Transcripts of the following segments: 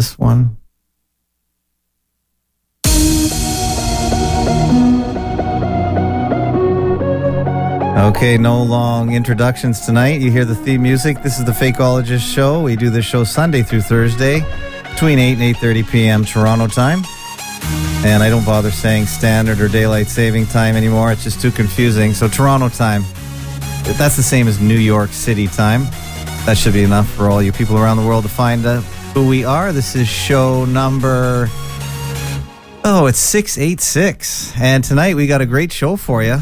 this one. Okay, no long introductions tonight. You hear the theme music. This is the Fakeologist Show. We do this show Sunday through Thursday between 8 and 8.30 p.m. Toronto time. And I don't bother saying standard or daylight saving time anymore. It's just too confusing. So Toronto time. That's the same as New York City time. That should be enough for all you people around the world to find out who we are. This is show number... Oh, it's 686. And tonight we got a great show for you.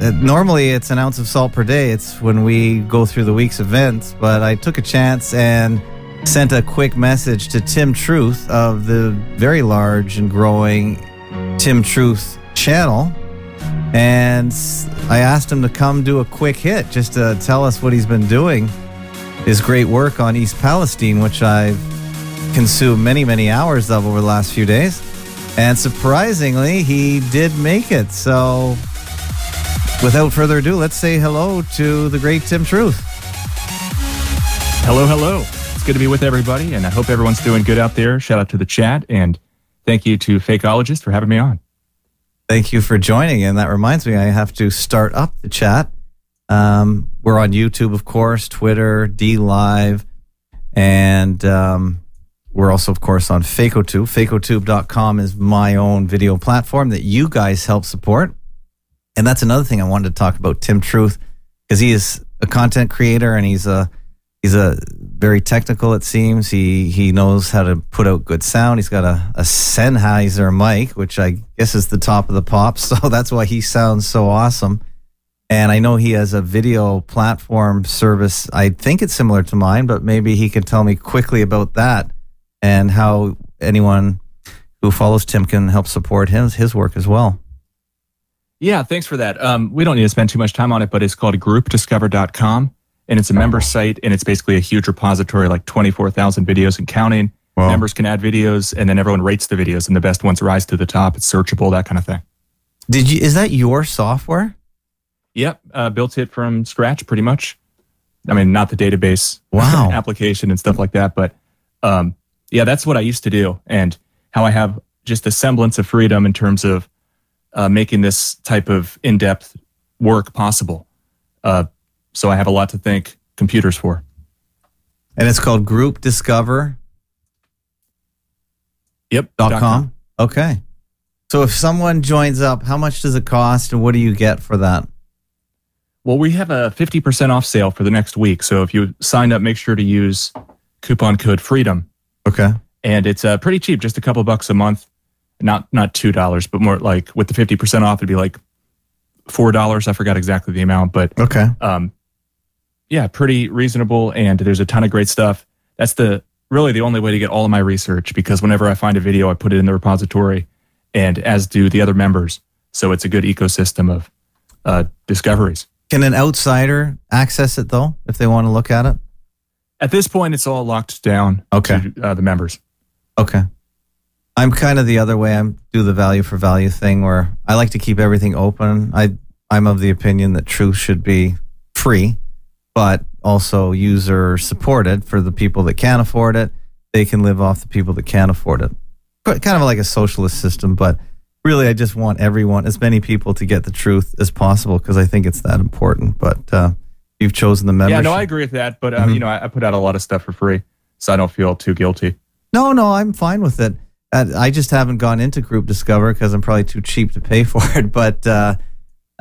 Uh, normally it's an ounce of salt per day. It's when we go through the week's events, but I took a chance and sent a quick message to Tim Truth of the very large and growing Tim Truth channel. And I asked him to come do a quick hit just to tell us what he's been doing. His great work on East Palestine, which I've consumed many, many hours of over the last few days. And surprisingly, he did make it. So without further ado, let's say hello to the great Tim Truth. Hello, hello. It's good to be with everybody, and I hope everyone's doing good out there. Shout out to the chat, and thank you to Fakeologist for having me on. Thank you for joining. And that reminds me, I have to start up the chat. Um, we're on YouTube, of course, Twitter, DLive, and um, we're also, of course, on FakeoTube. FakeoTube.com is my own video platform that you guys help support. And that's another thing I wanted to talk about Tim Truth because he is a content creator and he's a he's a very technical it seems. He he knows how to put out good sound. He's got a, a Sennheiser mic, which I guess is the top of the pop, so that's why he sounds so awesome. And I know he has a video platform service. I think it's similar to mine, but maybe he can tell me quickly about that and how anyone who follows Tim can help support his his work as well. Yeah, thanks for that. Um, we don't need to spend too much time on it, but it's called groupdiscover.com and it's a member site and it's basically a huge repository, like 24,000 videos and counting. Wow. Members can add videos and then everyone rates the videos and the best ones rise to the top. It's searchable, that kind of thing. Did you? Is that your software? Yep, uh, built it from scratch pretty much. I mean, not the database Wow. application and stuff like that, but um, yeah, that's what I used to do and how I have just a semblance of freedom in terms of uh, making this type of in-depth work possible. Uh, so I have a lot to thank computers for. And it's called Group Discover. Yep. dot com. Okay. So if someone joins up, how much does it cost and what do you get for that? Well, we have a 50% off sale for the next week. So if you sign up, make sure to use coupon code FREEDOM. Okay. And it's uh, pretty cheap, just a couple bucks a month. Not not two dollars, but more like with the 50% off, it'd be like four dollars. I forgot exactly the amount, but Okay. um, yeah, pretty reasonable. And there's a ton of great stuff. That's the really the only way to get all of my research because whenever I find a video, I put it in the repository, and as do the other members. So it's a good ecosystem of uh, discoveries. Can an outsider access it though if they want to look at it? At this point, it's all locked down Okay. to uh, the members. Okay. I'm kind of the other way. I'm do the value for value thing where I like to keep everything open. I I'm of the opinion that truth should be free, but also user supported for the people that can't afford it. They can live off the people that can't afford it. Kind of like a socialist system, but really I just want everyone, as many people to get the truth as possible because I think it's that important. But uh, you've chosen the membership. Yeah, no, I agree with that. But um, Mhm. you know, I, I put out a lot of stuff for free, so I don't feel too guilty. No, no, I'm fine with it. Uh, I just haven't gone into Group Discover because I'm probably too cheap to pay for it. But uh,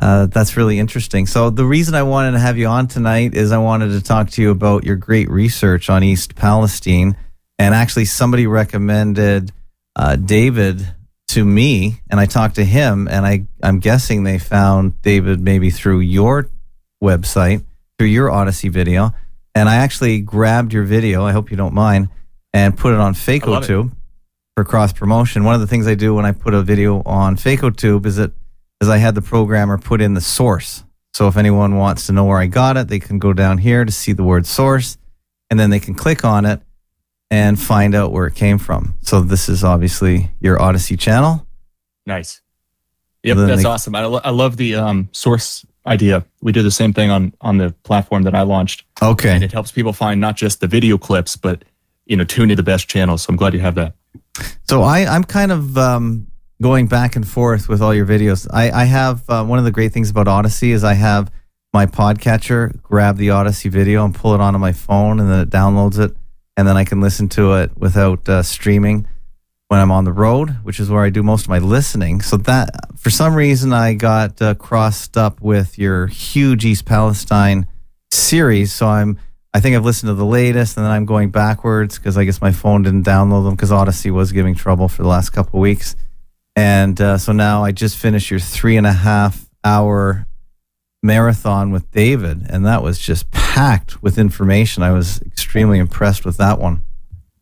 uh, that's really interesting. So the reason I wanted to have you on tonight is I wanted to talk to you about your great research on East Palestine, and actually somebody recommended uh, David to me, and I talked to him, and I I'm guessing they found David maybe through your website, through your Odysee video, and I actually grabbed your video. I hope you don't mind, and put it on. FakeoTube for cross promotion. One of the things I do when I put a video on FakeoTube is that is I had the programmer put in the source. So if anyone wants to know where I got it, they can go down here to see the word source, and then they can click on it and find out where it came from. So this is obviously your Odysee channel. Nice. Yep, that's they- awesome. I, lo- I love the um, source idea. We do the same thing on on the platform that I launched, Okay. and it helps people find not just the video clips, but you know, tune in the best channels. So I'm glad you have that. So I, I'm kind of um, going back and forth with all your videos. I, I have uh, one of the great things about Odysee is I have my podcatcher grab the Odysee video and pull it onto my phone, and then it downloads it, and then I can listen to it without uh, streaming when I'm on the road, which is where I do most of my listening. So that, for some reason, I got uh, crossed up with your huge East Palestine series. So I'm, I think I've listened to the latest, and then I'm going backwards because I guess my phone didn't download them because Odysee was giving trouble for the last couple of weeks. And uh, so now I just finished your three and a half hour marathon with David, and that was just packed with information. I was extremely impressed with that one.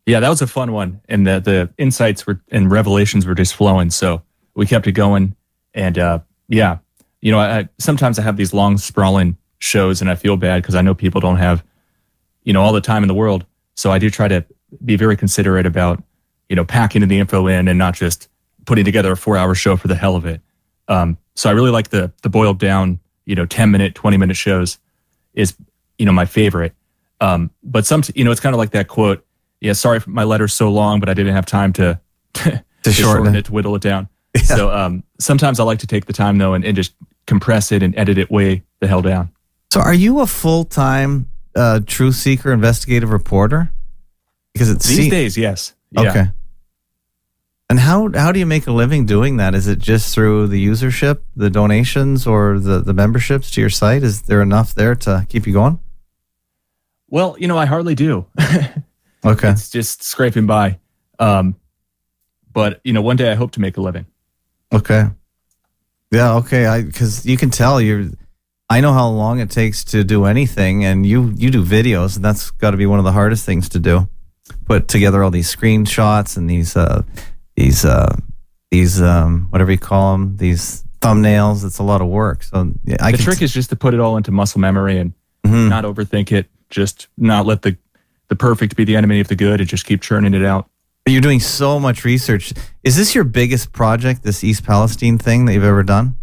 Yeah, that was a fun one, and the the insights were and revelations were just flowing. So we kept it going, and uh, yeah, you know, I, sometimes I have these long sprawling shows, and I feel bad because I know people don't have, you know, all the time in the world. So I do try to be very considerate about, you know, packing the info in and not just putting together a four hour show for the hell of it. Um, so I really like the the boiled down, you know, 10 minute, 20 minute shows is, you know, my favorite. Um, but some, you know, it's kind of like that quote. Yeah, sorry for my letter's so long, but I didn't have time to to, to shorten, shorten it. to whittle it down. Yeah. So um, sometimes I like to take the time though and, and just compress it and edit it way the hell down. So are you a full time uh, truth seeker, investigative reporter? Because it's these se- days, yes. Yeah. Okay. And how how do you make a living doing that? Is it just through the usership, the donations, or the the memberships to your site? Is there enough there to keep you going? Well, you know, I hardly do. okay, it's just scraping by. Um, but you know, one day I hope to make a living. Okay. Yeah. Okay. I because you can tell you're. I know how long it takes to do anything, and you you do videos, and that's got to be one of the hardest things to do. Put together all these screenshots and these uh, these uh, these um, whatever you call them these thumbnails. It's a lot of work. So yeah, I the trick t- is just to put it all into muscle memory and mm-hmm. not overthink it. Just not let the the perfect be the enemy of the good, and just keep churning it out. You're doing so much research. Is this your biggest project, this East Palestine thing that you've ever done?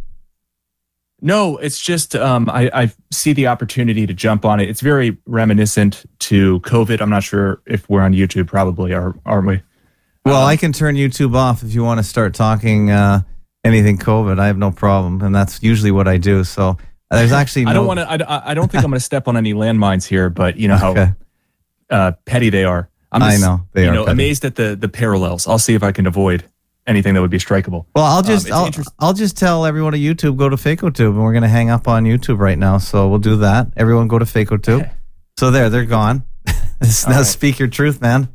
No, it's just um, I, I, see the opportunity to jump on it. It's very reminiscent to COVID. I'm not sure if we're on YouTube, probably are, aren't we? Well, um, I can turn YouTube off if you want to start talking uh, anything COVID. I have no problem, and that's usually what I do. So there's actually no- I don't want to. I, I, don't think I'm going to step on any landmines here, but you know how okay. uh, petty they are. I'm just, I know they you are. Know, amazed at the the parallels. I'll see if I can avoid anything that would be strikeable. Well, I'll just um, I'll, I'll just tell everyone at YouTube go to FakeoTube, and we're going to hang up on YouTube right now. So we'll do that. Everyone go to FakeoTube. so there, they're gone. now right. speak your truth, man.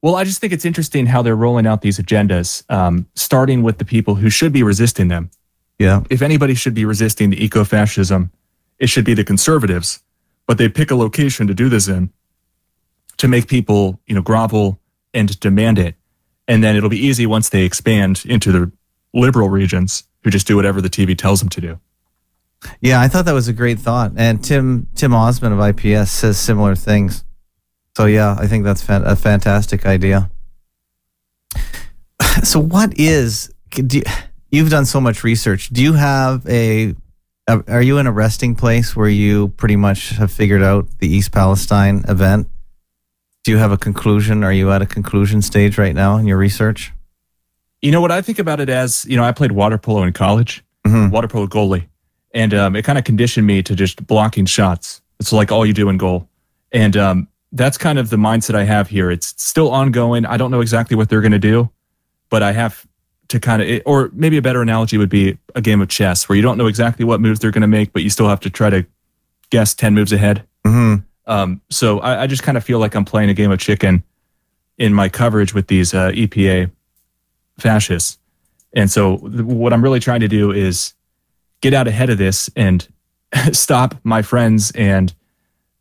Well, I just think it's interesting how they're rolling out these agendas, um, starting with the people who should be resisting them. Yeah. If anybody should be resisting the eco fascism, it should be the conservatives. But they pick a location to do this in to make people, you know, grovel and demand it. And then it'll be easy once they expand into the liberal regions who just do whatever the TV tells them to do. Yeah, I thought that was a great thought. And Tim Tim Osman of IPS says similar things. So yeah, I think that's a fantastic idea. So what is you, you've done so much research. Do you have a, a are you in a resting place where you pretty much have figured out the East Palestine event? Do you have a conclusion? Are you at a conclusion stage right now in your research? You know what I think about it as, you know, I played water polo in college, mm-hmm. water polo goalie, and um, it kind of conditioned me to just blocking shots. It's like all you do in goal. And um, that's kind of the mindset I have here. It's still ongoing. I don't know exactly what they're going to do, but I have to kind of, or maybe a better analogy would be a game of chess where you don't know exactly what moves they're going to make, but you still have to try to guess 10 moves ahead. Mm-hmm. Um, so I, I, just kind of feel like I'm playing a game of chicken in my coverage with these uh, EPA fascists. And so th- what I'm really trying to do is get out ahead of this and stop my friends and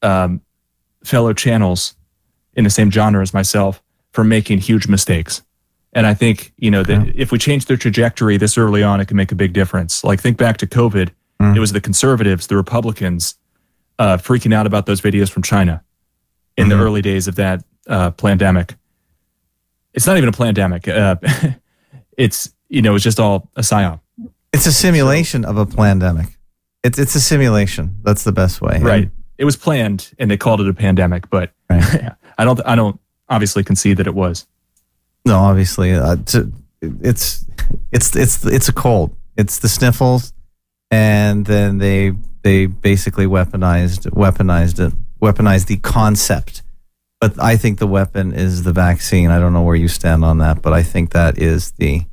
um, fellow channels in the same genre as myself from making huge mistakes. And I think, you know, that if we change their trajectory this early on, it can make a big difference. Like think back to COVID, mm. it was the conservatives, the Republicans, uh, freaking out about those videos from China in mm-hmm. the early days of that uh, pandemic. It's not even a pandemic. Uh, it's, you know, it's just all a psyop. It's a simulation so, of a pandemic. It's, it's a simulation. That's the best way. Right. And it was planned and they called it a pandemic, but right. I don't, I don't, obviously concede that it was. No, obviously, uh, to, it's it's it's it's a cold. It's the sniffles, and then they they basically weaponized weaponized it weaponized the concept. But I think the weapon is the vaccine. I don't know where you stand on that, but I think that is the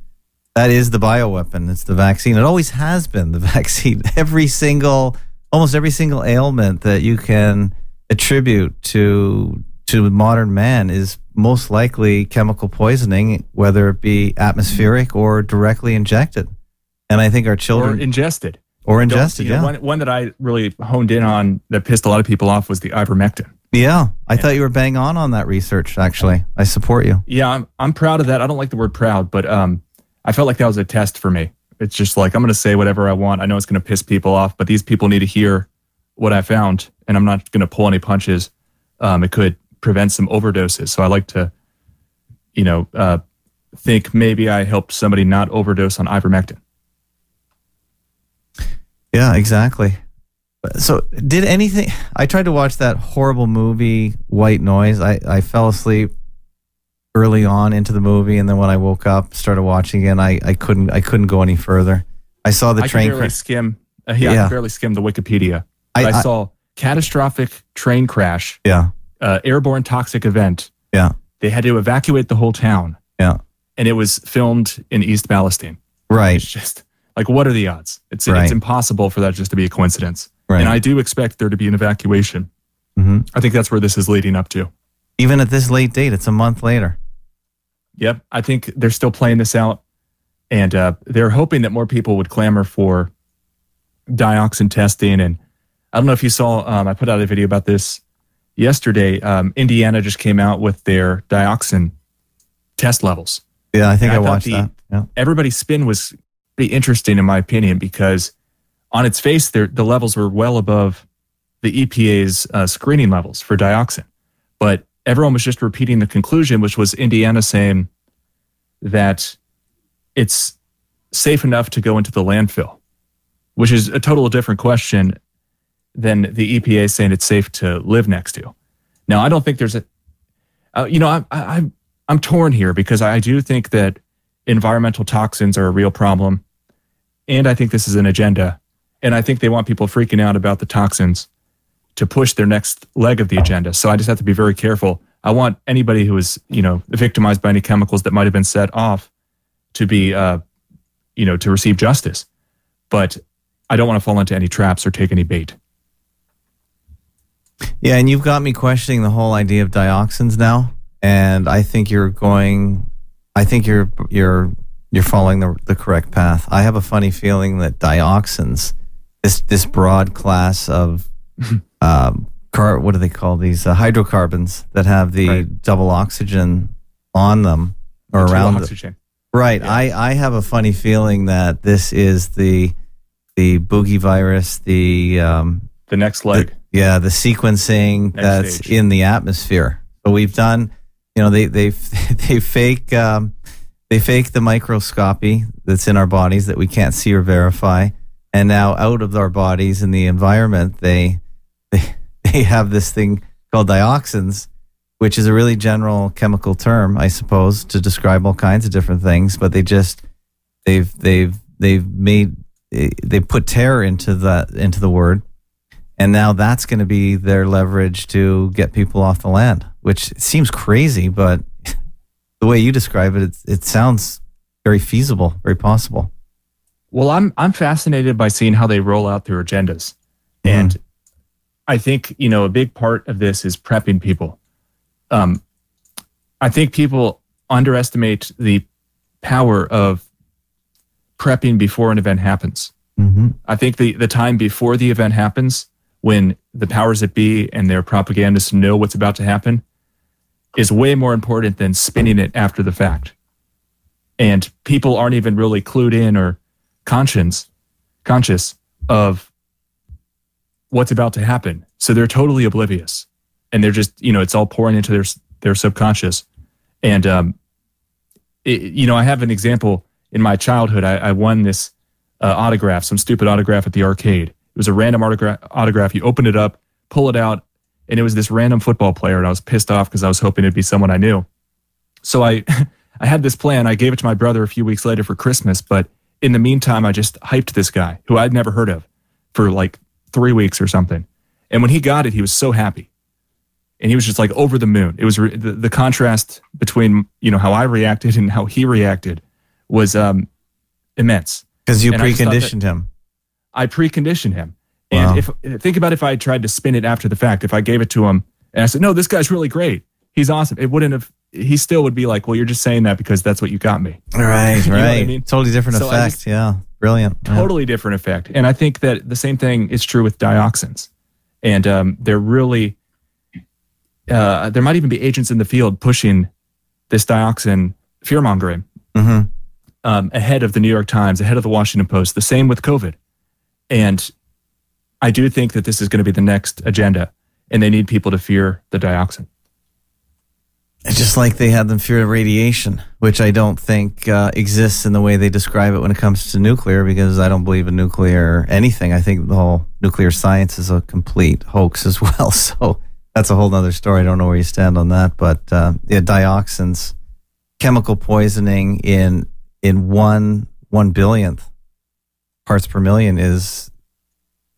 that is the bioweapon. It's the vaccine. It always has been the vaccine. Every single almost every single ailment that you can attribute to to modern man is most likely chemical poisoning, whether it be atmospheric or directly injected. And I think our children or ingested or ingested. yeah. Know, one, one that I really honed in on that pissed a lot of people off was the ivermectin. Yeah, I thought you were bang on on that research. Actually, I support you. Yeah, I'm I'm proud of that. I don't like the word proud, but um, I felt like that was a test for me. It's just like I'm going to say whatever I want. I know it's going to piss people off, but these people need to hear what I found, and I'm not going to pull any punches. Um, it could prevent some overdoses. So I like to, you know, uh, think maybe I helped somebody not overdose on ivermectin. Yeah, exactly. So, did anything? I tried to watch that horrible movie, White Noise. I, I fell asleep early on into the movie, and then when I woke up, started watching again. I, I couldn't I couldn't go any further. I saw the I train. Skim. Uh, yeah, yeah, I barely skimmed the Wikipedia. I, I, saw catastrophic train crash. Yeah. Uh, airborne toxic event. Yeah. They had to evacuate the whole town. Yeah. And it was filmed in East Palestine. Right. It's just like, what are the odds? It's right. it's impossible for that just to be a coincidence. Right. And I do expect there to be an evacuation. Mm-hmm. I think that's where this is leading up to. Even at this late date, it's a month later. Yep. I think they're still playing this out. And uh, they're hoping that more people would clamor for dioxin testing. And I don't know if you saw, um, I put out a video about this yesterday. Um, Indiana just came out with their dioxin test levels. Yeah, I think I, I, watched the, that. Yeah. Everybody's spin was pretty interesting, in my opinion, because on its face, the levels were well above the EPA's uh, screening levels for dioxin. But everyone was just repeating the conclusion, which was Indiana saying that it's safe enough to go into the landfill, which is a total different question than the EPA saying it's safe to live next to. Now, I don't think there's a, uh, you know, I, I, I'm torn here because I do think that environmental toxins are a real problem. And I think this is an agenda. And I think they want people freaking out about the toxins to push their next leg of the agenda. So I just have to be very careful. I want anybody who is, you know, victimized by any chemicals that might have been set off to be, uh, you know, to receive justice. But I don't want to fall into any traps or take any bait. Yeah, and you've got me questioning the whole idea of dioxins now, and I think you're going. I think you're you're you're following the the correct path. I have a funny feeling that dioxins, this this broad class of, um, car what do they call these uh, hydrocarbons that have the right. double oxygen on them or the around oxygen. Right. Yeah. I I have a funny feeling that this is the the boogie virus, the um, the next leg. The, yeah, the sequencing next that's stage. in the atmosphere. So we've done, you know, they they they fake um, they fake the microscopy that's in our bodies that we can't see or verify, and now out of our bodies in the environment, they they they have this thing called dioxins, which is a really general chemical term, I suppose, to describe all kinds of different things. But they just they've they've they've made they put terror into the into the word and now that's going to be their leverage to get people off the land which seems crazy but the way you describe it it, it sounds very feasible very possible well i'm i'm fascinated by seeing how they roll out their agendas mm-hmm. and i think you know a big part of this is prepping people um i think people underestimate the power of prepping before an event happens. Mm-hmm. I think the, the time before the event happens, when the powers that be and their propagandists know what's about to happen, is way more important than spinning it after the fact. And people aren't even really clued in or conscious, conscious of what's about to happen. So they're totally oblivious, and they're just you know it's all pouring into their their subconscious. And um, it, you know, I have an example in my childhood, I, I won this uh, autograph, some stupid autograph at the arcade. It was a random autograph. Autograph. You open it up, pull it out, and it was this random football player, and I was pissed off because I was hoping it'd be someone I knew. So I, I had this plan. I gave it to my brother a few weeks later for Christmas, but in the meantime, I just hyped this guy who I'd never heard of for like three weeks or something. And when he got it, he was so happy, and he was just like over the moon. It was re- the, the contrast between you know how I reacted and how he reacted was um, immense. Because you And I preconditioned him. I preconditioned him. Wow. And if think about if I tried to spin it after the fact, if I gave it to him and I said, "No, this guy's really great. He's awesome," it wouldn't have. He still would be like, "Well, you're just saying that because that's what you got me." Right, what I right. mean? Totally different So effect. just- yeah. Brilliant. Yeah. Totally different effect. And I think that the same thing is true with dioxins. And um, they're really, uh, there might even be agents in the field pushing this dioxin fear mongering Mhm. um, ahead of the New York Times, ahead of the Washington Post. The same with COVID. And I do think that this is going to be the next agenda, and they need people to fear the dioxin. Just like they had them fear of radiation, which I don't think uh, exists in the way they describe it when it comes to nuclear, because I don't believe in nuclear anything. I think the whole nuclear science is a complete hoax as well. So that's a whole other story. I don't know where you stand on that, but uh, yeah, dioxins, chemical poisoning in in one one billionth parts per million is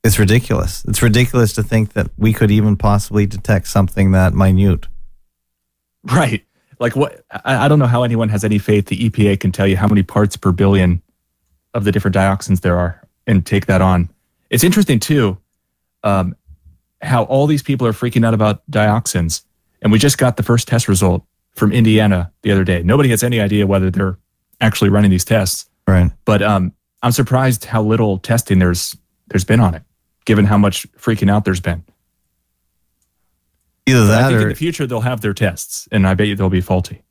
it's ridiculous. It's ridiculous to think that we could even possibly detect something that minute. Right. Like what? I, I don't know how anyone has any faith the EPA can tell you how many parts per billion of the different dioxins there are and take that on. It's interesting too, um, how all these people are freaking out about dioxins, and we just got the first test result from Indiana the other day. Nobody has any idea whether they're actually running these tests, Right. but um, I'm surprised how little testing there's there's been on it, given how much freaking out there's been. Either that, I think in the future they'll have their tests, and I bet you they'll be faulty.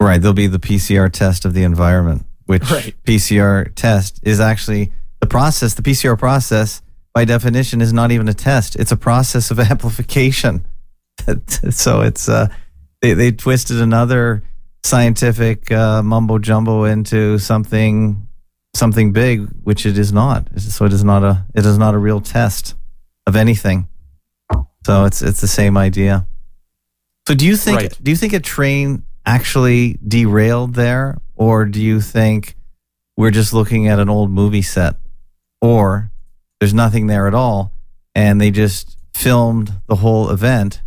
right, they'll be the PCR test of the environment, which Right. PCR test is actually the process. The PCR process, by definition, is not even a test; it's a process of amplification. so it's uh, they they twisted another scientific uh, mumbo jumbo into something something big, which it is not. So it is not a it is not a real test of anything. So it's it's the same idea. So do you think Right. do you think a train actually derailed there, or do you think we're just looking at an old movie set, or there's nothing there at all, and they just filmed the whole event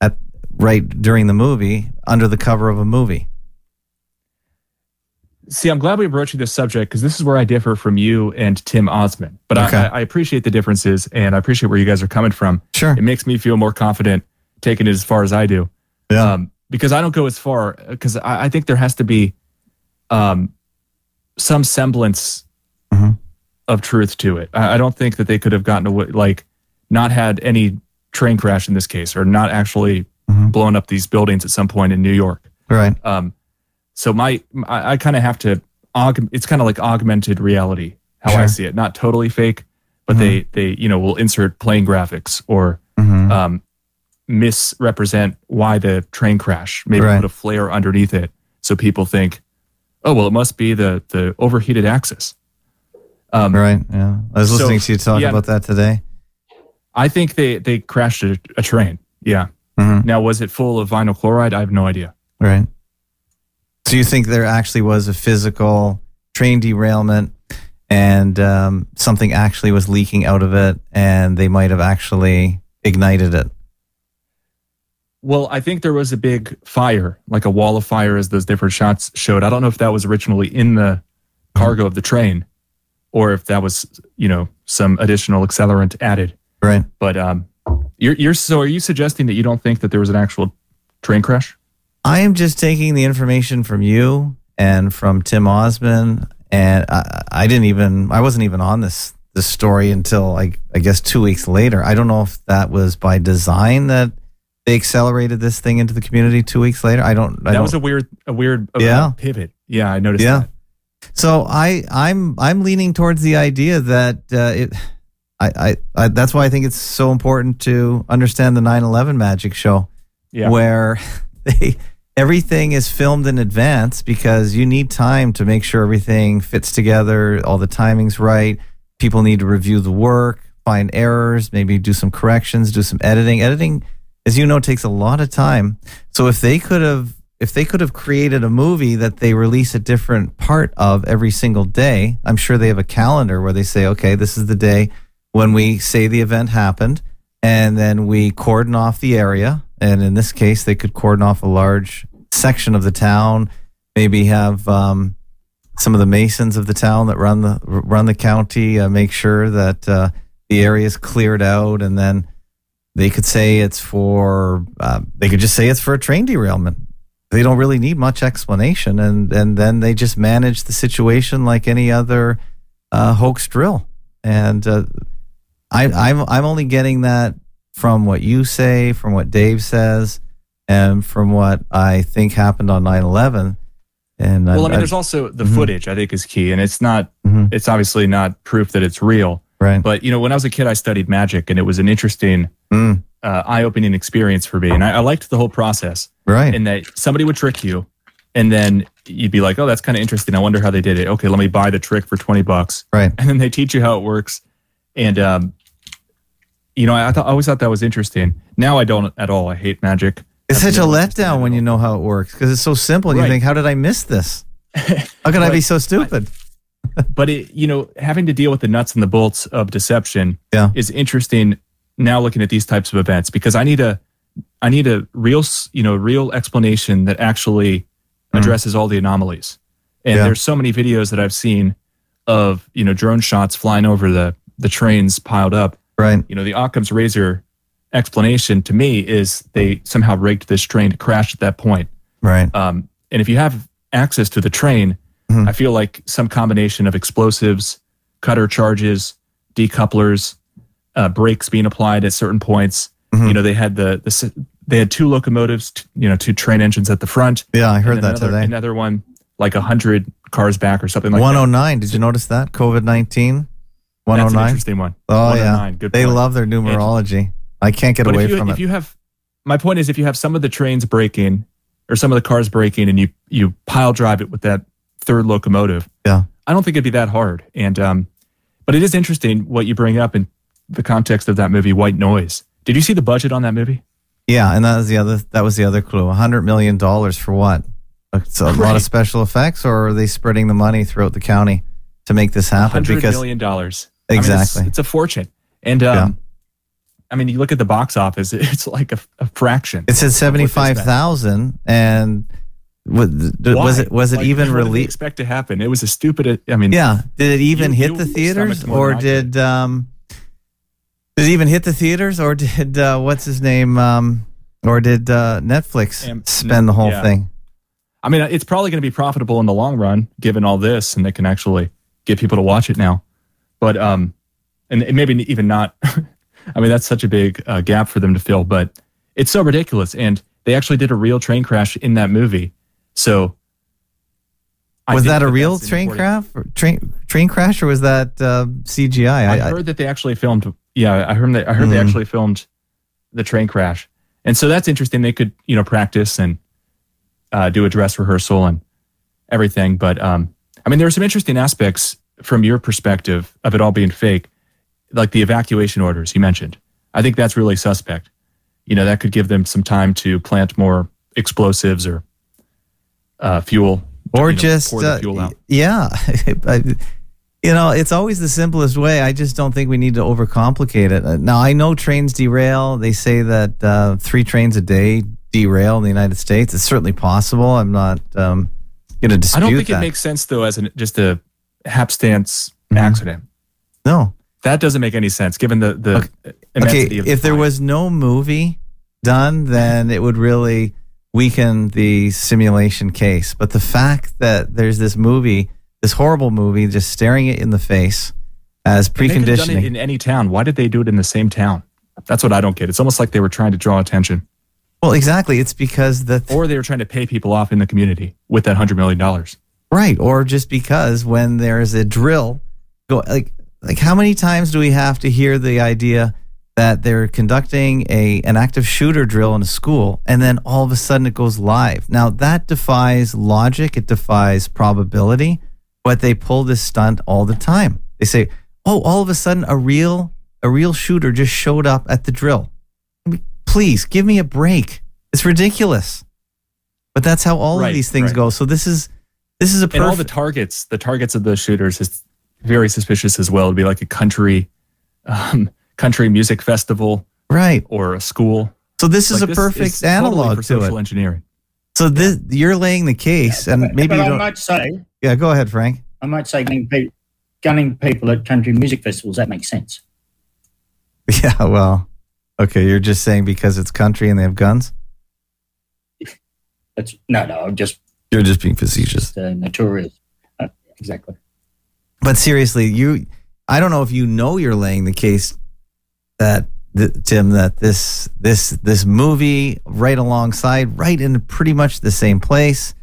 at right during the movie under the cover of a movie? See, I'm glad we broached this subject because this is where I differ from you and Tim Osman. But Okay. I, I appreciate the differences and I appreciate where you guys are coming from. Sure. It makes me feel more confident taking it as far as I do. Yeah. Um, because I don't go as far because I, I think there has to be um, some semblance Mhm. of truth to it. I, I don't think that they could have gotten away, like, not had any train crash in this case or not actually Mhm. blown up these buildings at some point in New York. Right. Um, so my, I, I kind of have to aug. It's kind of like augmented reality, how I see it. Not totally fake, but they they you know will insert plane graphics or Mhm. um, misrepresent why the train crash. Maybe Right. put a flare underneath it, so people think, oh well, it must be the the overheated axis. Um, Right. Yeah. I was So, listening to you talk yeah. about that today. I think they they crashed a, a train. Yeah. Mhm. Now was it full of vinyl chloride? I have no idea. Right. So you think there actually was a physical train derailment and um, something actually was leaking out of it and they might have actually ignited it? Well, I think there was a big fire, like a wall of fire, as those different shots showed. I don't know if that was originally in the cargo of the train, or if that was, you know, some additional accelerant added. Right. But um, you're you're so are you suggesting that you don't think that there was an actual train crash? I am just taking the information from you and from Tim Osman, and I, I didn't even I wasn't even on this this story until like I guess two weeks later. I don't know if that was by design that they accelerated this thing into the community two weeks later. I don't. I that don't, was a weird a weird Yeah. pivot. Yeah, I noticed. Yeah. that. So I I'm I'm leaning towards the idea that uh, it. I, I, I that's why I think it's so important to understand the 9/11 magic show, Yeah. where they everything is filmed in advance because you need time to make sure everything fits together, all the timing's right. People need to review the work, find errors, maybe do some corrections, do some editing. Editing as you know, takes a lot of time. So if they could have if they could have created a movie that they release a different part of every single day, I'm sure they have a calendar where they say, okay, this is the day when we say the event happened, and then we cordon off the area. And in this case, they could cordon off a large section of the town, maybe have um, some of the masons of the town that run the run the county uh, make sure that uh, the area is cleared out, and then they could say it's for uh, they could just say it's for a train derailment. They don't really need much explanation, and and then they just manage the situation like any other uh, hoax drill. And uh, I, I'm I'm only getting that from what you say, from what Dave says, and from what I think happened on 9/11. And well, I, I mean, there's also the mm-hmm. footage. I think is key, and it's not. Mm-hmm. It's obviously not proof that it's real. Right. But you know, when I was a kid, I studied magic, and it was an interesting, mm. uh, eye-opening experience for me, and I, I liked the whole process. Right. And that somebody would trick you and then you'd be like, oh, that's kind of interesting. I wonder how they did it. Okay, let me buy the trick for 20 bucks. Right. And then they teach you how it works. And, um, you know, I, thought, I always thought that was interesting. Now I don't at all. I hate magic. It's such a letdown when you know how it works because it's so simple. And right. you think, how did I miss this? How could I be so stupid? but it, you know, having to deal with the nuts and the bolts of deception yeah. is interesting now looking at these types of events because I need a I need a real, you know, real explanation that actually mm. addresses all the anomalies. And yeah. there's so many videos that I've seen of, you know, drone shots flying over the the trains piled up. Right. You know, the Occam's razor explanation to me is they somehow rigged this train to crash at that point. Right. Um, and if you have access to the train, mm-hmm. I feel like some combination of explosives, cutter charges, decouplers, uh, brakes being applied at certain points, Mm-hmm. You know, they had the, the they had two locomotives, you know, two train engines at the front. Yeah, I heard that another, today. Another one, like a hundred cars back or something like 109. That. Did you notice that? COVID 19? 109. interesting one. Oh, yeah. Good they point. love their numerology. And, I can't get away you, from if it. If you have, my point is, if you have some of the trains breaking or some of the cars breaking and you, you pile drive it with that third locomotive, yeah, I don't think it'd be that hard. And, um, but it is interesting what you bring up in the context of that movie, White Noise did you see the budget on that movie? Yeah, and that was the other that was the other clue. hundred million dollars for what? It's a right. lot of special effects, or are they spreading the money throughout the county to make this happen? Hundred million dollars. Exactly, I mean, it's, it's, a fortune. And um, yeah. I mean, you look at the box office; it's like a, a fraction. It said seventy five thousand, and was, was, it was it like, even released? Expect to happen? It was a stupid. I mean, yeah. Did it even you, hit the theaters, or did um, did it even hit the theaters, or did uh, what's his name, um, or did uh, Netflix Am- spend the whole yeah. thing? I mean, it's probably going to be profitable in the long run, given all this, and they can actually get people to watch it now. But um, and maybe even not. I mean, that's such a big uh, gap for them to fill, but it's so ridiculous. And they actually did a real train crash in that movie. So was that a that real train crash? Train train crash, or was that uh, CGI? I, I, heard that they actually filmed yeah, I heard. They, I heard mm-hmm. they actually filmed the train crash, and so that's interesting. They could you know practice and uh, do a dress rehearsal and everything. But um, I mean, there are some interesting aspects from your perspective of it all being fake, like the evacuation orders you mentioned. I think that's really suspect. You know, that could give them some time to plant more explosives or uh, fuel, or you know, just uh, yeah. You know, it's always the simplest way. I just don't think we need to overcomplicate it. Uh, now, I know trains derail. They say that uh, three trains a day derail in the United States. It's certainly possible. I'm not um, going to dispute I don't think that. it makes sense, though, as an, just a hapstance mm-hmm. accident. No. That doesn't make any sense given the, the okay. okay. if there was no movie done, then it would really weaken the simulation case. But the fact that there's this movie this horrible movie, just staring it in the face as preconditioning. in any town. Why did they do it in the same town? That's what I don't get. It's almost like they were trying to draw attention. Well, exactly. It's because the th- or they were trying to pay people off in the community with that hundred million dollars. Right, or just because when there's a drill, go like like how many times do we have to hear the idea that they're conducting a an active shooter drill in a school and then all of a sudden it goes live? Now that defies logic. It defies probability but they pull this stunt all the time. They say, "Oh, all of a sudden, a real a real shooter just showed up at the drill." I mean, please give me a break. It's ridiculous. But that's how all Right, of these things right. go. So this is this is a and all the targets, the targets of the shooters is very suspicious as well. It'd be like a country, um, country music festival right. or a school. So this is Like, a perfect is totally analog for to social it. engineering. So this you're laying the case, and But- maybe but you I don't. might say, yeah, go ahead, Frank. I might say, gunning, pe- gunning people at country music festivals that makes sense. Yeah, well, okay. You're just saying because it's country and they have guns. That's no, no. I'm just You're just being facetious. uh, notorious. Uh, exactly. But seriously, you, I don't know if you know you're laying the case that th- Tim that this this this movie right alongside, right in pretty much the same place.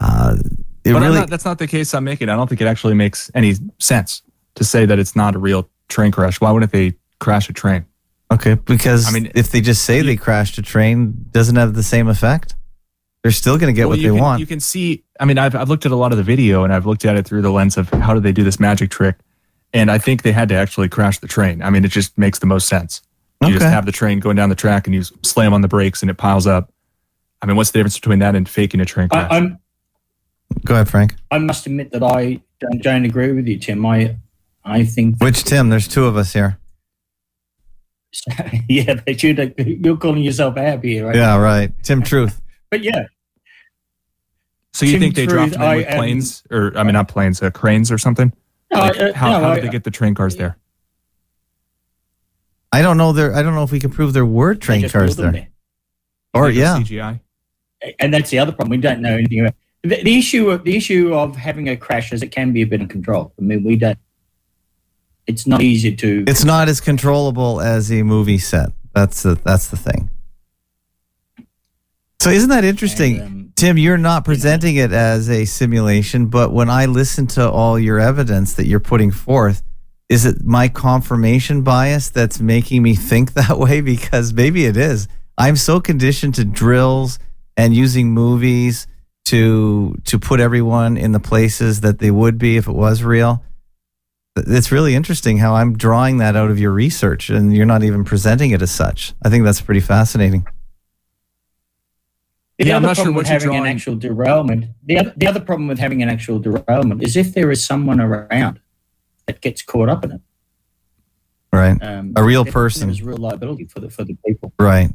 Uh, it but really not, that's not the case I'm making. I don't think it actually makes any sense to say that it's not a real train crash. Why wouldn't they crash a train? okay because I mean, if they just say they crashed a train, doesn't have the same effect. They're still going to get Well, what they can, want. You can see. I mean, I've I've looked at a lot of the video and I've looked at it through the lens of how do they do this magic trick, and I think they had to actually crash the train. I mean, it just makes the most sense. You just have the train going down the track and you slam on the brakes and it piles up. I mean, what's the difference between that and faking a train crash? I, I'm. Go ahead, Frank. I must admit that I don't, don't agree with you, Tim. I, I think. Which Tim? There's two of us here. yeah, but you're, you're calling yourself happy here, right? Yeah, right. Tim Truth. But yeah, so you Tim think they dropped them I with am- planes, or I mean, not planes, uh, cranes or something? no, Like, I- uh, how no, how I- did they get the train cars there? I don't know. There. I don't know if we can prove there were train cars build them there. Or yeah, CGI. and that's the other problem. We don't know anything about the, the issue. Of, the issue of having a crash is it can be a bit of control. I mean, we don't. It's not easy to. it's not as controllable as a movie set. That's the that's the thing. So isn't that interesting, And, um, Tim? You're not presenting it as a simulation, but when I listen to all your evidence that you're putting forth, is it my confirmation bias that's making me think that way? Because maybe it is. I'm so conditioned to drills and using movies to to put everyone in the places that they would be if it was real. It's really interesting how I'm drawing that out of your research and you're not even presenting it as such. I think that's pretty fascinating. The Yeah, I'm other not sure problem what with you're having an actual derailment, the other, the other problem with having an actual derailment is if there is someone around that gets caught up in it. Right. Um, A real person. There's real liability for the for the people. Right.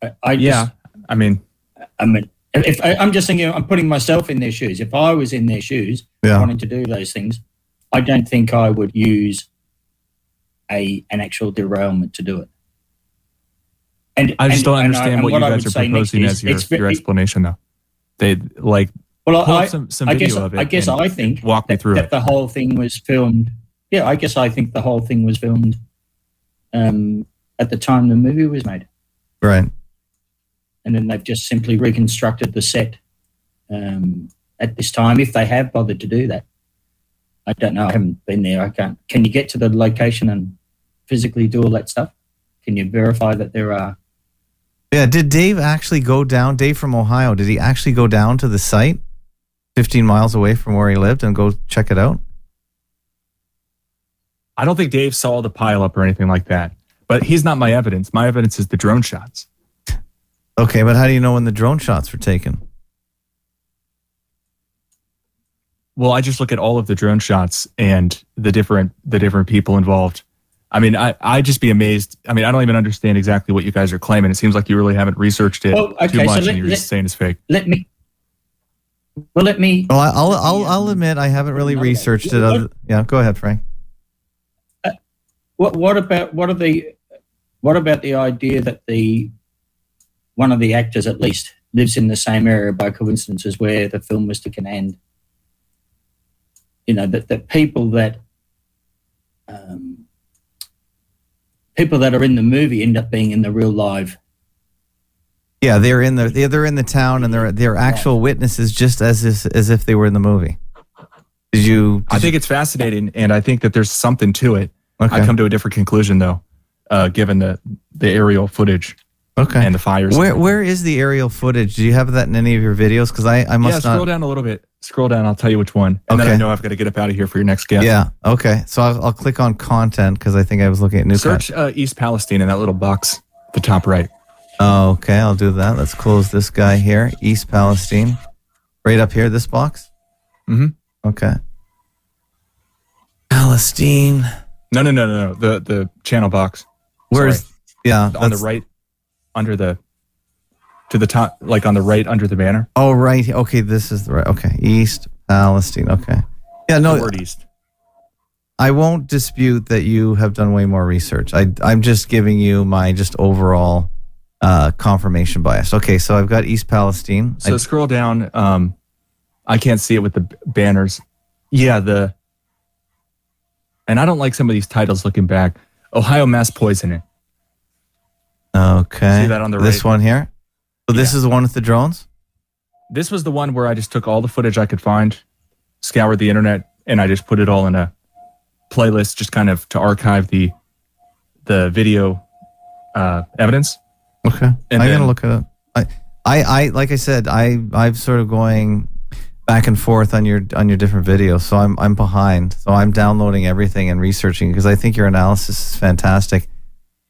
I, I Yeah, just, I mean, I mean, if I, I'm just thinking, I'm putting myself in their shoes. If I was in their shoes, Yeah. wanting to do those things, I don't think I would use a an actual derailment to do it. And I just and- don't I- understand and what you guys are proposing is as your, your explanation, though. They like Well, I, some, some I video guess of it. I guess I think walk me that, through that it. the whole thing was filmed. Yeah, I guess I think the whole thing was filmed um, at the time the movie was made, Right. and then they've just simply reconstructed the set um, at this time, if they have bothered to do that. I don't know. I haven't been there. I can't. Can you get to the location and physically do all that stuff? Can you verify that there are? Yeah. Did Dave actually go down? Dave from Ohio, did he actually go down to the site 15 miles away from where he lived and go check it out? I don't think Dave saw the pileup or anything like that. But he's not my evidence. My evidence is the drone shots. Okay. But how do you know when the drone shots were taken? Well, I just look at all of the drone shots and the different the different people involved. I mean, I I just be amazed. I mean, I don't even understand exactly what you guys are claiming. It seems like you really haven't researched it Well, okay, too so much, let- and you're let- just saying it's fake. Let me. Well, let me. Well, I- I'll, I'll, I'll admit I haven't really another researched it. Other, yeah. Go ahead, Frank. What what about what are the what about the idea that the one of the actors at least lives in the same area by coincidence as where the film was to end? You know that that people that um, people that are in the movie end up being in the real live. Yeah, they're in the they're, they're in the town and they're they're actual witnesses, just as if, as if they were in the movie. Did you? I think it's fascinating, and I think that there's something to it. Okay. I come to a different conclusion though, uh, given the the aerial footage okay. and the fires. Where where is the aerial footage? Do you have that in any of your videos? Because I I must yeah, must scroll not. down a little bit. Scroll down. I'll tell you which one, and then Okay. I know I've got to get up out of here for your next guest. Yeah. Okay. So I'll, I'll click on content because I think I was looking at new Search uh, East Palestine in that little box at the top right. Oh, okay, I'll do that. Let's close this guy here. East Palestine. Right up here, this box? Mm Mhm. Okay. Palestine. No, no, no, no, no. The the channel box Where's yeah on the right, under the to the top, like on the right under the banner. Oh right. Okay, this is the right okay. East Palestine. Okay. Yeah, the no, word east. I won't dispute that you have done way more research. I I'm just giving you my just overall uh confirmation bias. Okay, so I've got East Palestine. So I- scroll down. Um, I can't see it with the banners. Yeah, the. And I don't like some of these titles looking back. Ohio mass poisoning. okay. See that on the This one here? So this is the one with the drones? This was the one where I just took all the footage I could find, scoured the internet, and I just put it all in a playlist, just kind of to archive the the video uh, evidence. Okay. And I'm then- gonna look it up. I, I, I, like I said, I, I'm sort of going back and forth on your on your different videos, so I'm I'm behind. So I'm downloading everything and researching because I think your analysis is fantastic.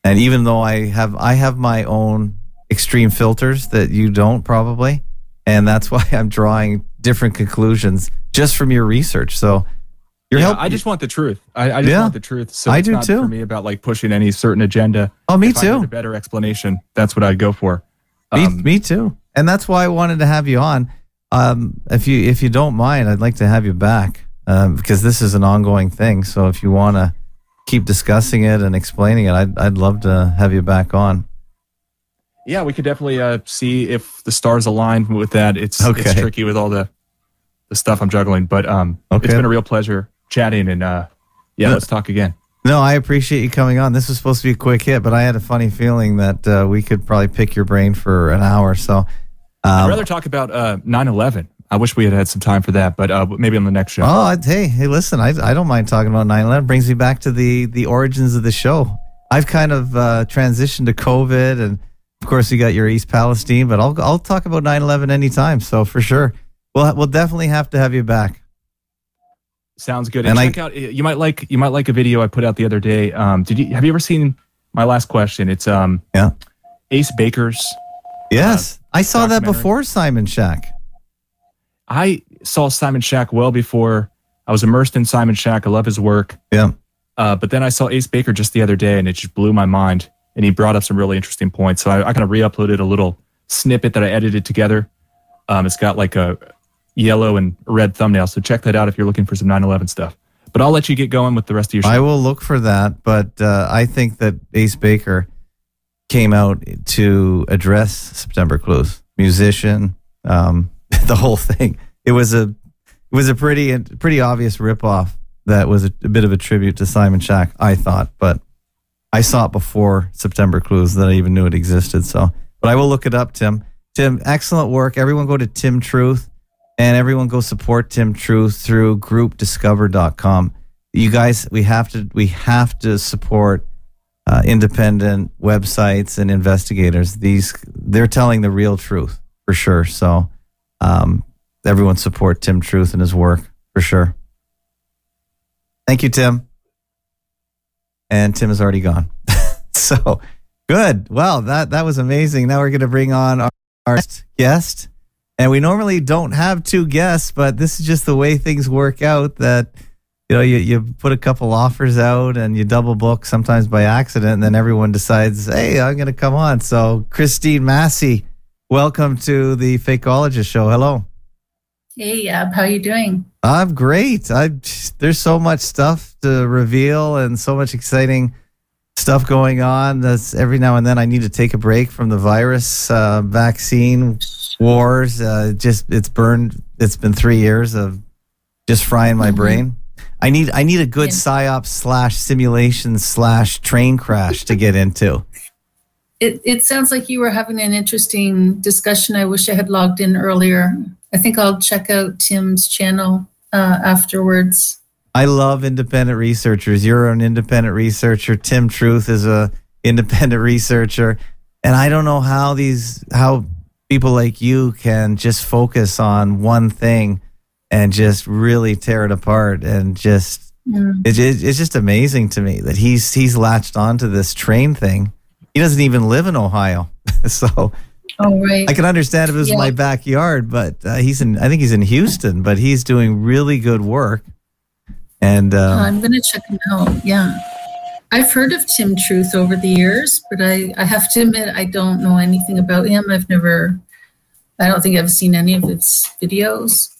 And even though I have I have my own extreme filters that you don't probably, and that's why I'm drawing different conclusions just from your research. So you're Yeah, helping. I just want the truth. I, I just Yeah. want the truth. So I do not too. For me, about like pushing any certain agenda. oh, me If too. a better explanation. That's what I'd go for. Me, Um, me too. And that's why I wanted to have you on. Um, if you if you don't mind, I'd like to have you back um, because this is an ongoing thing. So if you want to keep discussing it and explaining it, I'd I'd love to have you back on. Yeah, we could definitely uh, see if the stars align with that. It's Okay. it's tricky with all the the stuff I'm juggling, but um, Okay. it's been a real pleasure chatting, and uh, yeah, Yeah. let's talk again. No, I appreciate you coming on. This was supposed to be a quick hit, but I had a funny feeling that uh, we could probably pick your brain for an hour. So, I'd um, rather talk about uh, 9/11. I wish we had had some time for that, but uh, maybe on the next show. oh, hey, hey, listen, I, I don't mind talking about 9/11. Brings me back to the the origins of the show. I've kind of uh, transitioned to COVID, and of course, you got your East Palestine. But I'll I'll talk about 9/11 anytime. So for sure, we'll we'll definitely have to have you back. Sounds good. And And, I- check out you might like you might like a video I put out the other day. Um, did you have you ever seen my last question? It's um Yeah. Ace Baker's. Yes, I saw that before Simon Shack. I saw Simon Shack well before I was immersed in Simon Shack. I love his work. Yeah. Uh, but then I saw Ace Baker just the other day, and it just blew my mind. And he brought up some really interesting points. So I, I kind of re-uploaded a little snippet that I edited together. Um, it's got like a yellow and red thumbnail. So check that out if you're looking for some 9/11 stuff. But I'll let you get going with the rest of your show. I will look for that, but uh, I think that Ace Baker came out to address September Clues, musician, um, the whole thing. It was a it was a pretty pretty obvious ripoff that was a, a bit of a tribute to Simon Shack, I thought, but I saw it before September Clues that I even knew it existed. So, but I will look it up, Tim. Tim, excellent work. Everyone go to Tim Truth and everyone go support Tim Truth through groupdiscover.com. You guys, we have to we have to support uh, independent websites and investigators. These they're telling the real truth for sure. So, um, everyone support Tim Truth and his work for sure. Thank you, Tim. And Tim is already gone. so good. Wow, that that was amazing. Now we're going to bring on our, our guest. And we normally don't have two guests, but this is just the way things work out that you know, you, you put a couple offers out and you double book sometimes by accident, and then everyone decides, hey, I'm going to come on. So, Christine Massey, welcome to the Fakeologist Show. Hello. Hey, Ab, how are you doing? I'm great. I there's so much stuff to reveal and so much exciting stuff going on. That's every now and then I need to take a break from the virus uh, vaccine wars. Uh, just it's burned. It's been three years of just frying my Mhm. brain. I need I need a good Yeah. psyop slash simulation slash train crash to get into. It it sounds like you were having an interesting discussion. I wish I had logged in earlier. I think I'll check out Tim's channel uh, afterwards. I love independent researchers. You're an independent researcher. Tim Truth is a independent researcher, and I don't know how these how people like you can just focus on one thing and just really tear it apart and just Mm. it, it, it's just amazing to me that he's he's latched onto this train thing. He doesn't even live in Ohio, so Oh, right. I can understand if it was Yeah. my backyard. But uh, he's in. I think he's in Houston, but he's doing really good work. And um, I'm going to check him out. Yeah. I've heard of Tim Truth over the years, but I, I have to admit, I don't know anything about him. I've never, I don't think I've seen any of his videos.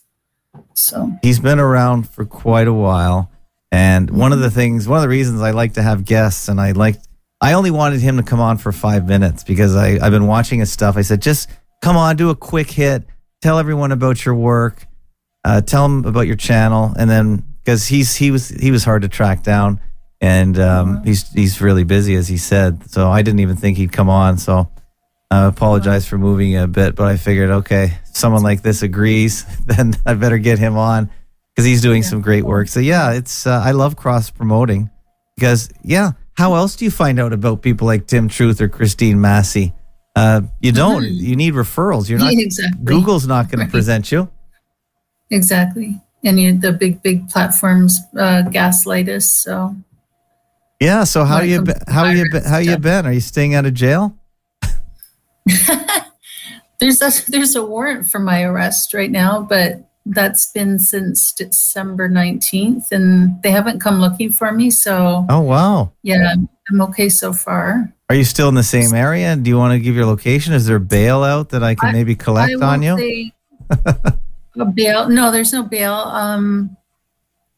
So, he's been around for quite a while. And one of the things, one of the reasons I like to have guests, and I like, I only wanted him to come on for five minutes because I, I've been watching his stuff. I said, just come on, do a quick hit, tell everyone about your work, uh, tell them about your channel, and then because he's he was he was hard to track down, and um, he's he's really busy as he said. So I didn't even think he'd come on. So I apologize for moving a bit, but I figured, okay, someone like this agrees, then I better get him on because he's doing some great work. So yeah, it's uh, I love cross promoting because yeah, how else do you find out about people like Tim Truth or Christine Massey? Uh, you don't. You need referrals. You're not. Yeah, exactly. Google's not going Right. to present you. exactly. And you, the big, big platforms uh, gaslight us. So, Yeah. So how you be- how you be- how you been? Are you staying out of jail? there's a, there's a warrant for my arrest right now, but that's been since December 19th and they haven't come looking for me. So, Oh wow. yeah, I'm okay so far. Are you still in the same area? Do you want to give your location? Is there bail out that I can I- maybe collect on you? a bail. No, there's no bail. Um,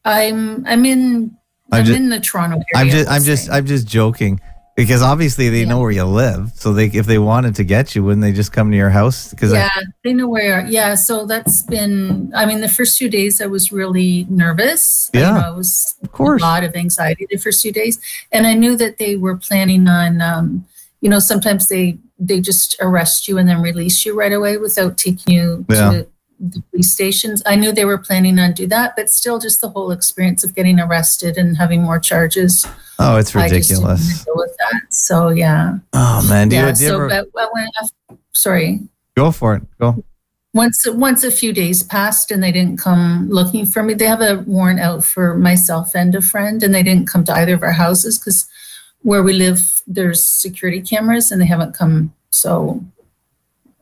I'm I'm in I'm I'm ju- in the Toronto area. I'm just I'm just. I'm just joking because obviously they Yeah. know where you live. So they if they wanted to get you, wouldn't they just come to your house? Because yeah, they know where. you are. Yeah, so that's been. I mean, the first few days I was really nervous. I, Yeah. know, I was of course. a lot of anxiety the first few days, and I knew that they were planning on. Um, you know, sometimes they they just arrest you and then release you right away without taking you Yeah. to the police stations. I knew they were planning on do that, but still, just the whole experience of getting arrested and having more charges. Oh, it's I just didn't ridiculous. want to go with that. So yeah, Oh man, do you, do So, ever but went. Sorry, go for it? Go. once once a few days passed and they didn't come looking for me they have a warrant out for myself and a friend and they didn't come to either of our houses because where we live there's security cameras and they haven't come so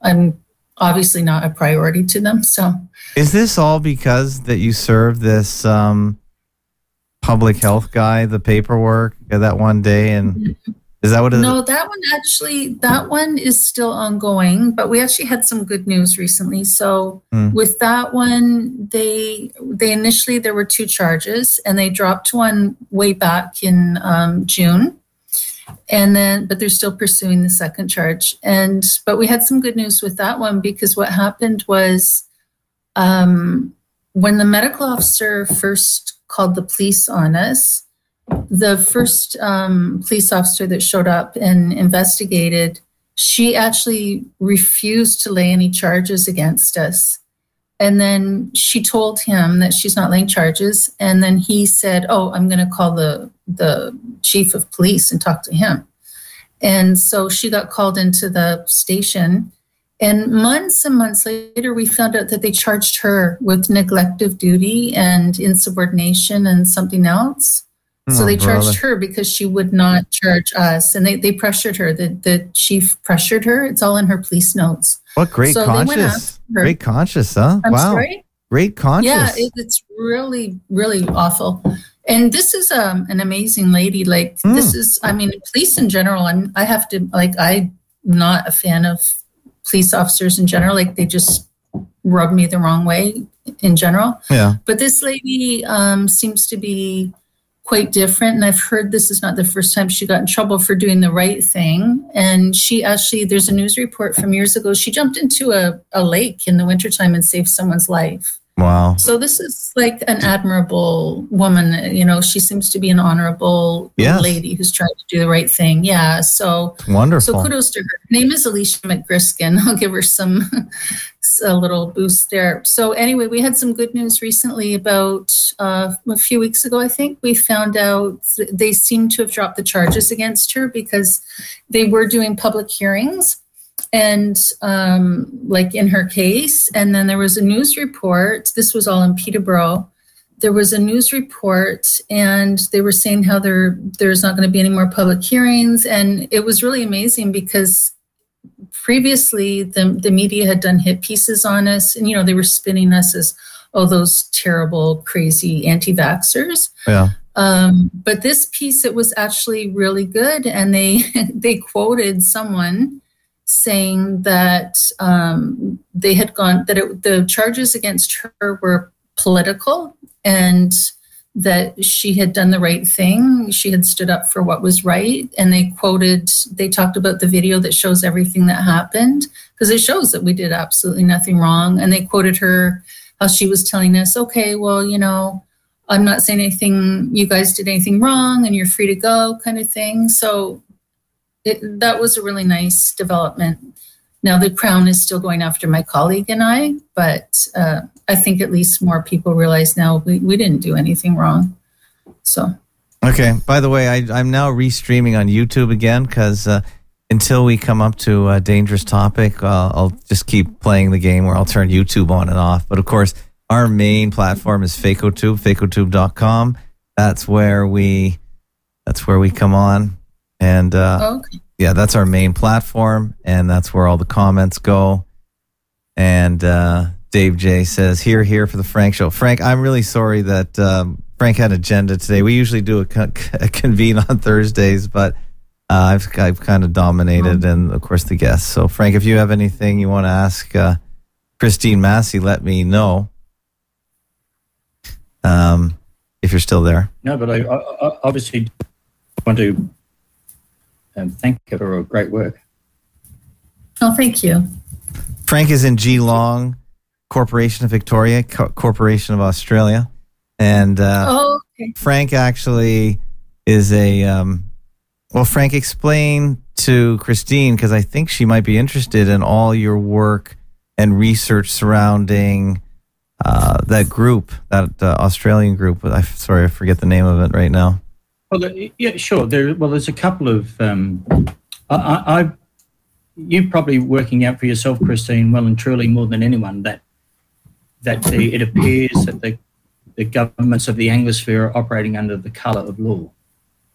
i'm obviously not a priority to them so Is this all because that you serve this um, public health guy the paperwork that one day, and is that what it is? no that one actually that one is still ongoing but we actually had some good news recently so Hmm. with that one they they initially there were two charges and they dropped one way back in um, june and then but they're still pursuing the second charge and but we had some good news with that one because what happened was um, when the medical officer first called the police on us. The first um, police officer that showed up and investigated she actually refused to lay any charges against us. And then she told him that she's not laying charges and then he said oh i'm going to call the the chief of police and talk to him. And so she got called into the station and months and months later we found out that they charged her with neglect of duty and insubordination and something else. So Oh, they charged brother. her because she would not charge us. And they, they pressured her the, the chief pressured her. It's all in her police notes. What great So conscious, great conscious, huh? i'm wow, sorry? Great conscious. yeah it, it's really really awful. And this is um, an amazing lady. Like Hmm. this is i mean police in general i'm i have to like i'm not a fan of police officers in general like they just rub me the wrong way in general yeah. but this lady um, seems to be quite different. And I've heard this is not the first time she got in trouble for doing the right thing. And she actually, there's a news report from years ago. She jumped into a, a lake in the wintertime and saved someone's life. Wow. So this is like an admirable woman. You know, she seems to be an honorable Yes. lady who's trying to do the right thing. Yeah. So Wonderful. so kudos to her. Her name is Alicia McGriskin. I'll give her some a little boost there. So anyway, we had some good news recently about uh, a few weeks ago. I think we found out they seem to have dropped the charges against her because they were doing public hearings. And um, like in her case. And then there was a news report. This was all in Peterborough. There was a news report, and they were saying how there there's not going to be any more public hearings. And it was really amazing because previously the the media had done hit pieces on us, and you know they were spinning us as oh those terrible crazy anti-vaxxers. Yeah. Um, but this piece, it was actually really good, and they they quoted someone saying that um, they had gone that it, the charges against her were political and that she had done the right thing. She had stood up for what was right, and they quoted they talked about the video that shows everything that happened because it shows that we did absolutely nothing wrong, and they quoted her how she was telling us, okay, well, you know I'm not saying anything, you guys did anything wrong and you're free to go, kind of thing. So it, that was a really nice development. Now, the Crown is still going after my colleague and I, but uh, I think at least more people realize now we, we didn't do anything wrong. So. Okay. By the way, I, am now restreaming on YouTube again because uh, until we come up to a dangerous topic, uh, I'll just keep playing the game where I'll turn YouTube on and off. But of course, our main platform is FakeoTube, FakeoTube.com. That's where we that's where we come on. And uh, oh, okay. yeah, that's our main platform, and that's where all the comments go. And uh, Dave J says, "Here, here for the Frank show." Frank, I'm really sorry that um, Frank had an agenda today. We usually do a, co- a convene on Thursdays, but uh, I've I've kind of dominated, oh. and of course the guests. So, Frank, if you have anything you want to ask uh, Christine Massey, let me know um, if you're still there. No, but I, I obviously want to um, thank her for her great work. Oh, thank you. Frank is in Geelong Corporation of Victoria, Co- Corporation of Australia, and uh, oh, okay. Frank actually is a um, well. Frank, explain to Christine because I think she might be interested in all your work and research surrounding uh, that group, that uh, Australian group. I sorry, I forget the name of it right now. Well, yeah, sure. There, well, there's a couple of. Um, I, I, I, you're probably working out for yourself, Christine, well and truly more than anyone that that the, it appears that the the governments of the Anglosphere are operating under the colour of law.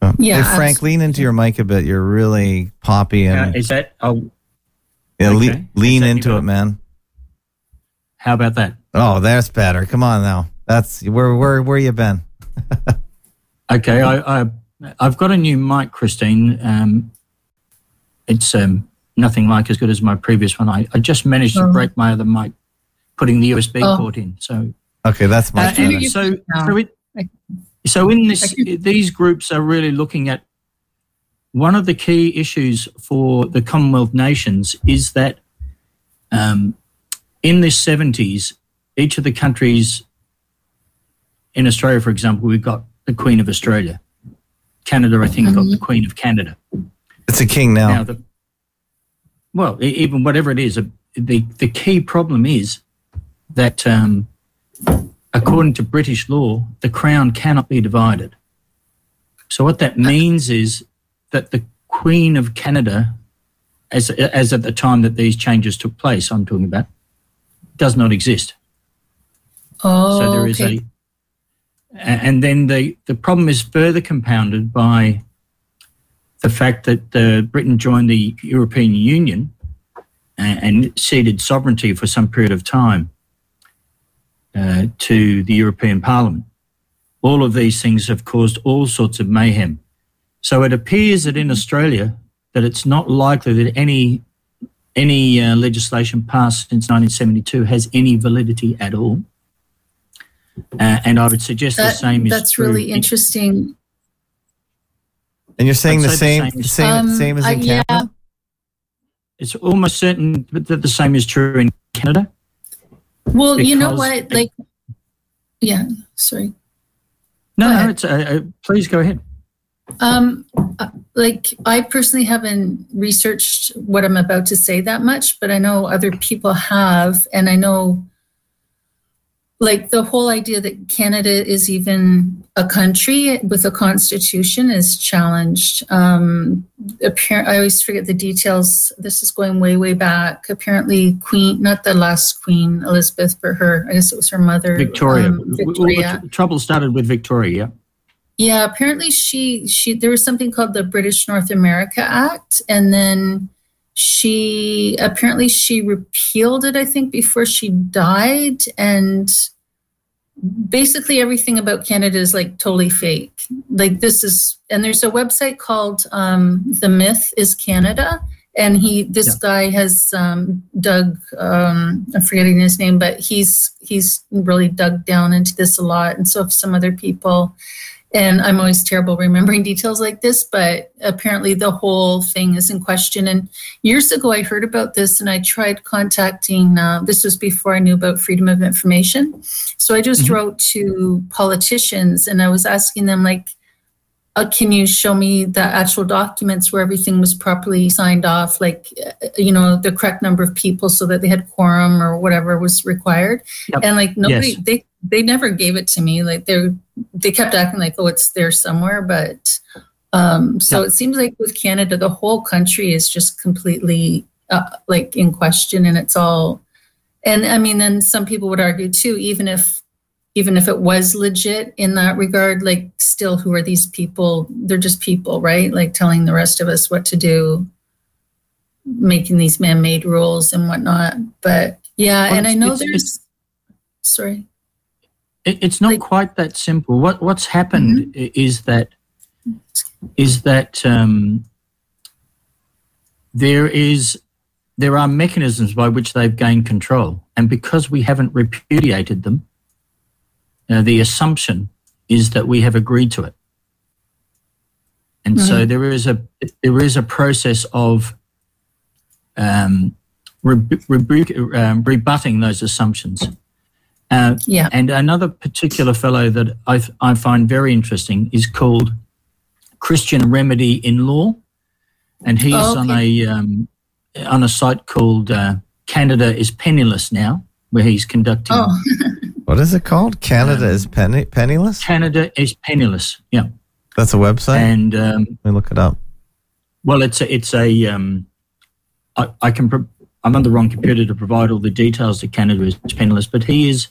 Oh. Yeah, hey, Frank, lean into your mic a bit. You're really poppy and. Uh, is that? Oh, yeah, okay. le- lean into it, man. How about that? Oh, that's better. Come on now. That's where where where you been? okay, I, I I've got a new mic, Christine. Um, it's um, nothing like as good as my previous one. I, I just managed to oh. break my other mic, putting the USB oh. port in. So okay, that's much uh. So so, it, so in this, these groups are really looking at one of the key issues for the Commonwealth nations is that um, in the 70s, each of the countries in Australia, for example, we've got the Queen of Australia. Canada, I think, mm-hmm. got the mm-hmm. Queen of Canada. It's a king now. now the, well, even whatever it is, the, the key problem is that, um, according to British law, the crown cannot be divided. So, what that means is that the Queen of Canada, as, as at the time that these changes took place, I'm talking about, does not exist. Oh, so there is okay. a, and then the the problem is further compounded by the fact that uh, Britain joined the European Union and, and, ceded sovereignty for some period of time uh, to the European Parliament. All of these things have caused all sorts of mayhem. So it appears that in Australia that it's not likely that any any uh, legislation passed since 1972 has any validity at all. Uh, and I would suggest that, the same is That's true. really interesting. And you're saying the same, the same, um, same as in uh, Canada? Yeah. It's almost certain that the same is true in Canada. Well, you know what? Like, yeah, sorry. No, no, it's, uh, uh, please go ahead. Um, uh, like I personally haven't researched what I'm about to say that much, but I know other people have, and I know like the whole idea that Canada is even a country with a constitution is challenged. Um, apparent, I always forget the details. This is going way, way back. Apparently, Queen, not the last Queen Elizabeth, but her, I guess it was her mother, Victoria. um, Victoria. tr- trouble started with Victoria. Yeah. Yeah, apparently she she there was something called the British North America Act, and then she apparently she repealed it. I think before she died, and basically everything about Canada is like totally fake. Like this is, and there's a website called um, The Myth Is Canada, and he this Yeah. guy has um, dug um, I'm forgetting his name, but he's he's really dug down into this a lot, and so have some other people. And I'm always terrible remembering details like this, but apparently the whole thing is in question. And years ago, I heard about this and I tried contacting, uh, this was before I knew about freedom of information. So I just Mhm. wrote to politicians and I was asking them, like, uh, can you show me the actual documents where everything was properly signed off, like, uh, you know, the correct number of people so that they had quorum or whatever was required? Yep. And like, nobody, Yes. they, they never gave it to me. Like, they're, they kept acting like, oh, it's there somewhere. But um, so Yeah. it seems like with Canada, the whole country is just completely uh, like in question, and it's all. And I mean, then some people would argue too, even if even if it was legit in that regard, like still, who are these people? They're just people, right? Like telling the rest of us what to do, making these man-made rules and whatnot. But yeah, Well, and I know there's. Sorry. It, it's not Like- quite that simple. What what's happened i- is that is that um, there is there are mechanisms by which they've gained control, and because we haven't repudiated them, uh, the assumption is that we have agreed to it, and so there is a there is a process of um, rebu- rebu- um, rebutting those assumptions. Uh, Yeah. and another particular fellow that I, I find very interesting is called Christian Remedy in Law, and he's Oh, on a um, on a site called uh, Canada is Penniless now, where he's conducting Oh, What is it called? Canada is penny, penniless? Canada is Penniless. Yeah, That's a website? and um, Let me look it up. well, it's a, it's a um, I, I can pro- I'm on the wrong computer to provide all the details to Canada is penniless, but he is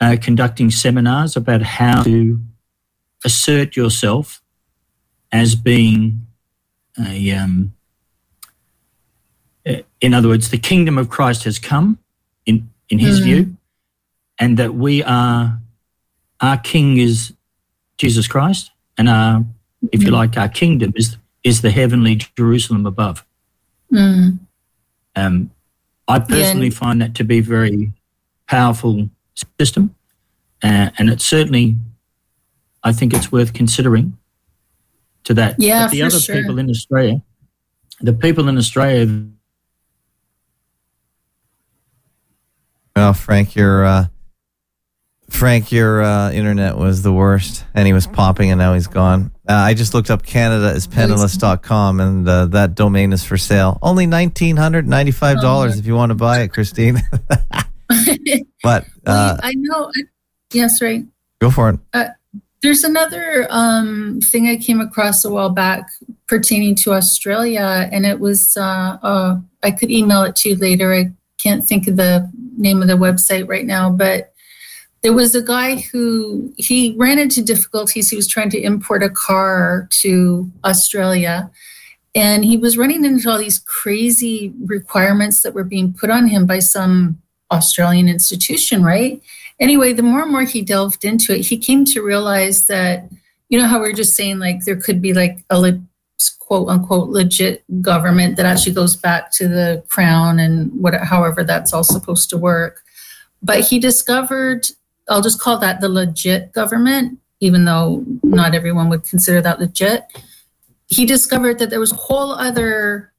uh, conducting seminars about how to assert yourself as being a, um, uh, in other words, the kingdom of Christ has come in in his Mhm. view, and that we are our king is Jesus Christ, and our, if you like, our kingdom is is the heavenly Jerusalem above. mm, Um, I personally find that to be very powerful system, uh, and it's certainly, I think it's worth considering. To that, Yeah, but the for other sure. people in Australia, the people in Australia, Well, Frank, your uh, Frank, your uh, internet was the worst, and he was popping, and now he's gone. Uh, I just looked up Canada is penniless.com, and uh, that domain is for sale. Only nineteen hundred ninety five dollars if you want to buy it, Christine. but uh, I know. Yes, right. go for it. There's another um, thing I came across a while back pertaining to Australia, and it was uh, uh, I could email it to you later. I can't think of the name of the website right now, but there was a guy who he ran into difficulties. He was trying to import a car to Australia, and he was running into all these crazy requirements that were being put on him by some Australian institution, right? anyway, the more and more he delved into it, he came to realize that, you know, how we are just saying like there could be like a le- quote unquote legit government that actually goes back to the crown and what, however that's all supposed to work. But he discovered, I'll just call that the legit government, even though not everyone would consider that legit. He discovered that there was a whole other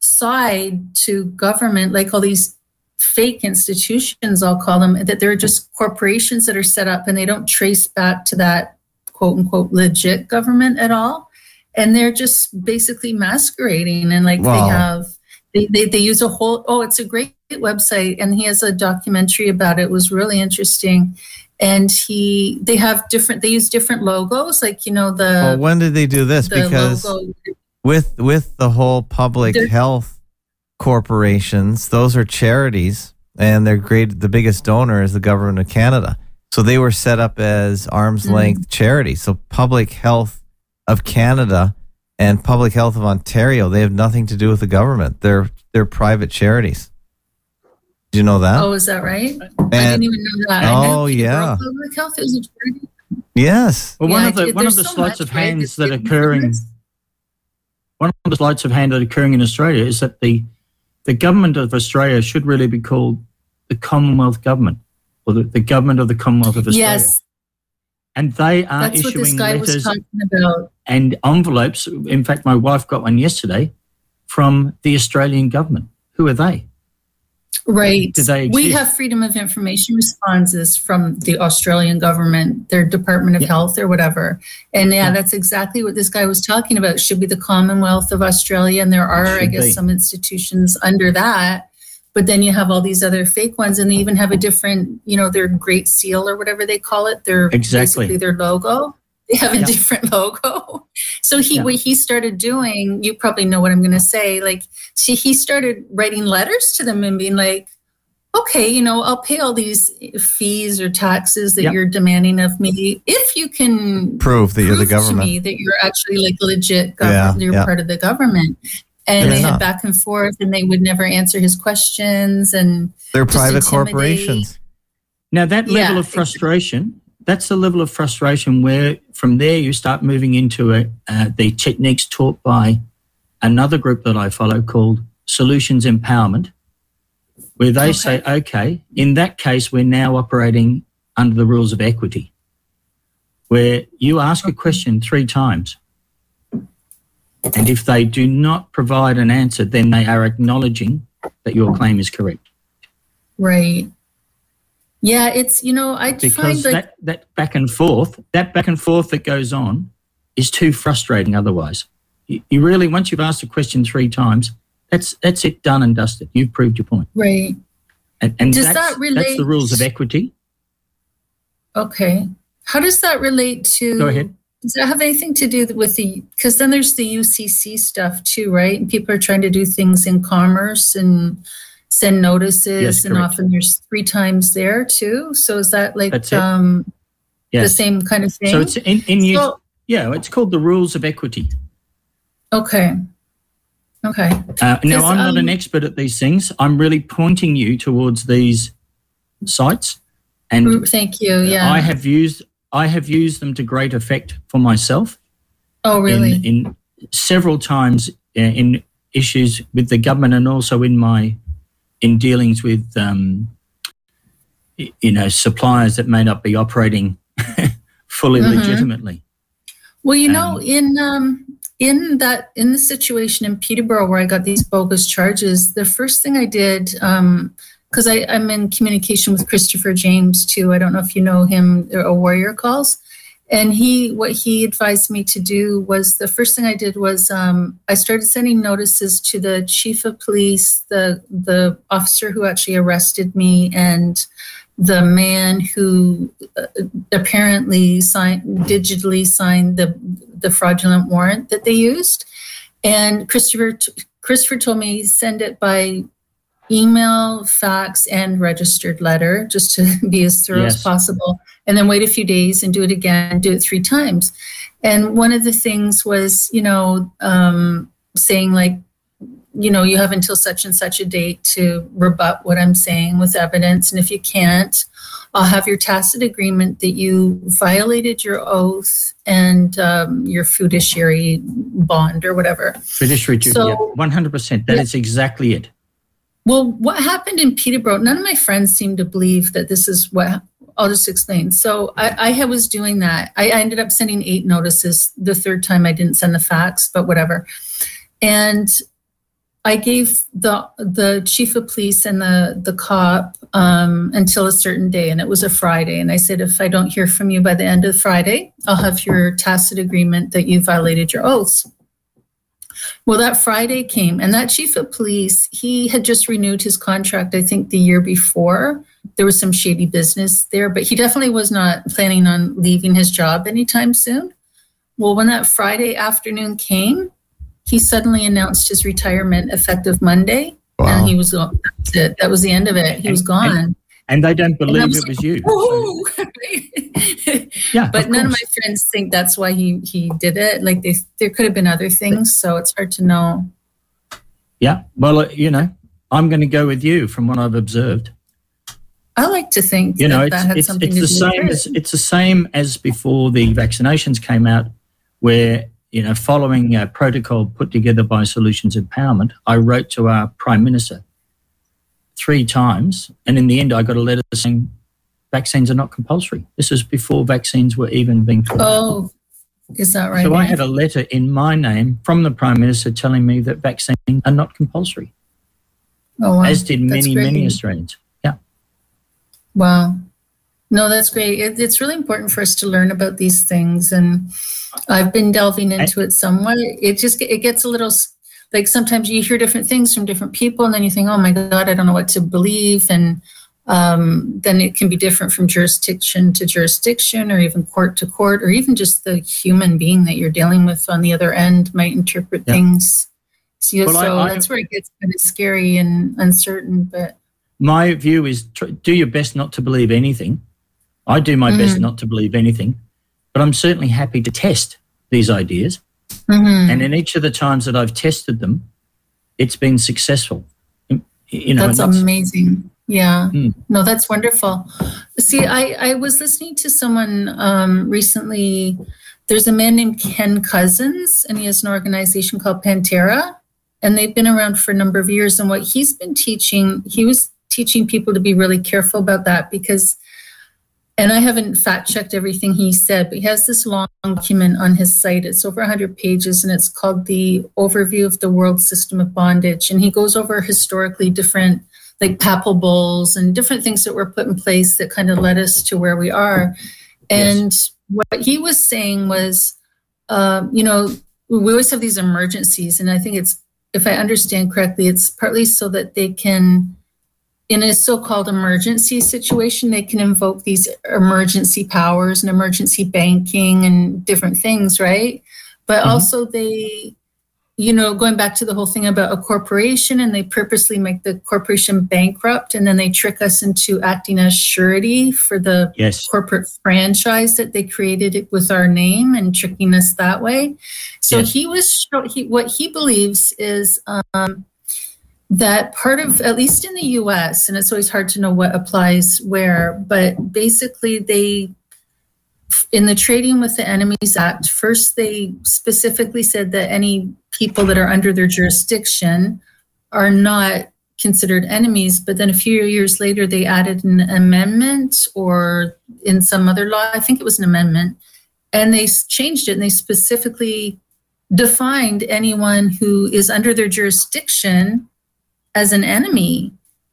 side to government, like all these fake institutions, I'll call them, that they're just corporations that are set up and they don't trace back to that quote unquote legit government at all. And they're just basically masquerading and like Wow. they have They, they, they use a whole, oh, it's a great website. And he has a documentary about it. It was really interesting. And he, they have different, they use different logos, like, you know, the, well, when did they do this? the Because logo. with with the whole public health corporations, those are charities, and they're great. The biggest donor is the government of Canada. So they were set up as arm's Mm. length charities. So Public Health of Canada and Public Health of Ontario, they have nothing to do with the government. They're they're private charities. Do you know that? Oh, is that right? I didn't even know that. Oh, yeah. Public health is a charity. yes. Well, one Yeah, of the it- one of the so sleights of hands It's that occurring one of the sleights of hand that are occurring in Australia is that the the government of Australia should really be called the Commonwealth Government or the, the government of the Commonwealth of Australia. Yes, And they are that's what this issuing guy letters and envelopes. In fact, my wife got one yesterday from the Australian government. Who are they? Right. We have freedom of information responses from the Australian government, their Department of Yeah. Health or whatever. And yeah, Yeah. that's exactly what this guy was talking about. It should be the Commonwealth of Australia. And there are, I guess, be. some institutions under that. But then you have all these other fake ones, and they even have a different, you know, their Great Seal or whatever they call it. Their Exactly. basically their logo. They have a Yeah. different logo. So he, Yeah. what he started doing, you probably know what I'm going to say. Like, see, he started writing letters to them and being like, okay, you know, I'll pay all these fees or taxes that Yep. you're demanding of me if you can Prove that you're the prove to government. me that you're actually like legit Yeah, government, you're yeah. part of the government. And Fair they enough. had back and forth, and they would never answer his questions. And They're private corporations. Now that level of frustration, that's the level of frustration where from there you start moving into a, uh, the techniques taught by another group that I follow called Solutions Empowerment, where they say, okay, in that case, we're now operating under the rules of equity, where you ask a question three times. And if they do not provide an answer, then they are acknowledging that your claim is correct. right, yeah, it's you know I because find like that, that back and forth, that back and forth that goes on is too frustrating otherwise. You, you really, once you've asked a question three times, that's that's it, done and dusted. You've proved your point. right. And, and Does that's, that that's the rules of equity. Okay. How does that relate to? Go ahead. Does that have anything to do with the? Because then there's the UCC stuff too, right? And people are trying to do things in commerce and send notices, Yes, and correct. often there's three times there too. So is that like it. um, the Yes. same kind of thing? So it's in, in you, So- yeah, it's called the rules of equity. okay. Okay. Uh, now, Yes, I'm not an um, expert at these things. I'm really pointing you towards these sites, and Thank you. Yeah. I have used I have used them to great effect for myself. oh, really? in, in several times uh, in issues with the government and also in my in dealings with um, you know suppliers that may not be operating fully Mhm. legitimately. Well, you know, Um, in um, in that in the situation in Peterborough where I got these bogus charges, the first thing I did, because I I'm in communication with Christopher James too. I don't know if you know him, a Warrior Calls, and he what he advised me to do was the first thing I did was um, I started sending notices to the chief of police, the the officer who actually arrested me, and the man who uh, apparently signed digitally signed the the fraudulent warrant that they used. And christopher t- christopher told me send it by email fax and registered letter just to be as thorough as possible and then wait a few days and do it again do it three times and one of the things was you know um, saying like you know you have until such and such a date to rebut what i'm saying with evidence and if you can't I'll have your tacit agreement that you violated your oath and um, your fiduciary bond or whatever. Fiduciary duty, So- yeah, one hundred percent. That Yeah. is exactly it. Well, what happened in Peterborough? None of my friends seem to believe that this is what. I'll just explain. So I, I was doing that. I, I ended up sending eight notices. The third time I didn't send the fax, but whatever. And I gave the the chief of police and the the cop um, until a certain day, and it was a Friday. And I said, if I don't hear from you by the end of Friday, I'll have your tacit agreement that you violated your oaths. Well, that Friday came, and that chief of police, he had just renewed his contract, I think, the year before. There was some shady business there, but he definitely was not planning on leaving his job anytime soon. Well, when that Friday afternoon came, he suddenly announced his retirement effective Monday, Wow. and he was gone. That's it. That was the end of it. He was gone. And they don't believe I'm it was you. So, yeah, but of none of my friends think that's why he he did it. Like they, there could have been other things, so it's hard to know. Yeah. Well, uh, you know, I'm going to go with you from what I've observed. I like to think You know, that it's that had it's, something it's to the do same with as it's the same as before the vaccinations came out, where you know, following a protocol put together by Solutions Empowerment, I wrote to our Prime Minister three times, and in the end, I got a letter saying vaccines are not compulsory. This is before vaccines were even being. Oh, is that right? So I had a letter in my name from the Prime Minister telling me that vaccines are not compulsory, oh, wow. as did That's many, great. many Australians. Wow. No, that's great. It, it's really important for us to learn about these things, and I've been delving into it somewhat. It just it gets a little like sometimes you hear different things from different people, and then you think, "Oh my God, I don't know what to believe," and um, then it can be different from jurisdiction to jurisdiction, or even court to court, or even just the human being that you're dealing with on the other end might interpret Yeah. things. So, Well, I- so I- that's where it gets kind of scary and uncertain. But My view is tr- do your best not to believe anything. I do my best Mhm. not to believe anything, but I'm certainly happy to test these ideas. Mhm. And in each of the times that I've tested them, it's been successful. You know, that's that's- amazing. Yeah. Mm. No, that's wonderful. See, I, I was listening to someone um, recently. There's a man named Ken Cousins, and he has an organization called Pantera, and they've been around for a number of years. And what he's been teaching, he was teaching people to be really careful about that because, and I haven't fact checked everything he said, but he has this long document on his site. It's over 100 pages, and it's called The Overview of the World System of Bondage. And he goes over historically different like papal bulls and different things that were put in place that kind of led us to where we are. And what he was saying was, um, you know, we always have these emergencies, and I think it's, if I understand correctly, it's partly so that they can, in a so-called emergency situation, they can invoke these emergency powers and emergency banking and different things, right? But Mhm. also they you know, going back to the whole thing about a corporation and they purposely make the corporation bankrupt and then they trick us into acting as surety for the yes. corporate franchise that they created it with our name and tricking us that way. So Yes. he was show- he what he believes is um, that part of at least in the U.S. and it's always hard to know what applies where, but basically they in the Trading with the Enemies Act, first they specifically said that any people that are under their jurisdiction are not considered enemies. But then a few years later, they added an amendment or in some other law, I think it was an amendment, and they changed it and they specifically defined anyone who is under their jurisdiction as an enemy.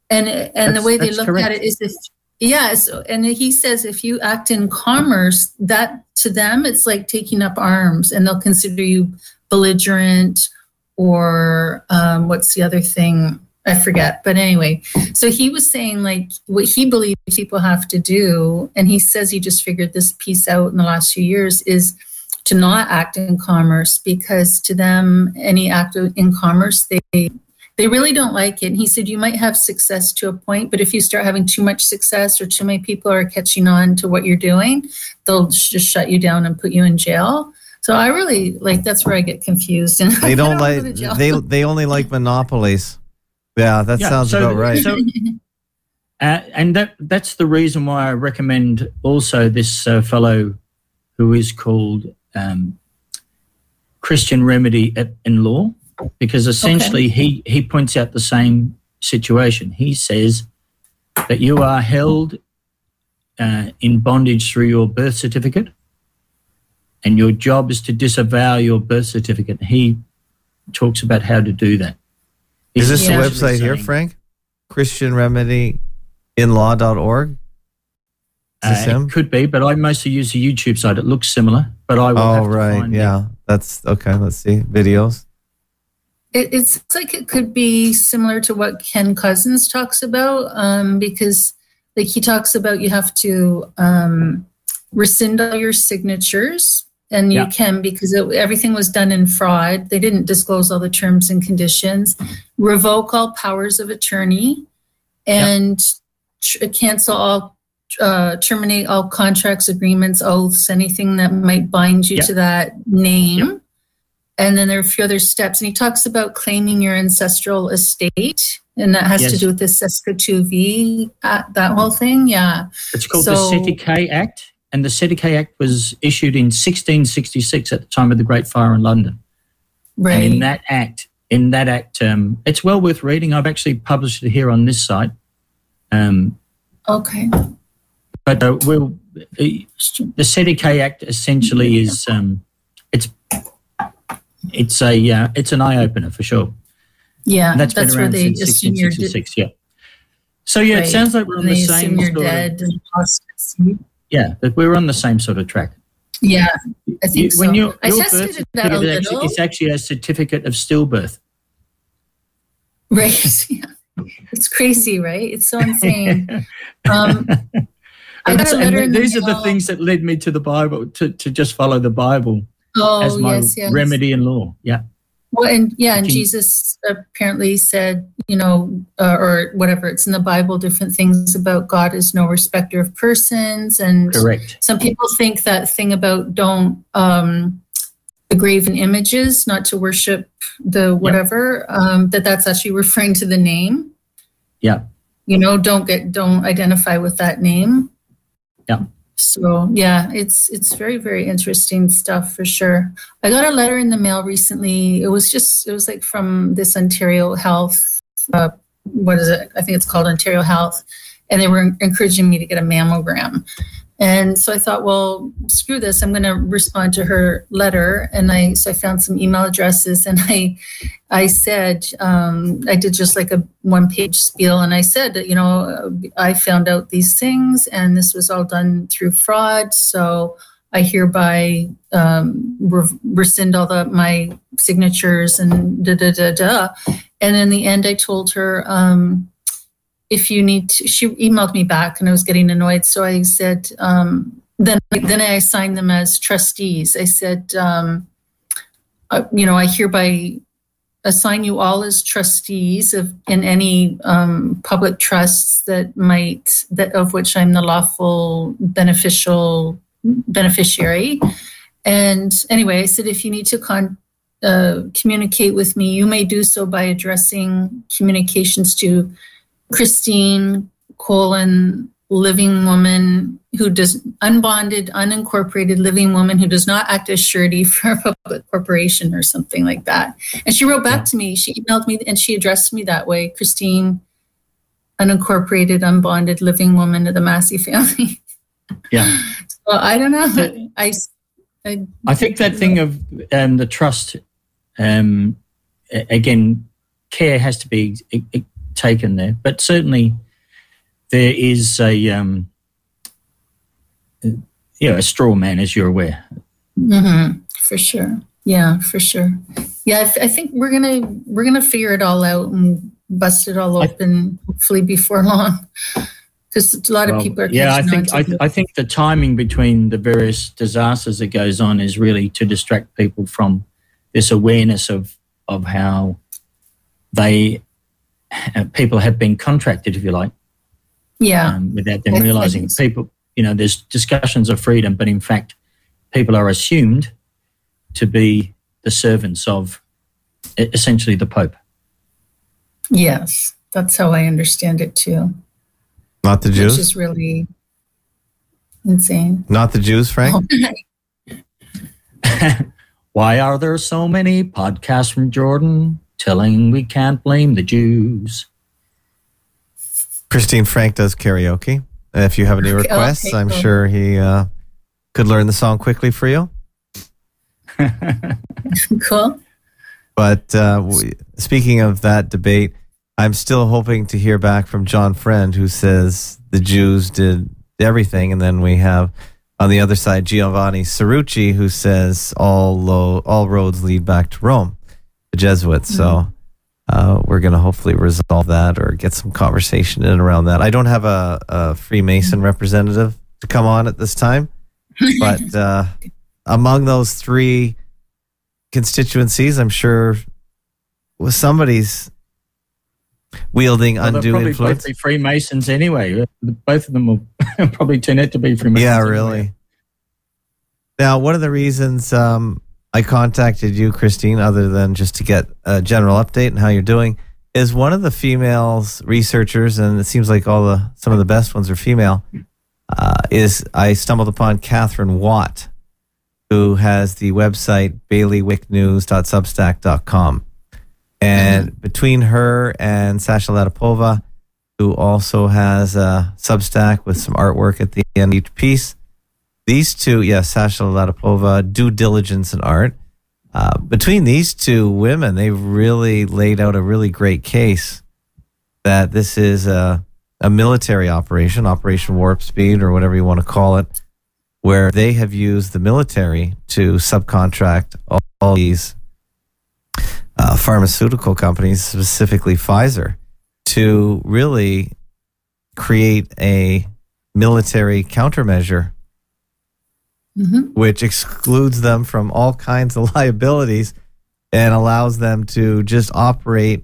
And, and the way they look correct. at it is if Yes, and he says if you act in commerce, that to them it's like taking up arms, and they'll consider you belligerent or um, what's the other thing? I forget. But anyway, so he was saying like what he believes people have to do, and he says he just figured this piece out in the last few years is to not act in commerce because to them any act in commerce they they really don't like it. And he said, you might have success to a point, but if you start having too much success or too many people are catching on to what you're doing, they'll just shut you down and put you in jail. So I really like that's where I get confused. And They don't wanna go to like they they only like monopolies. Yeah, that Yeah, sounds so- about right. so- Uh, and that that's the reason why I recommend also this uh, fellow who is called um, Christian Remedy at, in Law, because essentially he, he points out the same situation. He says that you are held uh, in bondage through your birth certificate, and your job is to disavow your birth certificate. He talks about how to do that. Is He's this the Yeah. essentially website here, Frank? Christian Remedy inlaw.org? Is this Uh, him? it could be, but I mostly use the YouTube site. It looks similar, but I will have Oh, to right. find Yeah. That's okay. Let's see. Videos. It, it sounds like it could be similar to what Ken Cousins talks about, um, because like he talks about you have to um, rescind all your signatures, and you Yeah. can because it, everything was done in fraud. They didn't disclose all the terms and conditions. Revoke all powers of attorney, and tr- cancel all. Uh, terminate all contracts, agreements, oaths, anything that might bind you Yeah. to that name. And then there are a few other steps. And he talks about claiming your ancestral estate. And that has to do with the Saskatchewan, uh, that whole thing. Yeah. It's called So- the K Act, and the Cestui Que Act was issued in 1666 at the time of the Great Fire in London. Right. And in that act, in that act, um, it's well worth reading. I've actually published it here on this site. Um, okay. but uh, we'll, the Cestui Que Act essentially is um, it's it's a uh, it's an eye opener for sure. Yeah. And that's been where around they since assume you're 1666. Yeah. So yeah, it sounds like we're on the same of, dead and yeah, but we're on the same sort of track. Yeah. I think You- when so. you I your tested birth that a actually, little. it's actually a certificate of stillbirth. Right. Yeah. It's crazy, right? It's so insane. Um, I got that's- a and letter the these are the things that led me to the Bible to, to just follow the Bible oh, as my yes, yes. remedy in law. Yeah. Well, and yeah, and Jesus apparently said, you know, uh, or whatever, it's in the Bible, different things about God is no respecter of persons. And Correct. some people think that thing about don't um, graven images, not to worship the whatever, um, that that's actually referring to the name. Yeah. You know, don't get, don't identify with that name. Yeah. So yeah, it's it's very very interesting stuff for sure. I got a letter in the mail recently. It was just it was like from this Ontario Health. Uh, what is it? I think it's called Ontario Health, and they were encouraging me to get a mammogram. And so I thought, well, screw this. I'm going to respond to her letter. And I so I found some email addresses, and I I said um, I did just like a one page spiel, and I said you know I found out these things, and this was all done through fraud. So I hereby um, re- rescind all the my signatures and da da da da. And in the end, I told her um, if you need to. She emailed me back, and I was getting annoyed. So I said um, then then I assigned them as trustees. I said. Um, uh, you know, I hereby assign you all as trustees of in any um, public trusts that might that of which I'm the lawful beneficial beneficiary. And anyway, I said if you need to con- uh, communicate with me, you may do so by addressing communications to Christine colon living woman who does unbonded, unincorporated living woman who does not act as surety for a public corporation or something like that. And she wrote back to me. She emailed me and she addressed me that way, Christine, unincorporated, unbonded living woman of the Massey family. Yeah. Well, I don't know. I, I I think that thing of um, the trust, um, again, care has to be taken there, but certainly there is a, um, you know, a straw man, as you're aware. hmm for sure. Yeah, for sure. Yeah, I, think we're gonna we're gonna figure it all out and bust it all I- open hopefully before long. Because a lot of people are yeah, I think I, to I think the timing between the various disasters that goes on is really to distract people from this awareness of of how they people have been contracted, if you like, yeah, um, without them realizing. People, you know, there's discussions of freedom, but in fact, people are assumed to be the servants of essentially the Pope. yes, that's how I understand it too. Not the Jews? Which Jews? is really insane. Not the Jews, Frank? Why are there so many podcasts from Jordan telling we can't blame the Jews? Christine Frank does karaoke. And if you have any requests, I'm cool. sure he uh, could learn the song quickly for you. cool. But uh, we, speaking of that debate, I'm still hoping to hear back from John Friend, who says the Jews did everything. And then we have on the other side Giovanni Cerrucci, who says all, lo- all roads lead back to Rome. Jesuits. So uh, we're going to hopefully resolve that or get some conversation in around that. I don't have a, a Freemason representative to come on at this time, but uh, among those three constituencies, I'm sure with somebody's wielding Well, they'll undue probably influence. both be Freemasons anyway. Both of them will probably turn out to be Freemasons. Yeah, anyway. really. Now, one of the reasons um, I contacted you, Christine, other than just to get a general update and how you're doing, is one of the females researchers, and it seems like all the some of the best ones are female. Uh, is I stumbled upon Katherine Watt, who has the website bailiwicknews.substack.com. And between her and Sasha Latypova, who also has a Substack with some artwork at the end of each piece, these two, yes, Sasha Latypova, due diligence and art. Uh, between these two women, they've really laid out a really great case that this is a, a military operation, Operation Warp Speed, or whatever you want to call it, where they have used the military to subcontract all, all these uh, pharmaceutical companies, specifically Pfizer, to really create a military countermeasure Mhm. which excludes them from all kinds of liabilities and allows them to just operate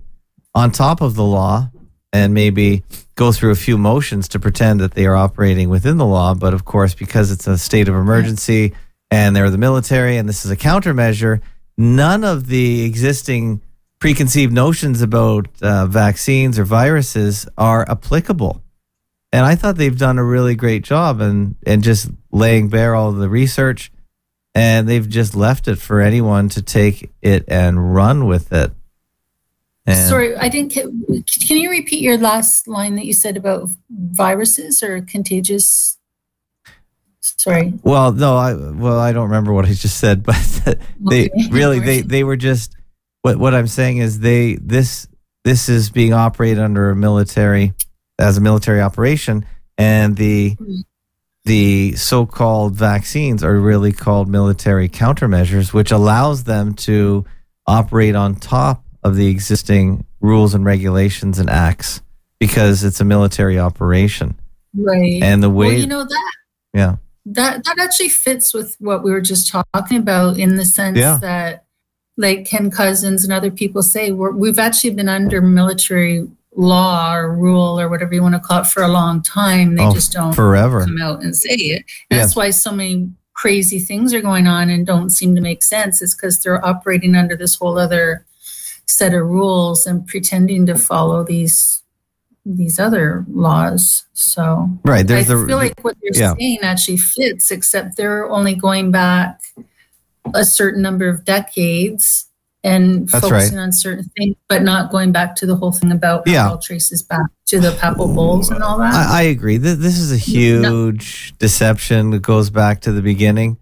on top of the law and maybe go through a few motions to pretend that they are operating within the law. But of course, because it's a state of emergency and they're the military and this is a countermeasure, none of the existing preconceived notions about uh, vaccines or viruses are applicable. And I thought they've done a really great job and and just laying bare all the research, and they've just left it for anyone to take it and run with it. And Sorry, I didn't. Can you repeat your last line that you said about viruses or contagious? Sorry. well, no, I well I don't remember what I just said, but they Okay. really they they were just what what I'm saying is they this this is being operated under a military as a military operation, and the the so-called vaccines are really called military countermeasures, which allows them to operate on top of the existing rules and regulations and acts because it's a military operation. Right. And the way, well, you know that yeah, that that actually fits with what we were just talking about in the sense Yeah. that, like Ken Cousins and other people say, we're, we've actually been under military law or rule or whatever you want to call it for a long time. They Oh, just don't forever. come out and say it. And. That's why so many crazy things are going on and don't seem to make sense. It's because they're operating under this whole other set of rules and pretending to follow these these other laws. So Right. There's I the, feel like what you're yeah. saying actually fits, except they're only going back a certain number of decades and That's focusing on certain things, but not going back to the whole thing about Yeah. all traces back to the papal bulls and all that. I, I agree. This, this is a huge deception that goes back to the beginning,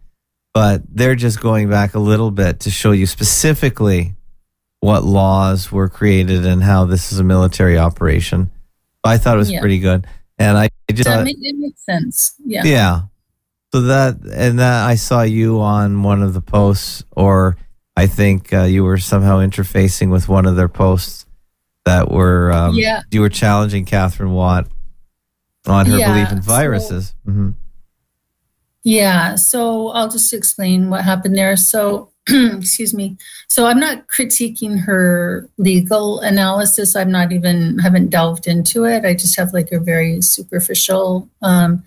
but they're just going back a little bit to show you specifically what laws were created and how this is a military operation. I thought it was Yeah. pretty good, and I just that thought, make, it makes sense. Yeah. yeah. So that and that I saw you on one of the posts, or I think uh, you were somehow interfacing with one of their posts that were um, Yeah. you were challenging Katherine Watt on her Yeah, belief in so- viruses. hmm Yeah, so I'll just explain what happened there. So, excuse me. So I'm not critiquing her legal analysis. I'm not even haven't delved into it. I just have like a very superficial um,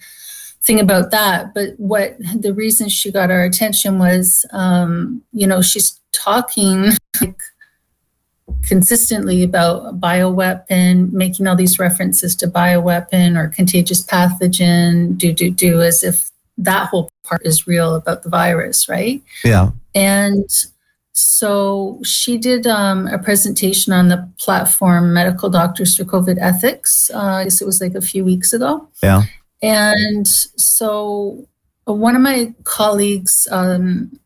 thing about that. But what the reason she got our attention was, um, you know, she's talking like consistently about bioweapon, making all these references to bioweapon or contagious pathogen, do do do, as if that whole part is real about the virus, right? Yeah. And so she did um, a presentation on the platform Medical Doctors for COVID Ethics. Uh, I guess it was like a few weeks ago. Yeah. And so uh, one of my colleagues, um,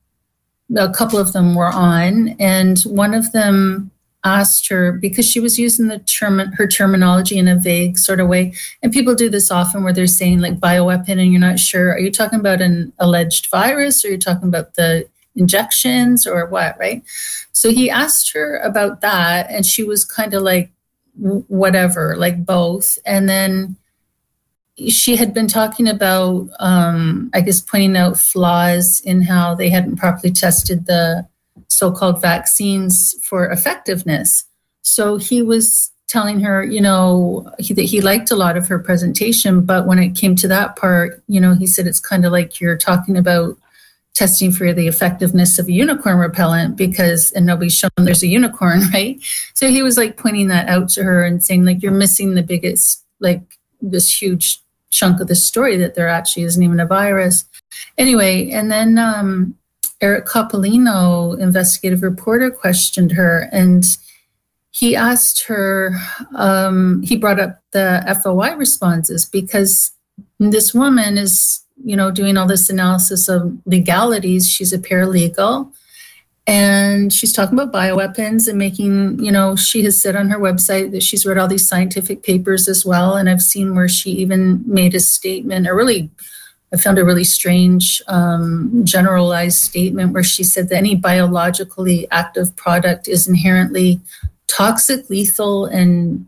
a couple of them were on, and one of them asked her because she was using the term her terminology in a vague sort of way and people do this often where they're saying like bioweapon and you're not sure are you talking about an alleged virus or you're talking about the injections or what, right? So he asked her about that, and she was kind of like, whatever, like both. And then she had been talking about, um, I guess, pointing out flaws in how they hadn't properly tested the so called vaccines for effectiveness. So he was telling her, you know, he, that he liked a lot of her presentation, but when it came to that part, you know, he said it's kind of like you're talking about testing for the effectiveness of a unicorn repellent because and nobody's shown there's a unicorn, right? So he was like pointing that out to her and saying like you're missing the biggest like this huge chunk of the story that there actually isn't even a virus. Anyway, and then um, Eric Coppolino, investigative reporter, questioned her and he asked her, um, he brought up the FOI responses because this woman is, you know, doing all this analysis of legalities. She's a paralegal and she's talking about bioweapons and making, you know, she has said on her website that she's read all these scientific papers as well. And I've seen where she even made a statement, a really I found a really strange um, generalized statement where she said that any biologically active product is inherently toxic, lethal, and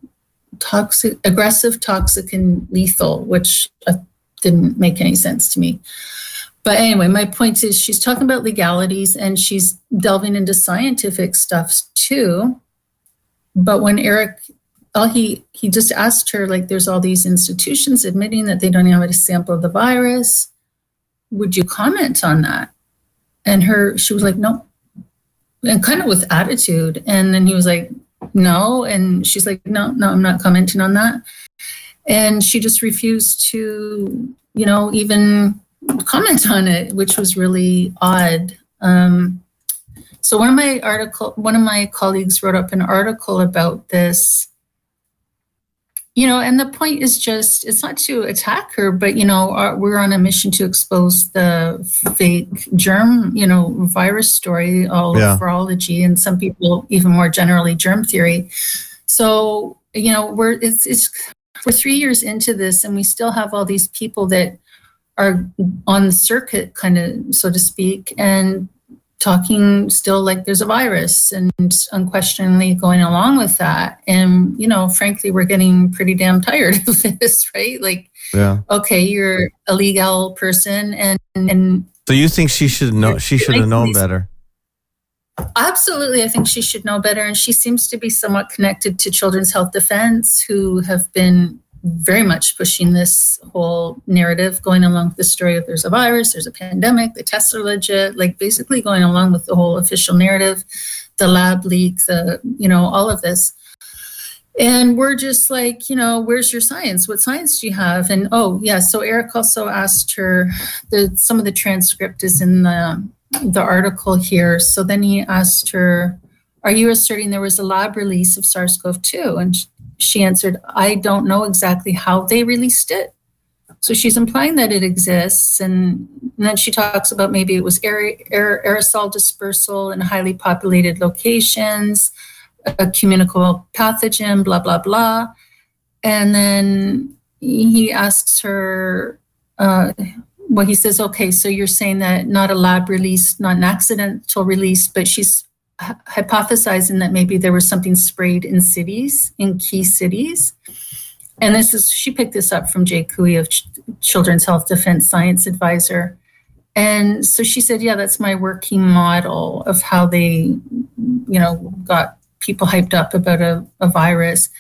toxic, aggressive, toxic, and lethal, which uh, didn't make any sense to me. But anyway, my point is she's talking about legalities and she's delving into scientific stuff too. But when Eric all he he just asked her like there's all these institutions admitting that they don't have a sample of the virus. Would you comment on that? And her she was like no and kind of with attitude. And then he was like no. And she's like no no i'm not commenting on that. And she just refused to you know even comment on it which was really odd. Um, so one of my article one of my colleagues wrote up an article about this. You know and the point is just it's not to attack her but you know our, we're on a mission to expose the fake germ you know virus story all yeah. virology and some people even more generally germ theory. So you know we're it's it's we're three years into this and we still have all these people that are on the circuit kind of so to speak and talking still like there's a virus and unquestioningly going along with that. And, you know, frankly, we're getting pretty damn tired of this, right? Like, yeah. okay, you're a legal person and, and so you think she should know she should have known better. Absolutely. I think she should know better. And she seems to be somewhat connected to Children's Health Defense, who have been very much pushing this whole narrative, going along with the story of there's a virus, there's a pandemic, the tests are legit, like basically going along with the whole official narrative, the lab leak, the, you know, all of this. And we're just like, you know, where's your science? What science do you have? And oh, yeah. So Eric also asked her. The some of the transcript is in the the article here. So then he asked her, "Are you asserting there was a lab release of SARS-CoV-2?" And she answered, I don't know exactly how they released it. So she's implying that it exists. And, and then she talks about maybe it was aer- aer- aerosol dispersal in highly populated locations, a communicable pathogen, blah, blah, blah. And then he asks her, uh, well, he says, okay, so you're saying that not a lab release, not an accidental release, but she's hypothesizing that maybe there was something sprayed in cities, in key cities. And this is, she picked this up from Jay Couey of Ch- Children's Health Defense Science Advisor. And so she said, yeah, that's my working model of how they, you know, got people hyped up about a, a virus.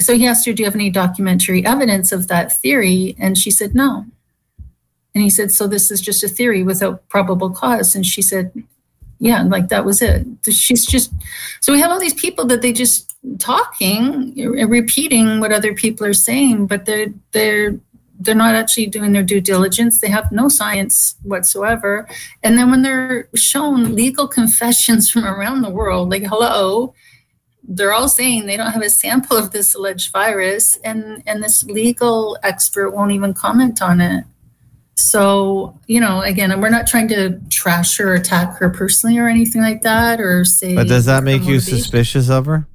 So he asked her, do you have any documentary evidence of that theory? And she said, no. And he said, so this is just a theory without probable cause. And she said, yeah, like that was it. She's just so we have all these people that they just talking, uh, repeating what other people are saying, but they're they're they're not actually doing their due diligence. They have no science whatsoever. And then when they're shown legal confessions from around the world, like hello, they're all saying they don't have a sample of this alleged virus, and and this legal expert won't even comment on it. So, you know, again, we're not trying to trash her or attack her personally or anything like that or say. But does that make you suspicious of her?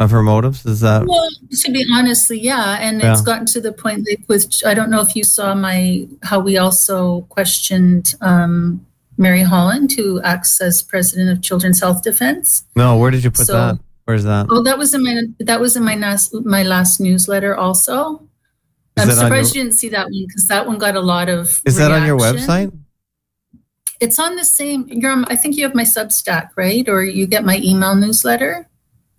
Of her motives? Is that. Well, to be honestly, yeah. And yeah. it's gotten to the point like with, I don't know if you saw my, how we also questioned um, Mary Holland, who acts as president of Children's Health Defense. No, where did you put So- that? Where's that? Oh, that was in my that was in my last my last newsletter. Also, Is I'm surprised your- you didn't see that one because that one got a lot of. Is that on your website? It's on the same. You're. on- I think you have my Substack, right? Or you get my email newsletter.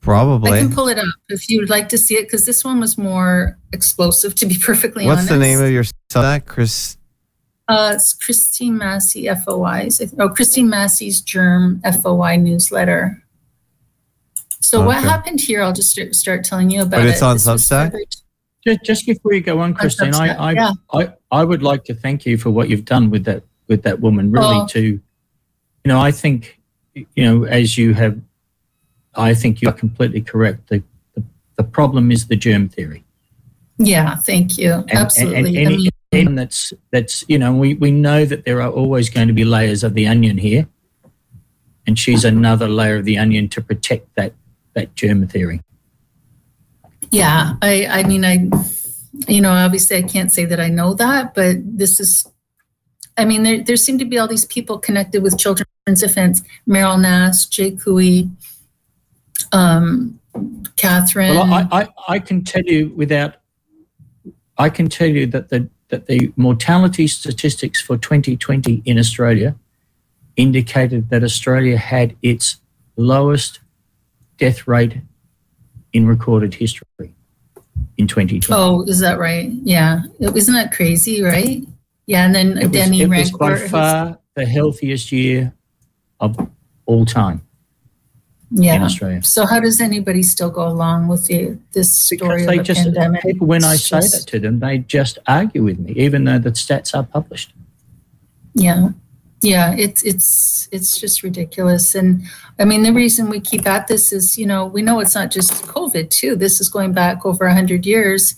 Probably. I can pull it up if you would like to see it because this one was more explosive. To be perfectly What's honest, What's the name of your Substack, Chris? Uh, it's Christine Massey FOI's. Oh, Christine Massey's Germ FOI newsletter. So what happened here? I'll just start, start telling you about it. But it. it's on This Substack? Just, just before you go on, Christine, I, I, yeah. I, I would like to thank you for what you've done with that with that woman. Really, Oh. to you know, I think you know, as you have, I think you are completely correct. The the, the problem is the germ theory. Yeah, thank you. And, Absolutely. And, and I any, mean, anyone that's that's you know, we we know that there are always going to be layers of the onion here, and she's another layer of the onion to protect that that germ theory. Yeah, I, I mean, I, you know, obviously I can't say that I know that, but this is, I mean, there, there seem to be all these people connected with Children's Defense, Meryl Nass, Jay Couey, um, Catherine. Well, I, I, I can tell you without, I can tell you that the that the mortality statistics for 2020 in Australia indicated that Australia had its lowest death rate in recorded history in 2020. Oh, is that right? Yeah. Isn't that crazy, right? Yeah. And then it was, Denny it was by far the healthiest year of all time in Yeah. Australia. So how does anybody still go along with the, this story Because they of just pandemic? people when I say just- that to them, they just argue with me, even though the stats are published. Yeah. Yeah, it's it's it's just ridiculous. And I mean the reason we keep at this is, you know, we know it's not just COVID too. This is going back over a hundred years.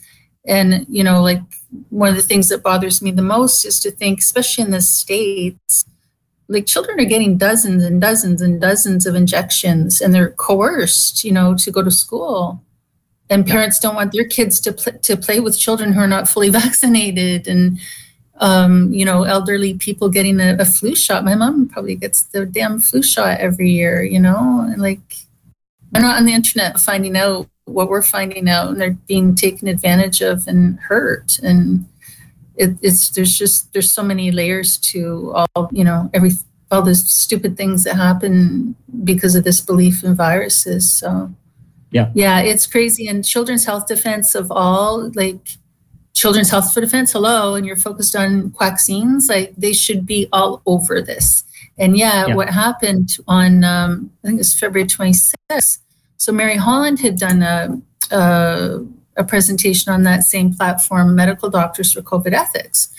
And, you know, like one of the things that bothers me the most is to think, especially in the States, like children are getting dozens and dozens and dozens of injections and they're coerced, you know, to go to school. And parents don't want their kids to pl- to play with children who are not fully vaccinated and um, you know, elderly people getting a, a flu shot. My mom probably gets the damn flu shot every year, you know, and like they're not on the internet finding out what we're finding out and they're being taken advantage of and hurt. And it, it's, there's just, there's so many layers to all, you know, every, all the stupid things that happen because of this belief in viruses. So, Yeah. Yeah, it's crazy. And Children's Health Defense of all, like, Children's Health for Defense, hello, and you're focused on vaccines, like they should be all over this. And yeah, Yeah. what happened on, um, I think it was February 26th. So Mary Holland had done a, a, a presentation on that same platform, Medical Doctors for COVID Ethics.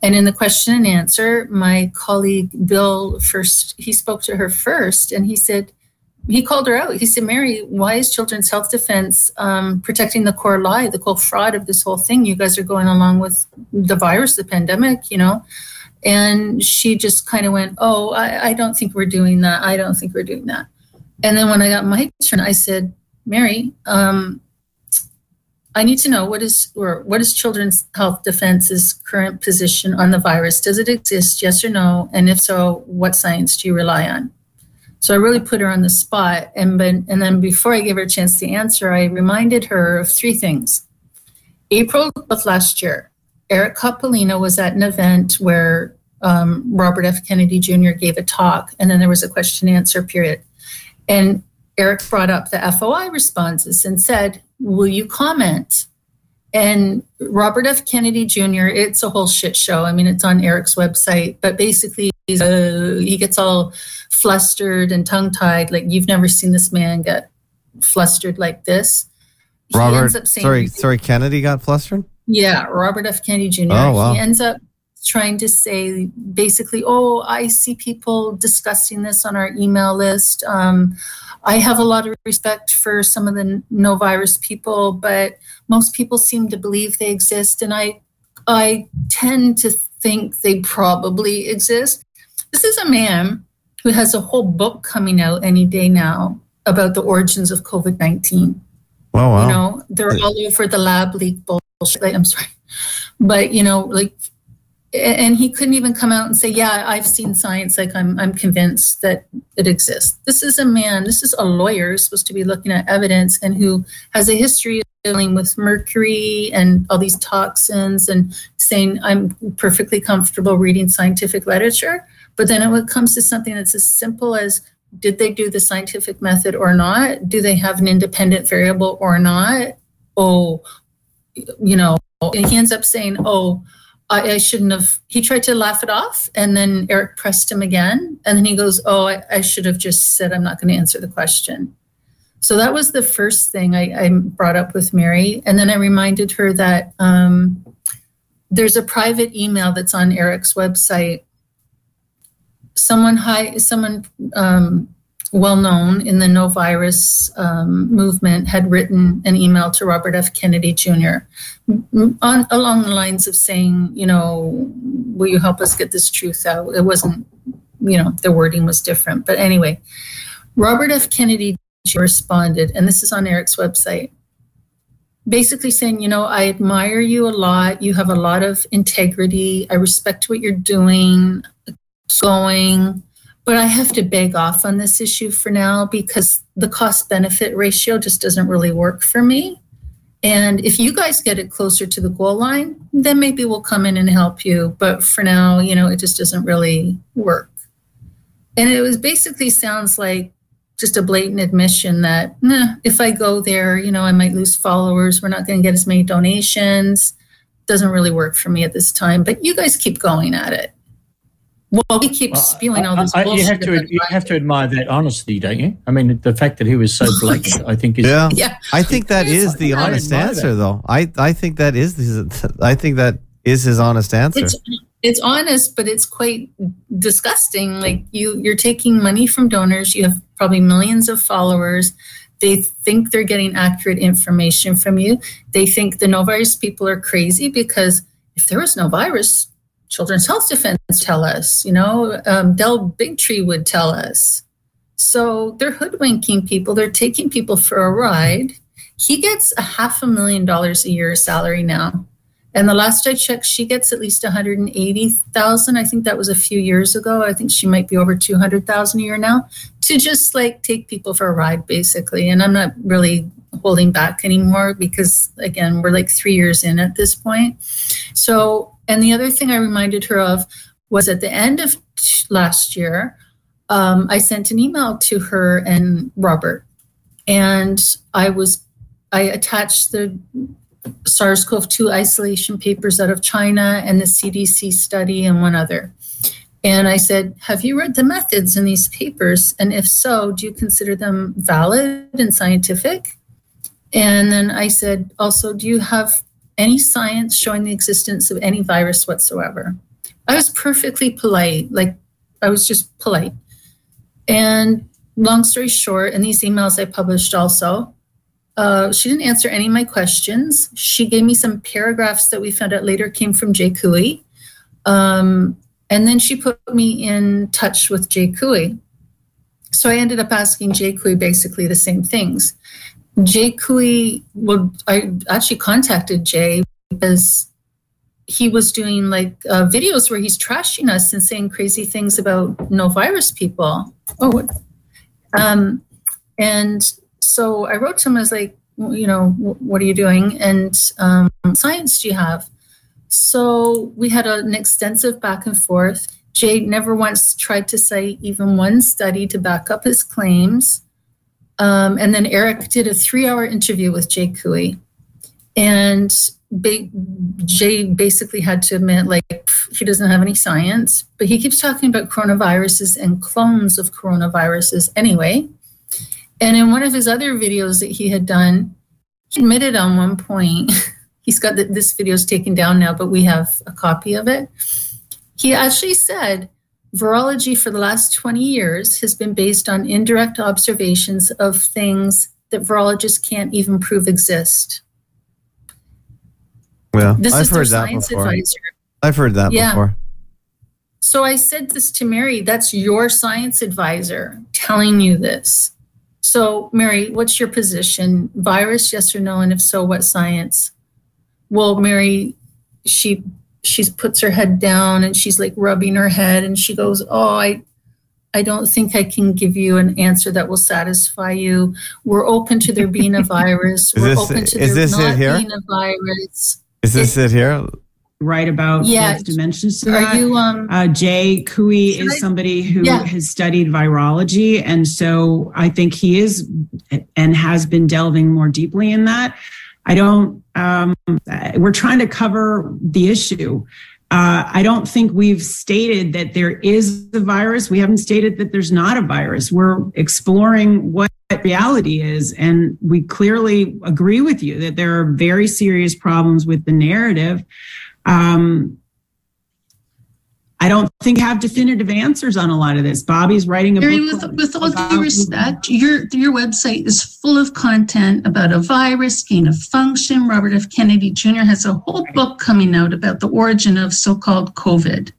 And in the question and answer, my colleague Bill first, he spoke to her first and he said, he called her out. He said, Mary, why is Children's Health Defense um, protecting the core lie, the core fraud of this whole thing? You guys are going along with the virus, the pandemic, you know? And she just kind of went, Oh, I, I don't think we're doing that. I don't think we're doing that. And then when I got my turn, I said, Mary, um, I need to know what is or what is Children's Health Defense's current position on the virus? Does it exist? Yes or no? And if so, what science do you rely on? So I really put her on the spot. And then, and then before I gave her a chance to answer, I reminded her of three things. April of last year, Eric Coppolino was at an event where um, Robert F. Kennedy Jr. gave a talk, and then there was a question and answer period. And Eric brought up the FOI responses and said, Will you comment? And Robert F. Kennedy Jr., it's a whole shit show. I mean, it's on Eric's website, but basically, he's, uh, he gets all flustered and tongue tied. Like, you've never seen this man get flustered like this. He Robert, ends up saying- sorry, sorry, Kennedy got flustered? yeah, Robert F. Kennedy Jr. Oh, wow. He ends up trying to say basically, oh, I see people discussing this on our email list. Um, I have a lot of respect for some of the no virus people, but most people seem to believe they exist, and I, I tend to think they probably exist. This is a man who has a whole book coming out any day now about the origins of COVID nineteen. Oh, wow. You know, they're all over the lab leak bullshit. Like, I'm sorry, but you know, like and he couldn't even come out and say, "Yeah, I've seen science. Like I'm, I'm convinced that it exists." This is a man. This is a lawyer supposed to be looking at evidence and who has a history of dealing with mercury and all these toxins and saying, "I'm perfectly comfortable reading scientific literature." But then when it comes to something that's as simple as did they do the scientific method or not? Do they have an independent variable or not? Oh, you know, and he ends up saying, "Oh." I, I, shouldn't have. He tried to laugh it off, and then Eric pressed him again, and then he goes, "Oh, I, I should have just said I'm not going to answer the question." So that was the first thing I, I, brought up with Mary, and then I reminded her that um, there's a private email that's on Eric's website. Someone high, someone um, well known in the no virus um, movement, had written an email to Robert F. Kennedy Jr. On, along the lines of saying, you know, will you help us get this truth out? It wasn't, you know, the wording was different. But anyway, Robert F. Kennedy Jr. responded, and this is on Eric's website, basically saying, you know, I admire you a lot. You have a lot of integrity. I respect what you're doing, going but I have to beg off on this issue for now because the cost benefit ratio just doesn't really work for me. And if you guys get it closer to the goal line, then maybe we'll come in and help you. But for now, you know, it just doesn't really work. And it was basically sounds like just a blatant admission that nah, if I go there, you know, I might lose followers. We're not going to get as many donations. Doesn't really work for me at this time. But you guys keep going at it. Well, he keeps well, spewing all this I, You have to you have to admire that honesty, don't you? I mean, the fact that he was so blatant, I think is yeah. yeah. I think that is the honest answer, that. though. I I think that is his, I think that is his honest answer. It's, it's honest, but it's quite disgusting. Like you you're taking money from donors. You have probably millions of followers. They think they're getting accurate information from you. They think the no virus people are crazy because if there was no virus, Children's Health Defense tell us, you know, um, Del Bigtree would tell us. So they're hoodwinking people, they're taking people for a ride. He gets a half a million dollars a year salary now. And the last I checked, she gets at least 180,000. I think that was a few years ago. I think she might be over 200,000 a year now to just like take people for a ride, basically. And I'm not really holding back anymore because, again, we're like three years in at this point. So and the other thing I reminded her of was at the end of last year, um, I sent an email to her and Robert, and I was I attached the SARS-CoV-2 isolation papers out of China and the CDC study and one other. And I said, Have you read the methods in these papers? And if so, do you consider them valid and scientific? And then I said, Also, do you have any science showing the existence of any virus whatsoever. I was perfectly polite, like I was just polite. And long story short, in these emails I published also, uh, she didn't answer any of my questions. She gave me some paragraphs that we found out later came from Jay Couey. Um, and then she put me in touch with Jay Couey. So I ended up asking Jay Couey basically the same things. Jay Couey, well, I actually contacted Jay because he was doing like uh, videos where he's trashing us and saying crazy things about no virus people. Oh? Um, and so I wrote to him. I was like, you know, what are you doing? And um, science do you have? So we had an extensive back and forth. Jay never once tried to cite even one study to back up his claims. Um, and then Eric did a three hour interview with Jay Couey. And ba- Jay basically had to admit, like, he doesn't have any science, but he keeps talking about coronaviruses and clones of coronaviruses anyway. And in one of his other videos that he had done, he admitted on one point, he's got the, this video is taken down now, but we have a copy of it. He actually said, Virology for the last 20 years has been based on indirect observations of things that virologists can't even prove exist. Well, this I've is heard that before. Advisor. I've heard that yeah. before. So I said this to Mary, that's your science advisor telling you this. So, Mary, what's your position? Virus, yes or no? And if so, what science? Well, Mary, she she puts her head down and she's like rubbing her head and she goes, "Oh, I I don't think I can give you an answer that will satisfy you. We're open to there being a virus. Is We're this- open to is there this it not here? being a virus. Is this it here? Right about Yeah. both dimensions to Are that. you um Uh, Jay Couey is I- somebody who Yeah. has studied virology. And so I think he is and has been delving more deeply in that. I don't, um, we're trying to cover the issue. Uh, I don't think we've stated that there is a virus. We haven't stated that there's not a virus. We're exploring what reality is. And we clearly agree with you that there are very serious problems with the narrative. Um, I don't think have definitive answers on a lot of this. Bobby's writing a Mary, book with, with all due respect, your your website is full of content about a virus, gain of function. Robert F. Kennedy Jr. has a whole book coming out about the origin of so-called COVID.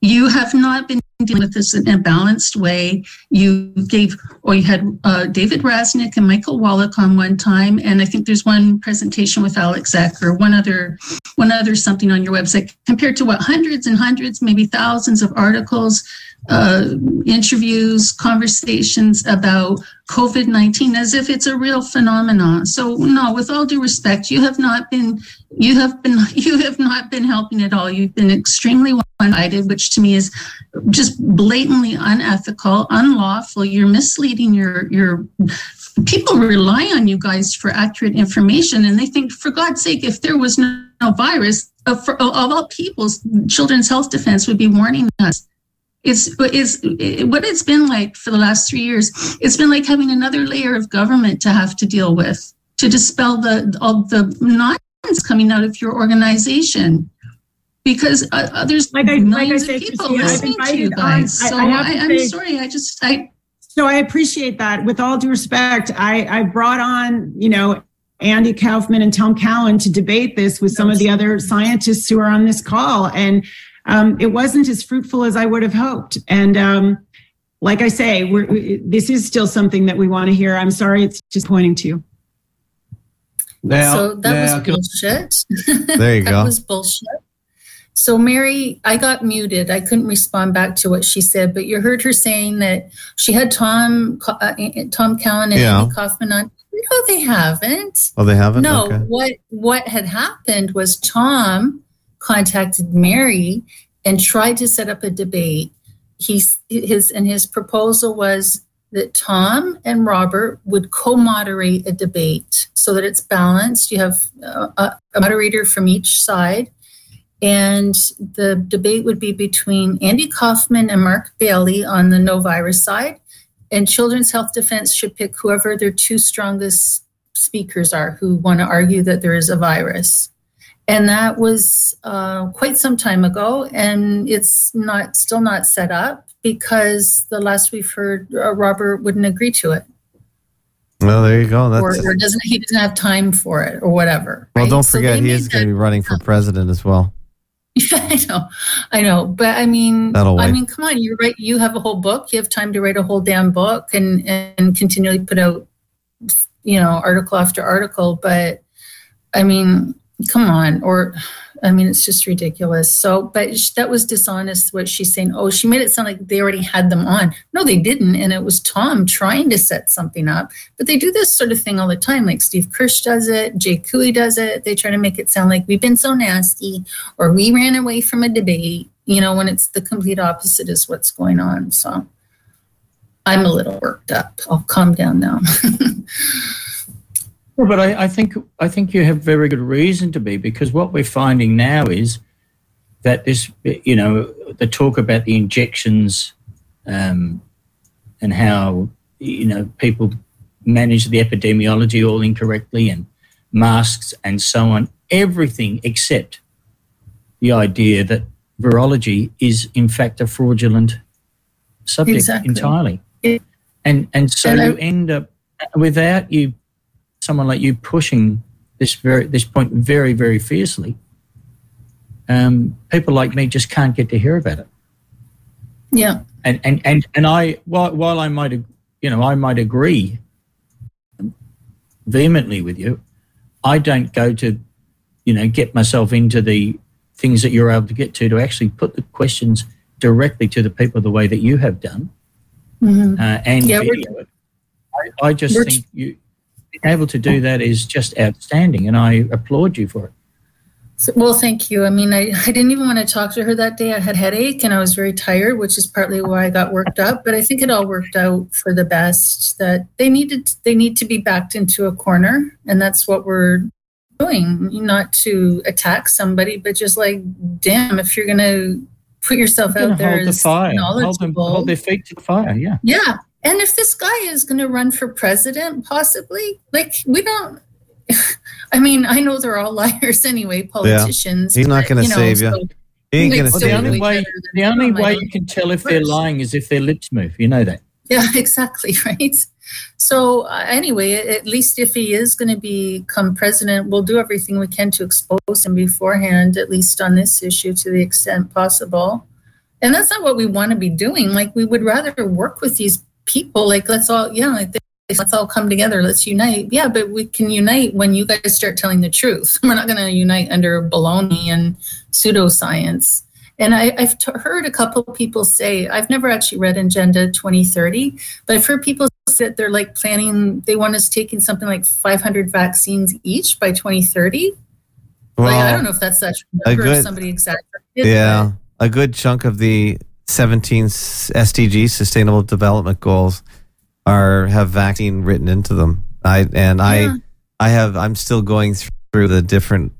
You have not been dealing with this in a balanced way. You gave, or you had uh, David Rasnick and Michael Wallach on one time, and I think there's one presentation with Alex Zacher, one other, one other something on your website, compared to what hundreds and hundreds, maybe thousands of articles, uh, interviews, conversations about COVID 19 as if it's a real phenomenon. So, no, with all due respect, you have not been. You have been you have not been helping at all. You've been extremely one-sided, which to me is just blatantly unethical, unlawful. You're misleading your your people rely on you guys for accurate information, and they think, for God's sake, if there was no, no virus, uh, for, of all people's Children's Health Defense would be warning us. It's, it's it, what it's been like for the last three years. It's been like having another layer of government to have to deal with to dispel the all the nonsense coming out of your organization. Because uh, uh, there's Like I- like I millions say, of people Christina, listening to you invited on- guys. I- So I I, I'm say- sorry. I just I So I appreciate that. With all due respect, I, I brought on, you know, Andy Kaufman and Tom Cowan to debate this with some of the other scientists who are on this call. And um, it wasn't as fruitful as I would have hoped. And um, like I say, we're, we- this is still something that we want to hear. I'm sorry, it's just pointing to you. Now, so that now, was bullshit. There you that go. That was bullshit. So Mary, I got muted. I couldn't respond back to what she said, but you heard her saying that she had Tom uh, Tom Cowan and Yeah. Andy Kaufman on. No, they haven't. Oh, they haven't? No, Okay. what what had happened was Tom contacted Mary and tried to set up a debate. He's his and his proposal was that Tom and Robert would co-moderate a debate so that it's balanced. You have uh, a, a moderator from each side, and the debate would be between Andy Kaufman and Mark Bailey on the no virus side, and Children's Health Defense should pick whoever their two strongest speakers are who want to argue that there is a virus. And that was uh, quite some time ago, and it's not still not set up because the last we've heard, uh, Robert wouldn't agree to it, Well, there you go. or, That's or doesn't he doesn't have time for it, or whatever. well. right? Don't forget, they he is going to be running for president as well. Yeah, I know, I know, but I mean, That'll I wait. mean, come on, you write, you have a whole book, you have time to write a whole damn book, and and continually put out, you know, article after article. But I mean, come on, or I mean, it's just ridiculous. So, but sh- that was dishonest. What she's saying. Oh, she made it sound like they already had them on. No, they didn't, and it was Tom trying to set something up. But they do this sort of thing all the time. Like Steve Kirsch does it, Jay Couey does it. They try to make it sound like we've been so nasty or we ran away from a debate, you know, when it's the complete opposite is what's going on. So I'm a little worked up. I'll calm down now. Well, but I, I think I think you have very good reason to be because what we're finding now is that this, you know, the talk about the injections um, and how you know people manage the epidemiology all incorrectly and masks and so on, everything except the idea that virology is in fact a fraudulent subject Exactly. entirely. Yeah. And and so you end up without you someone like you pushing this very this point very very fiercely. Um, people like me just can't get to hear about it. yeah. And and and and I while while I might you know I might agree vehemently with you, I don't go to you know get myself into the things that you're able to get to to actually put the questions directly to the people the way that you have done Mhm. uh, and Yeah, video it. I, I just We're- think you being able to do that is just outstanding, and I applaud you for it. So- well, thank you. I mean, I, I didn't even want to talk to her that day. I had headache and I was very tired, which is partly why I got worked up. But I think it all worked out for the best. That they needed they need to be backed into a corner, and that's what we're doing. Not to attack somebody, but just like, damn, if you're gonna put yourself Gonna out there hold the fire, hold, them, hold their feet to the fire. Yeah, yeah. And if this guy is going to run for president, possibly, like, we don't. I mean, I know they're all liars anyway, politicians. He's not gonna you know, save ya. so He ain't gonna Well, say the only it. way the only way you can tell if they're First. lying is if their lips move. You know that. Yeah, exactly, right? So, uh, anyway, at least if he is going to become president, we'll do everything we can to expose him beforehand, at least on this issue to the extent possible. And that's not what we want to be doing. Like, we would rather work with these people. Like, let's all, yeah, like, let's all come together. Let's unite. Yeah, but we can unite when you guys start telling the truth. We're not going to unite under baloney and pseudoscience. And I, I've t- heard a couple people say, I've never actually read Agenda 2030, but I've heard people say they're like planning, they want us taking something like 500 vaccines each by 2030. like, I don't know if that's such a good- somebody exaggerated. Yeah, a good chunk of the 17 s- SDG Sustainable Development Goals are have vaccine written into them. I and Yeah. I I have I'm still going through the different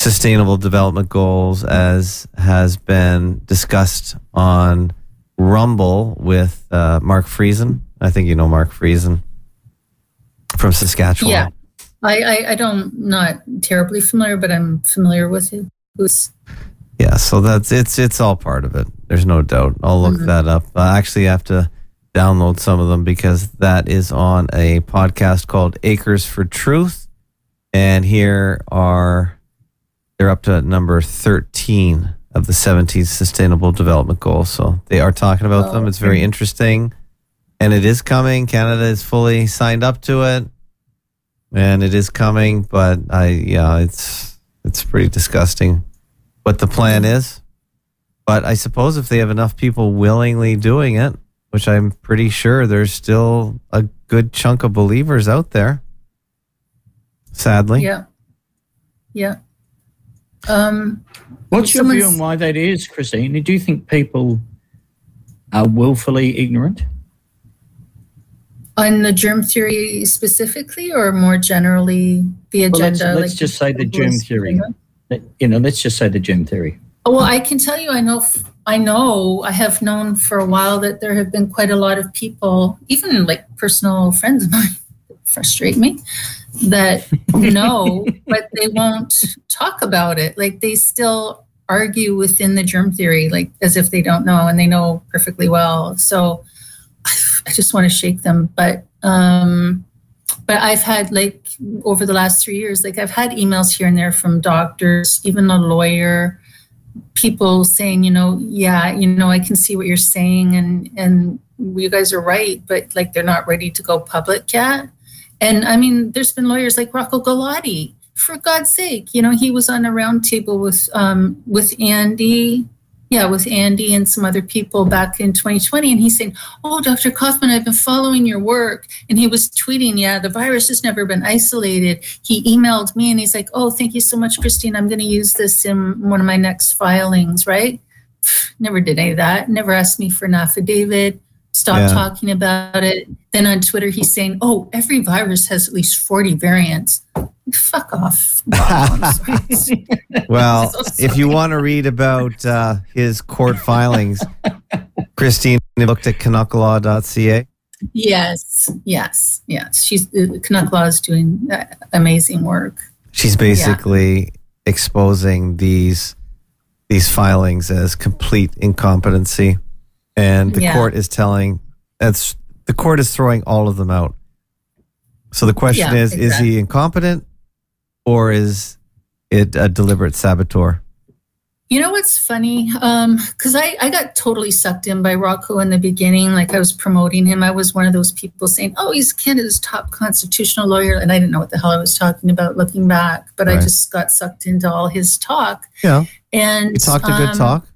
sustainable development goals as has been discussed on Rumble with uh, Mark Friesen. I think you know Mark Friesen from Saskatchewan. Yeah. I, I, I don't, not terribly familiar, but I'm familiar with it. Who's, Yeah, so that's it's it's all part of it. There's no doubt. I'll look Mhm. that up. I actually have to download some of them because that is on a podcast called Acres for Truth, and here are they're up to number thirteen of the 17 Sustainable Development Goals. So they are talking about Oh, them. It's very interesting, and it is coming. Canada is fully signed up to it, and it is coming. But I yeah, it's it's pretty disgusting what the plan is. But I suppose if they have enough people willingly doing it, which I'm pretty sure there's still a good chunk of believers out there. Sadly. yeah. Yeah. Um, What's your view on why that is, Christine? Do you think people are willfully ignorant? on the germ theory specifically or more generally the Well, let's, agenda? let's like just say the germ theory. That- You know, let's just say the germ theory. Oh, well, I can tell you, I know, I know, I have known for a while that there have been quite a lot of people, even like personal friends of mine, frustrate me, that know, but they won't talk about it. Like they still argue within the germ theory, like as if they don't know, and they know perfectly well. So I just want to shake them, but um, but I've had like over the last three years, like I've had emails here and there from doctors, even a lawyer, people saying, you know, yeah, you know, I can see what you're saying, and and you guys are right, but like they're not ready to go public yet. And I mean, there's been lawyers like Rocco Galati. For God's sake, you know, he was on a roundtable with um, with Andy, yeah, with Andy and some other people back in 2020, and he's saying, "Oh, Dr. Kaufman, I've been following your work." And he was tweeting, "Yeah, the virus has never been isolated." He emailed me, and he's like, "Oh, thank you so much, Christine. I'm going to use this in one of my next filings." Right? Never did any of that. Never asked me for an affidavit. Stopped Yeah. talking about it. Then on Twitter, he's saying, "Oh, every virus has at least 40 variants." Fuck off. Wow, I'm sorry. Well, So if you want to read about uh, his court filings, Christine looked at canucklaw.ca. Yes, yes, yes. She's uh, Canuck Law is doing uh, amazing work. She's basically exposing these these filings as complete incompetency, and the Yeah. court is telling that's the court is throwing all of them out. So the question Yeah, is: Is he incompetent, or is it a deliberate saboteur? You know what's funny? Because I, I got totally sucked in by Rocco in the beginning. Like I was promoting him. I was one of those people saying, oh, he's Canada's top constitutional lawyer. And I didn't know what the hell I was talking about looking back, but I just got sucked into all his talk. Yeah, And he talked a good um, talk.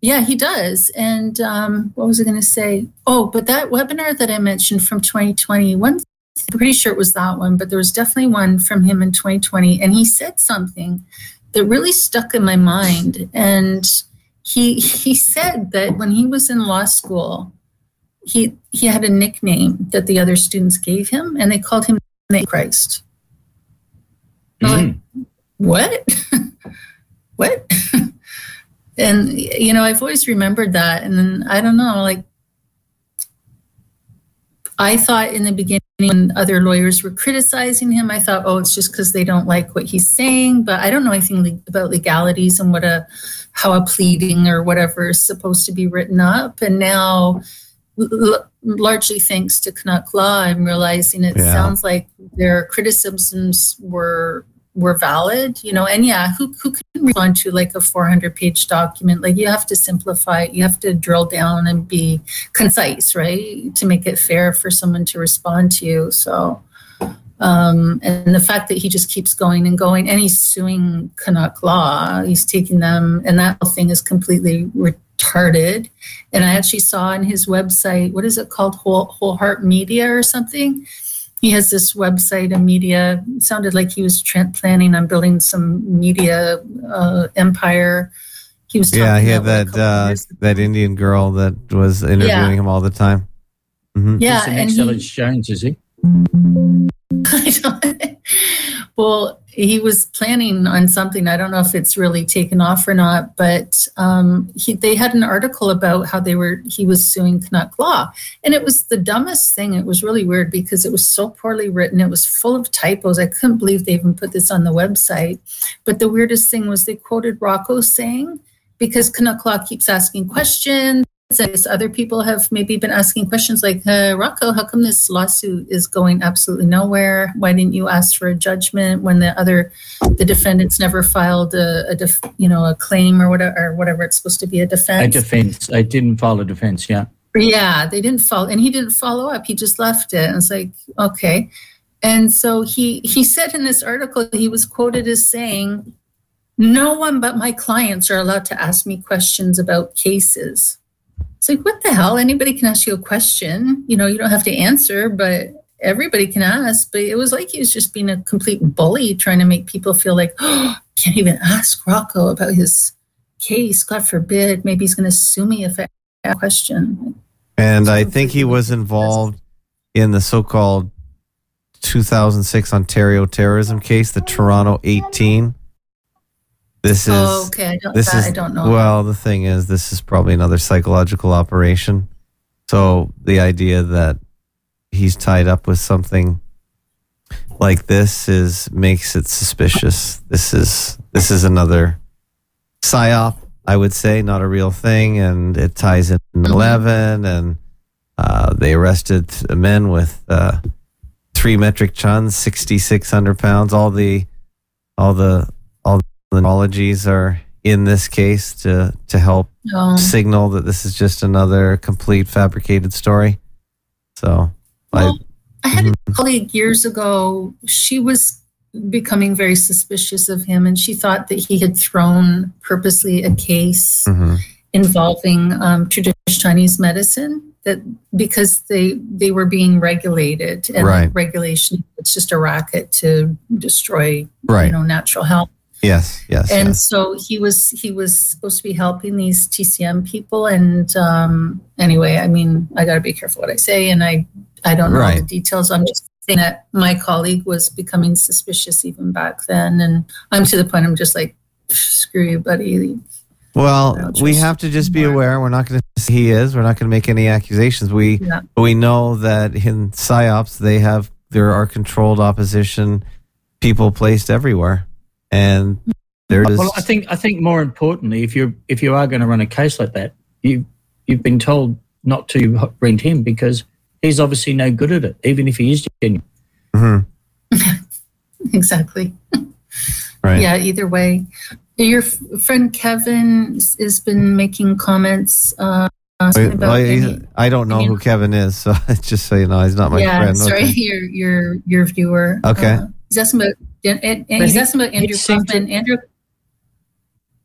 Yeah, he does. And um, what was I going to say? Oh, but that webinar that I mentioned from 2020, one, I'm pretty sure it was that one, but there was definitely one from him in 2020. And he said something that really stuck in my mind. And he he said that when he was in law school, he he had a nickname that the other students gave him, and they called him the Christ. I'm like, mm. what? what? and you know, I've always remembered that. And then I don't know, like I thought in the beginning when other lawyers were criticizing him, I thought, oh, it's just because they don't like what he's saying. But I don't know anything le- about legalities and what a how a pleading or whatever is supposed to be written up. And now, l- l- largely thanks to Canuck Law, I'm realizing it Yeah. sounds like their criticisms were were valid. You know, and yeah, who who can respond to like a 400 page document? Like you have to simplify. You have to drill down and be concise, right, to make it fair for someone to respond to you. So. Um, and the fact that he just keeps going and going, and he's suing Canuck Law, he's taking them, and that whole thing is completely retarded. And I actually saw on his website, what is it called, Whole, Whole Heart Media or something? He has this website, a media. It sounded like he was tra- planning on building some media uh, empire. He was Yeah, talking he had about what, a that uh, that Indian girl that was interviewing Yeah. him all the time. hmm yeah, He's the and next he, Jones, is he? Well, he was planning on something. I don't know if it's really taken off or not, but um, he, they had an article about how they were he was suing Canuck Law, and it was the dumbest thing. It was really weird because it was so poorly written. It was full of typos. I couldn't believe they even put this on the website. But the weirdest thing was they quoted Rocco saying because Canuck Law keeps asking questions says other people have maybe been asking questions like, uh, Rocco, how come this lawsuit is going absolutely nowhere? Why didn't you ask for a judgment when the other, the defendants never filed a, a def, you know, a claim or whatever, or whatever it's supposed to be a defense. A defense? I didn't file a defense, yeah. Yeah, they didn't follow, and he didn't follow up. He just left it. And it's like, okay. And so he he said in this article, he was quoted as saying, "No one but my clients are allowed to ask me questions about cases." It's like, what the hell? Anybody can ask you a question. You know, you don't have to answer, but everybody can ask. But it was like he was just being a complete bully, trying to make people feel like, oh, can't even ask Rocco about his case. God forbid, maybe he's going to sue me if I ask a question. And I think he was involved in the so-called 2006 Ontario terrorism case, the Toronto 18. This is oh, okay. I don't, this that is I don't know. well. The thing is, this is probably another psychological operation. So the idea that he's tied up with something like this is makes it suspicious. This is this is another psyop, I would say, not a real thing, and it ties in 11, and uh, they arrested men with uh, three metric tons, 6,600 pounds. All the all the all the analogies are in this case to to help Um, signal that this is just another complete fabricated story. So, well, I had Mhm. a colleague years ago. She was becoming very suspicious of him, and she thought that he had thrown purposely a case I, mhm. involving um, traditional Chinese medicine that because they they were being regulated and Right. regulation it's just a racket to destroy right, you know natural health. Yes, yes, and yes. so he was he was supposed to be helping these TCM people and um anyway I mean I got to be careful what I say and I I don't know all the details I'm just saying that my colleague was becoming suspicious even back then and I'm to the point I'm just like screw you buddy Well, we have to just be aware. We're not going to he is. We're not going to make any accusations. We Yeah. we know that in psyops they have there are controlled opposition people placed everywhere, and there is. Well, I think I think more importantly, if you're if you are going to run a case like that, you you've been told not to rent him because he's obviously no good at it, even if he is genuine. Mhm, exactly right. yeah either way Your f- friend Kevin has been making comments. Uh, Wait, about well, any- I don't know who Kevin is, so just so you know, he's not my friend. yeah, friend. sorry, Okay. your your your viewer. Okay. Uh, asking about he Andrew seemed to- Kaufman. Andrew,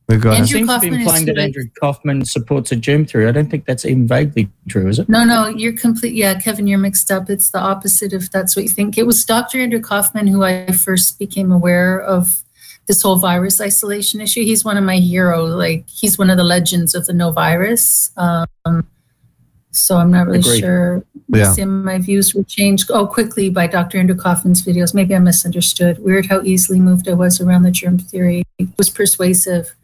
We go ahead. Andrew seems to Kaufman be is implying that doing- Andrew Kaufman supports a germ theory. I don't think that's even vaguely true, is it? no, no, you're complete. Yeah, Kevin, you're mixed up. It's the opposite if that's what you think. It was Dr. Andrew Kaufman who I first became aware of this whole virus isolation issue. He's one of my heroes. Like he's one of the legends of the no virus. Um, so I'm not really Agreed. sure. Yeah. Some my views were changed oh quickly by Dr. Andrew Kaufman's videos. Maybe I misunderstood. Weird how easily moved I was around the germ theory. It was persuasive.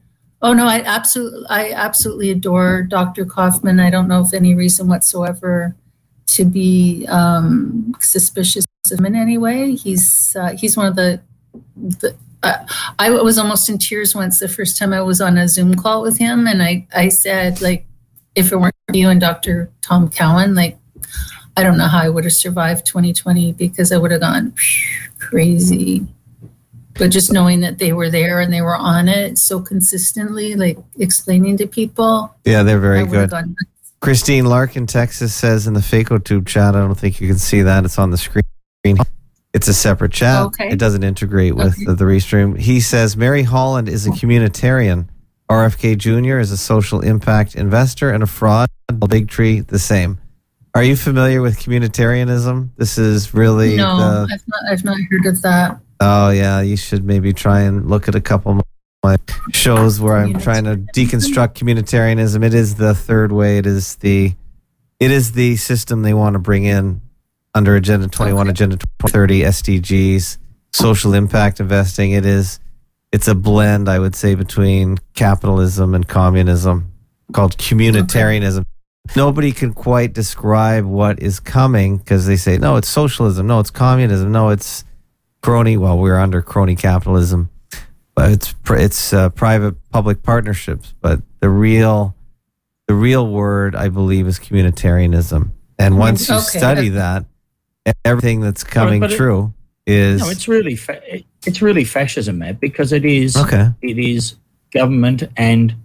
Oh no, I absolutely I absolutely adore Dr. Kaufman. I don't know if any reason whatsoever to be um, suspicious of him in any way. He's uh, he's one of the the uh, I was almost in tears once the first time I was on a Zoom call with him, and I I said like, if it weren't for you and Dr. Tom Cowan, like, I don't know how I would have survived 2020 because I would have gone crazy. But just knowing that they were there and they were on it so consistently, like explaining to people, Yeah, they're very I would have good. Christine Larkin, Texas says in the FakeoTube chat, I don't think you can see that. It's on the screen. It's a separate chat. Okay. It doesn't integrate with Okay. the, the restream. He says Mary Holland is a oh. communitarian. RFK Jr. is a social impact investor and a fraud. Bigtree, the same. Are you familiar with communitarianism? This is really No, the, I've not. I've not heard of that. Oh yeah, you should maybe try and look at a couple of my shows where I'm trying to deconstruct communitarianism. It is the third way. It is the it is the system they want to bring in under Agenda 21, Okay. Agenda 2030, SDGs, social impact investing. It is it's a blend, I would say, between capitalism and communism called communitarianism. Nobody can quite describe what is coming because they say, no, it's socialism. No, it's communism. No, it's crony. Well, we're under crony capitalism, but it's it's uh, private public partnerships. But the real the real word, I believe, is communitarianism. And once you Okay. study that, everything that's coming but it- true is No, it's really fa- it's really fascism, Matt, because it is okay. it is government and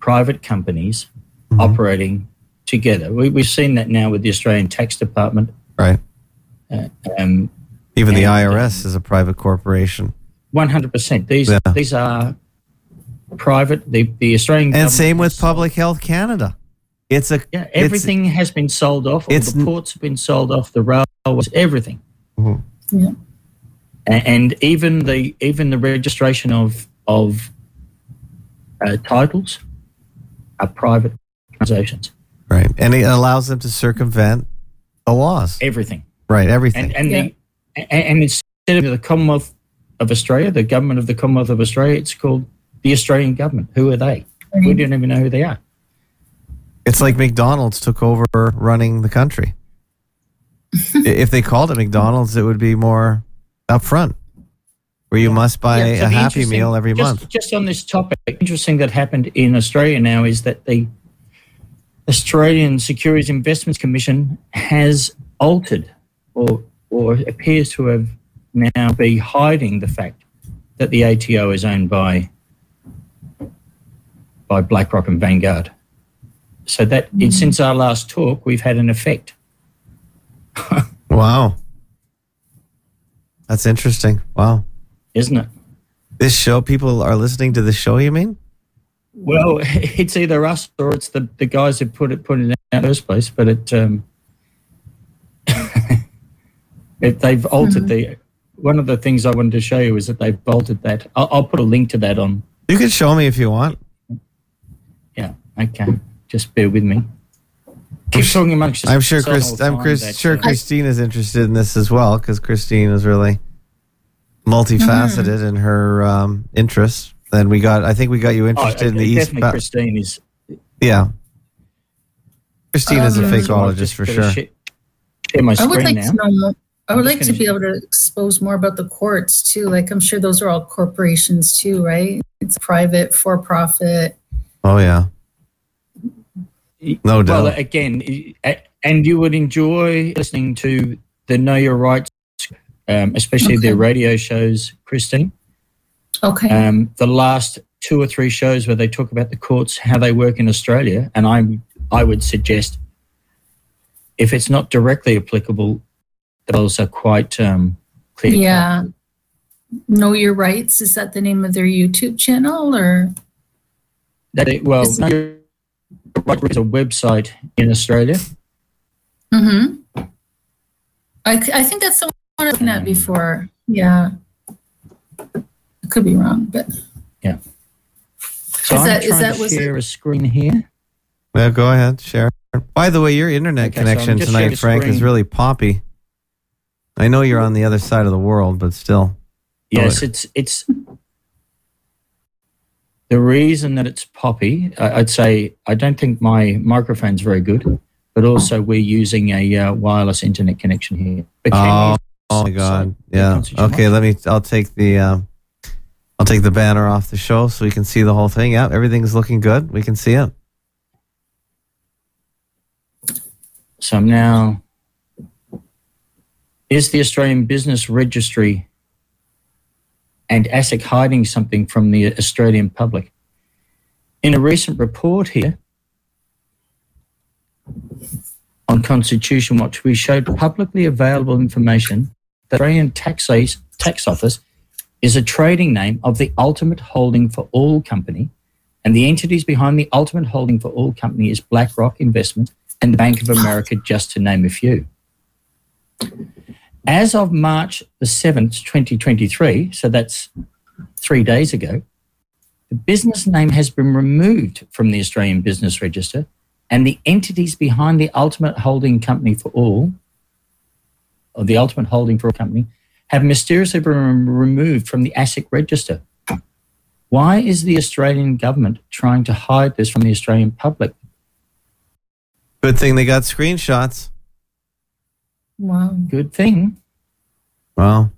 private companies Mhm. operating together. We, we've seen that now with the Australian Tax Department. Right. Um, Even the And, IRS is a private corporation, One hundred percent. These Yeah. these are private. The the Australian and government same with Public Health Canada. It's a Yeah, everything has been sold off. All it's the ports have been sold off. The railways, everything. Mhm. Yeah. A- And even the even the registration of of uh, titles are private organizations. right, and it allows them to circumvent the laws. Everything. Right, everything. And and Yeah. the and, and instead of the Commonwealth of Australia, the government of the Commonwealth of Australia, it's called the Australian government. Who are they? We don't even know who they are. It's like McDonald's took over running the country. If they called it McDonald's, it would be more upfront, where you must buy Yeah, so a Happy Meal every just, month. Just on this topic, interesting that happened in Australia now is that the Australian Securities Investments Commission has altered or or appears to have now be hiding the fact that the ATO is owned by by BlackRock and Vanguard. So that it, since our last talk, we've had an effect. Wow, that's interesting. Wow, Isn't it? this show, people are listening to this show. You mean? Well, it's either us or it's the, the guys who put it put it out in the first place. But it, um, it they've altered the. One of the things I wanted to show you is that they've altered that. I'll, I'll put a link to that on. You can show me if you want. Yeah, okay. Just bear with me. Keep talking amongst I'm sure Chris. I'll I'm Chris, sure uh, Christine is interested in this as well because Christine is really multifaceted in her um, interests. And we got. I think we got you oh, interested in the East. Definitely, Ba- Christine is. yeah. Christine is a Um, fakeologist for sure. Share, share my I would like now. to know more. I would like just to gonna- be able to expose more about the courts too. Like I'm sure those are all corporations too, right? It's private, for profit. Oh yeah. No doubt. Well, again, and you would enjoy listening to the Know Your Rights, um, especially their radio shows, Christine. Okay. Um, the last two or three shows where they talk about the courts, how they work in Australia, and I I would suggest if it's not directly applicable, those are quite um, clear. Yeah. Know Your Rights. Is that the name of their YouTube channel or? That it, well, It's- Know Your Right is a website in Australia. Mm-hmm. I, I think that's the one I've looking at before. Yeah. I could be wrong, but Yeah. So Is I'm that- is trying that- to was it- share a screen here. Yeah, go ahead, share. By the way, your internet Okay, connection just sharing tonight, Frank, is really poppy. I know you're on the other side of the world, but still. Yes, it's it's the reason that it's poppy. I'd say I don't think my microphone's very good, but also we're using a uh, wireless internet connection here. Oh, oh my God. you Yeah. Okay, let me. I'll take the. Uh, I'll take the banner off the show so we can see the whole thing. Yeah, everything's looking good. We can see it. So I'm now. Is the Australian Business Registry and ASIC hiding something from the Australian public? In a recent report here on Constitution Watch, we showed publicly available information that Australian Tax, Tax Office is a trading name of the Ultimate Holding for All Company, and the entities behind the Ultimate Holding for All Company is BlackRock Investment and the Bank of America, just to name a few. As of March the 7th, 2023, so that's three days ago, the business name has been removed from the Australian Business Register, and the entities behind the Ultimate Holding Company for All, or the Ultimate Holding for All Company, have mysteriously been removed from the ASIC register. Why is the Australian government trying to hide this from the Australian public? Good thing they got screenshots. wow. Good thing. Well,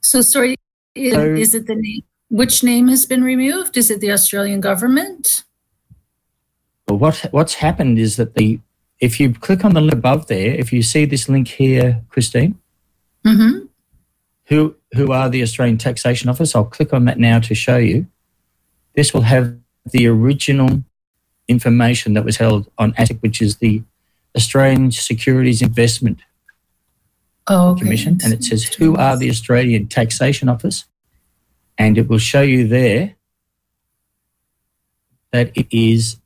So sorry, is, So- is it the name? Which name has been removed? Is it the Australian government? But what what's happened is that the if you click on the link above there, if you see this link here, Christine, Mm-hmm. who who are the Australian Taxation Office? I'll click on that now to show you. This will have the original information that was held on ASIC, which is the Australian Securities Investment Oh, okay. Commission, and it says who are the Australian Taxation Office, and it will show you there that it is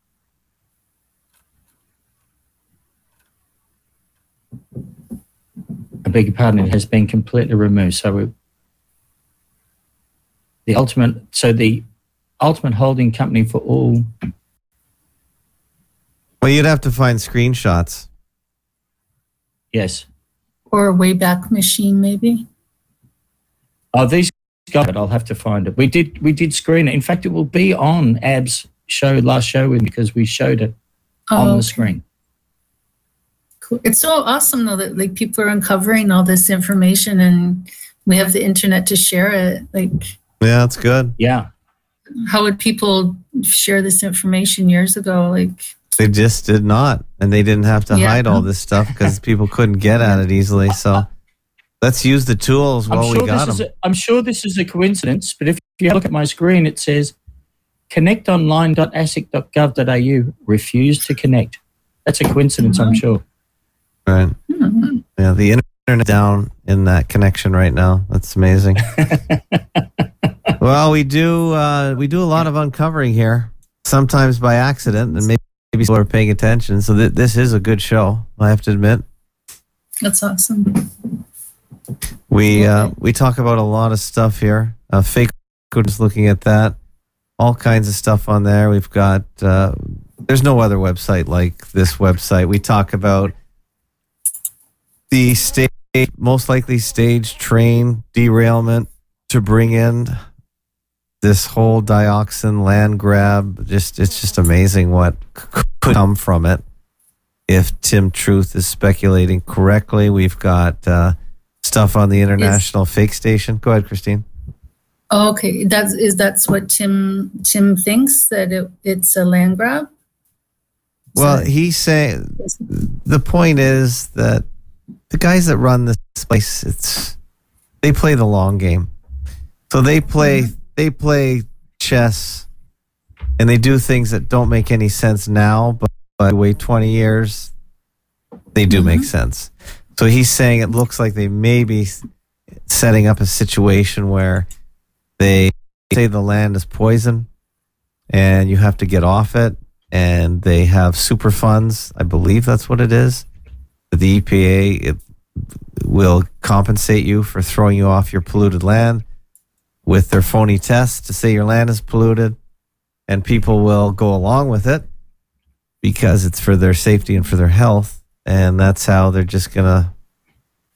I beg your pardon, it has been completely removed. So we, the ultimate, so the ultimate holding company for all, well, you'd have to find screenshots. yes. Or a Wayback Machine, maybe. Oh, these got it. I'll have to find it. We did, we did screen it. In fact, it will be on Ab's show last show because we showed it oh, on Oh, the okay. screen. Cool. It's so awesome though that like people are uncovering all this information and we have the internet to share it. Like, Yeah, that's good. Yeah. how would people share this information years ago? Like, They just did not, and they didn't have to Yeah. hide all this stuff because people couldn't get at it easily. So let's use the tools while I'm we got them. a, I'm sure this is a coincidence, but if you look at my screen, it says connectonline.asic.gov.au refuse to connect. That's a coincidence, I'm sure. Right. hmm, Yeah, the internet down in that connection right now. That's amazing. well, we do uh, we do a lot of uncovering here, sometimes by accident, and maybe, maybe people are paying attention. So th- this is a good show. I have to admit. that's awesome. We uh, we talk about a lot of stuff here. Uh, fake just looking at that, all kinds of stuff on there. We've got uh, there's no other website like this website. We talk about the stage, most likely stage train derailment to bring in this whole dioxin land grab. Just it's just amazing what could come from it if Tim Truth is speculating correctly. We've got. Uh, stuff on the international fake station. Go ahead, Christine. Okay. That's, is that's what Tim, Tim thinks that it, it's a land grab? Is Well, he's saying the point is that the guys that run this place, it's they play the long game. So they play they play chess and they do things that don't make any sense now, but, but wait 20 years, they do make mm-hmm. sense. So he's saying it looks like they may be setting up a situation where they say the land is poison and you have to get off it and they have super funds. I believe that's what it is. The EPA it will compensate you for throwing you off your polluted land with their phony tests to say your land is polluted and people will go along with it because it's for their safety and for their health. And that's how they're just going to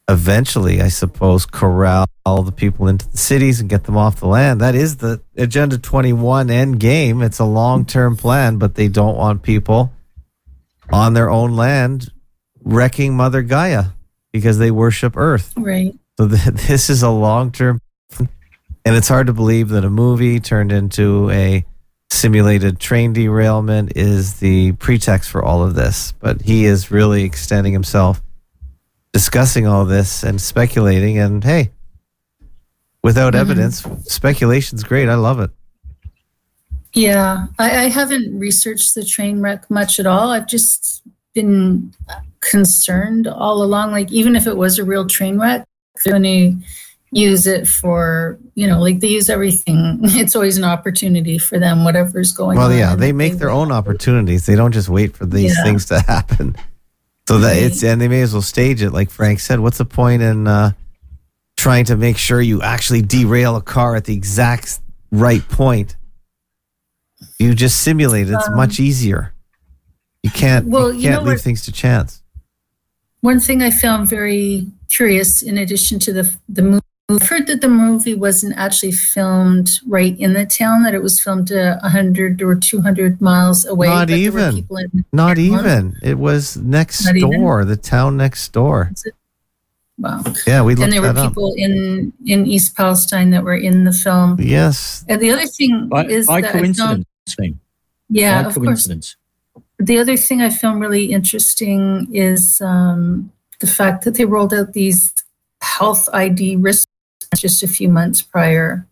eventually i suppose corral all the people into the cities and get them off the land. That is the agenda 21 end game it's a long-term plan but they don't want people on their own land wrecking mother gaia because they worship earth. Right. so th- this is a long-term and it's hard to believe that a movie turned into a simulated train derailment is the pretext for all of this. But he is really extending himself, discussing all this and speculating. And hey, without mm-hmm. evidence, speculation's great. I love it. Yeah, I, I haven't researched the train wreck much at all. I've just been concerned all along. Like, even if it was a real train wreck, going to use it for, you know, like they use everything. It's always an opportunity for them, whatever's going on. Well, yeah, they make their own opportunities. They don't just wait for these Yeah. things to happen. So that Right. it's and they may as well stage it, like Frank said. What's the point in uh, trying to make sure you actually derail a car at the exact right point? You just simulate it. It's much easier You can't. Um, Well, you you can't know leave things to chance. One thing I found very curious, in addition to the the movie, I've heard that the movie wasn't actually filmed right in the town; that it was filmed a hundred or two hundred miles away. Not but there were even. Not town. even. It was next Not even? door, the town next door. Wow! Yeah, we looked at that. And there were that up. people in in East Palestine that were in the film. Yes, And the other thing By, is by that I found, coincidence, thing. yeah, by of course. coincidence. The other thing I found really interesting is um, the fact that they rolled out these health ID risks just a few months prior.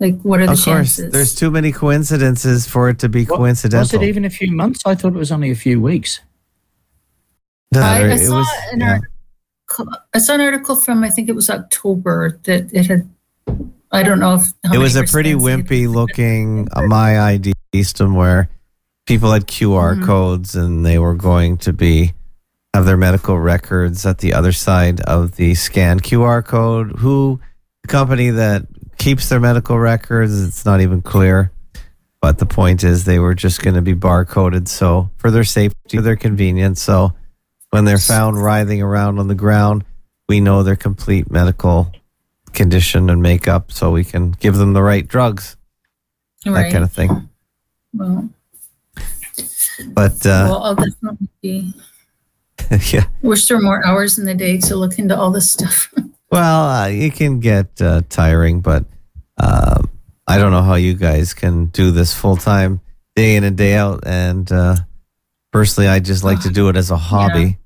Like, what are the of course. chances? There's too many coincidences for it to be What- coincidental. Was it even a few months? I thought it was only a few weeks. No, I, I it saw was- an yeah. article. I saw an article from I think it was October that it had. I don't know if how it was a pretty wimpy looking uh, my ID system where people had QR Mhm. codes and they were going to be have their medical records at the other side of the scanned QR code. Who the company that keeps their medical records? It's not even clear. But the point is, they were just going to be barcoded, so for their safety, for their convenience. So when they're found writhing around on the ground, we know their complete medical condition and makeup, so we can give them the right drugs, that kind of thing. Well, But uh, well, I'll definitely be. yeah, Wish there were more hours in the day to look into all this stuff. well, uh, it can get uh, tiring, but uh, I don't know how you guys can do this full time, day in and day out. And uh, personally, I just like to do it as a hobby,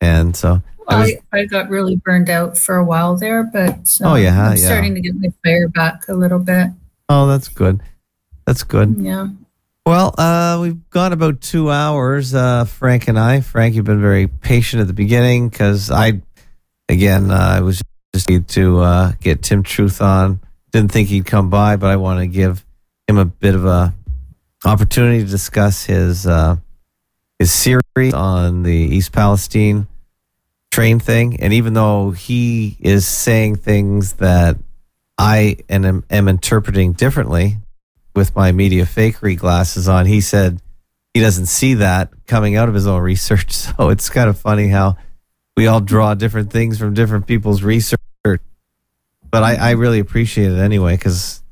and so I was- I, I got really burned out for a while there, but Oh, um, yeah, I'm yeah. starting to get my fire back a little bit. oh, that's good. That's good. Yeah. Well, uh, we've gone about two hours, uh, Frank and I. Frank, you've been very patient at the beginning because I, again, uh, I was just need to uh, get Tim Truth on. Didn't think he'd come by, but I want to give him a bit of a opportunity to discuss his uh, his series on the East Palestine train thing. And even though he is saying things that I am, am interpreting differently, with my media fakery glasses on, he said he doesn't see that coming out of his own research. So it's kind of funny how we all draw different things from different people's research. But I, I really appreciate it anyway because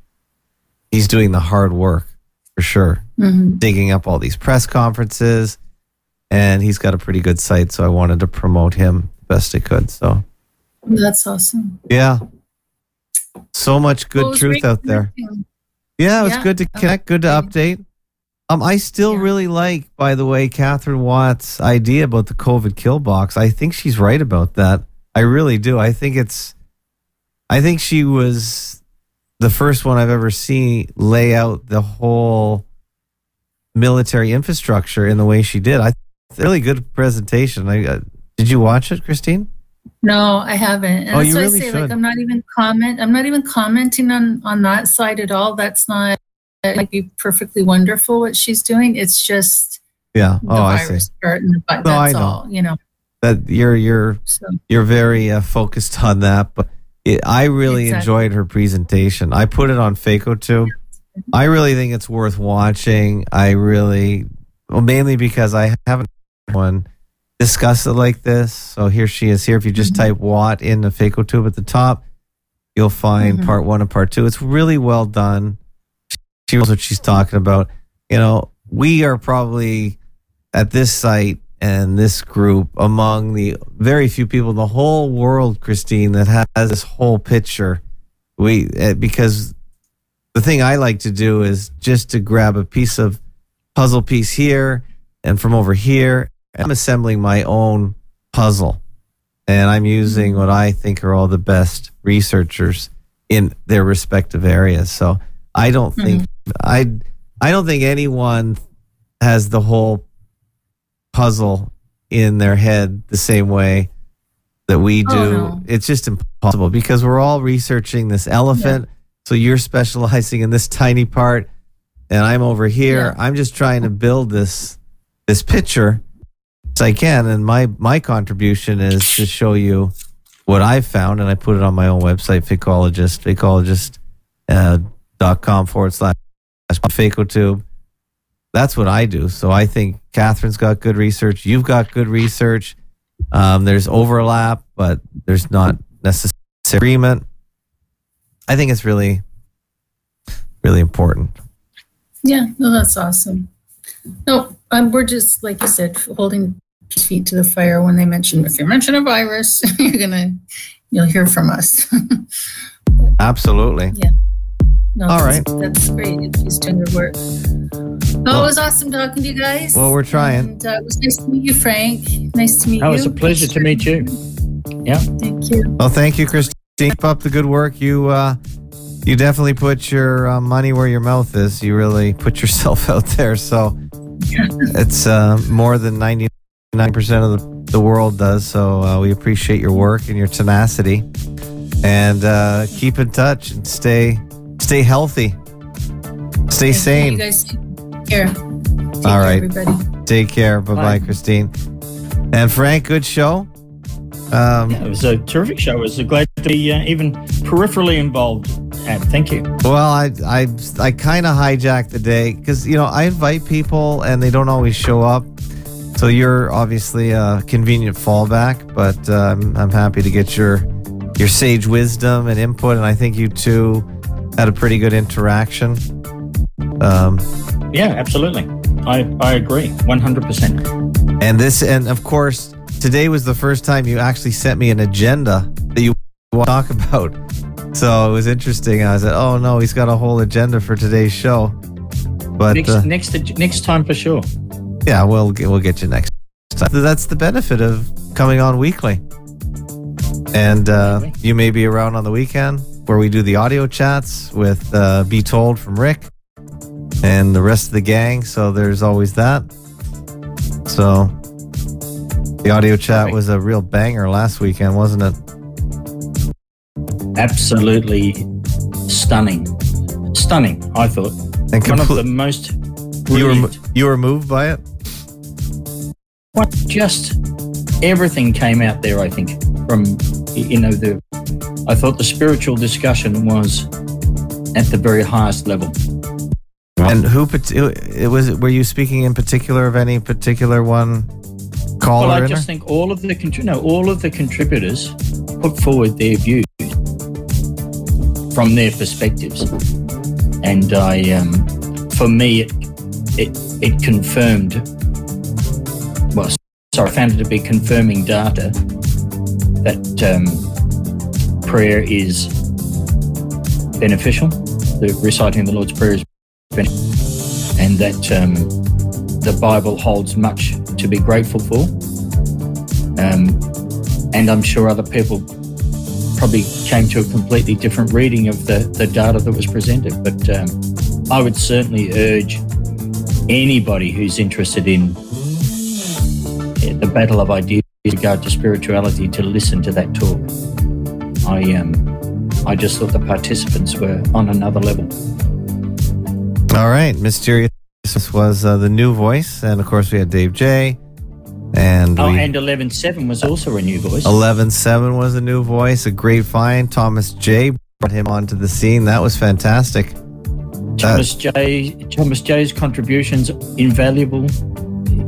he's doing the hard work for sure, hmm digging up all these press conferences, and he's got a pretty good site. So I wanted to promote him best I could. So That's awesome. yeah, so much good truth out there. Yeah, it was Yeah. good to connect, good to update. Um, I still Yeah. really like, by the way, Katherine Watt's idea about the COVID kill box. I think she's right about that. I really do. I think it's, I think she was the first one I've ever seen lay out the whole military infrastructure in the way she did. I really good presentation. I, uh, did you watch it, Christine? No, I haven't. And Oh, that's you really I say should. like I'm not even comment I'm not even commenting on on that side at all. That's not it might be perfectly wonderful what she's doing. It's just Yeah. Oh, I see. the No, I that's know. all, you know. That you're you're So you're very uh, focused on that, but it, I really Exactly. enjoyed her presentation. I put it on FakeoTube. I really think it's worth watching. I really, well, mainly because I haven't one discuss it like this. So here she is. Here, if you just Mhm. type "Watt" in the FakeoTube at the top, you'll find Mhm. part one and part two. It's really well done. She knows what she's talking about. You know, we are probably at this site and this group among the very few people in the whole world, Christine, that has this whole picture. We uh, because the thing I like to do is just to grab a piece of puzzle piece here and from over here. I'm assembling my own puzzle, and I'm using what I think are all the best researchers in their respective areas. So I don't think I I don't think anyone has the whole puzzle in their head the same way that we do. Oh, no. It's just impossible because we're all researching this elephant. So you're specializing in this tiny part, and I'm over here. Yeah. I'm just trying to build this this picture as I can, and my my contribution is to show you what I've found, and I put it on my own website, Fakeologist, Fakeologist uh, forward slash FakeoTube. That's what I do. So I think Katherine's got good research. You've got good research. Um, there's overlap, but there's not necessary agreement. I think it's really, really important. yeah, no, that's awesome. No, um, we're just like you said, holding feet to the fire when they mention if you mention a virus, you're gonna you'll hear from us. Absolutely. No, All that's, That's great. She's doing her work. Oh, Well- it was awesome talking to you guys. Well, we're trying. And, uh, it was nice to meet you, Frank. Nice to meet Oh, you. Oh, it's a pleasure to meet you. Yeah. Thank you. Well, thank you, Christine. Keep up the good work. You, uh, you definitely put your uh, money where your mouth is. You really put yourself out there. So it's uh, more than ninety nine percent of the, the world does. So uh, we appreciate your work and your tenacity. And uh, keep in touch and stay stay healthy. Stay You sane. guys take care. Take All care, everybody. Take care. Bye bye, Bye. Christine. And Frank, good show. Um, Yeah, it was a terrific show. I was glad to be uh, even peripherally involved. And thank you. Well, I I I kind of hijacked the day because you know I invite people and they don't always show up. So you're obviously a convenient fallback, but uh, I'm I'm happy to get your your sage wisdom and input, and I think you two had a pretty good interaction. Um, Yeah, absolutely. I, I agree 100%. and this, and of course, today was the first time you actually sent me an agenda that you want to talk about. So it was interesting. I was like, oh no, he's got a whole agenda for today's show. But Next, uh, next, next time for sure. Yeah, we'll get, we'll get you next time. That's the benefit of coming on weekly. And uh, you may be around on the weekend where we do the audio chats with uh, Be Told from Rick and the rest of the gang. So there's always that. So the audio chat was a real banger last weekend, wasn't it? Absolutely stunning. Stunning, I thought. And One of the most you were you were moved by it. What just everything came out there. I think from you know the. I thought the spiritual discussion was at the very highest level. And who it was? Were you speaking in particular of any particular one caller? Well, I just think all of the no, all of the contributors put forward their views from their perspectives, and I, um, for me, it, it it confirmed. I found it to be confirming data that um, prayer is beneficial. The reciting the Lord's Prayer is beneficial, and that um, the Bible holds much to be grateful for. Um, and I'm sure other people probably came to a completely different reading of the, the data that was presented. But um, I would certainly urge anybody who's interested in the battle of ideas with regard to spirituality to listen to that talk. I um, I just thought the participants were on another level. All right, mysterious was uh, the new voice, and of course we had Dave J. And oh, we, and eleven seven was also a new voice. Eleven seven was a new voice, a great find. Thomas J brought him onto the scene. That was fantastic. Thomas uh, J. Thomas J's contributions invaluable.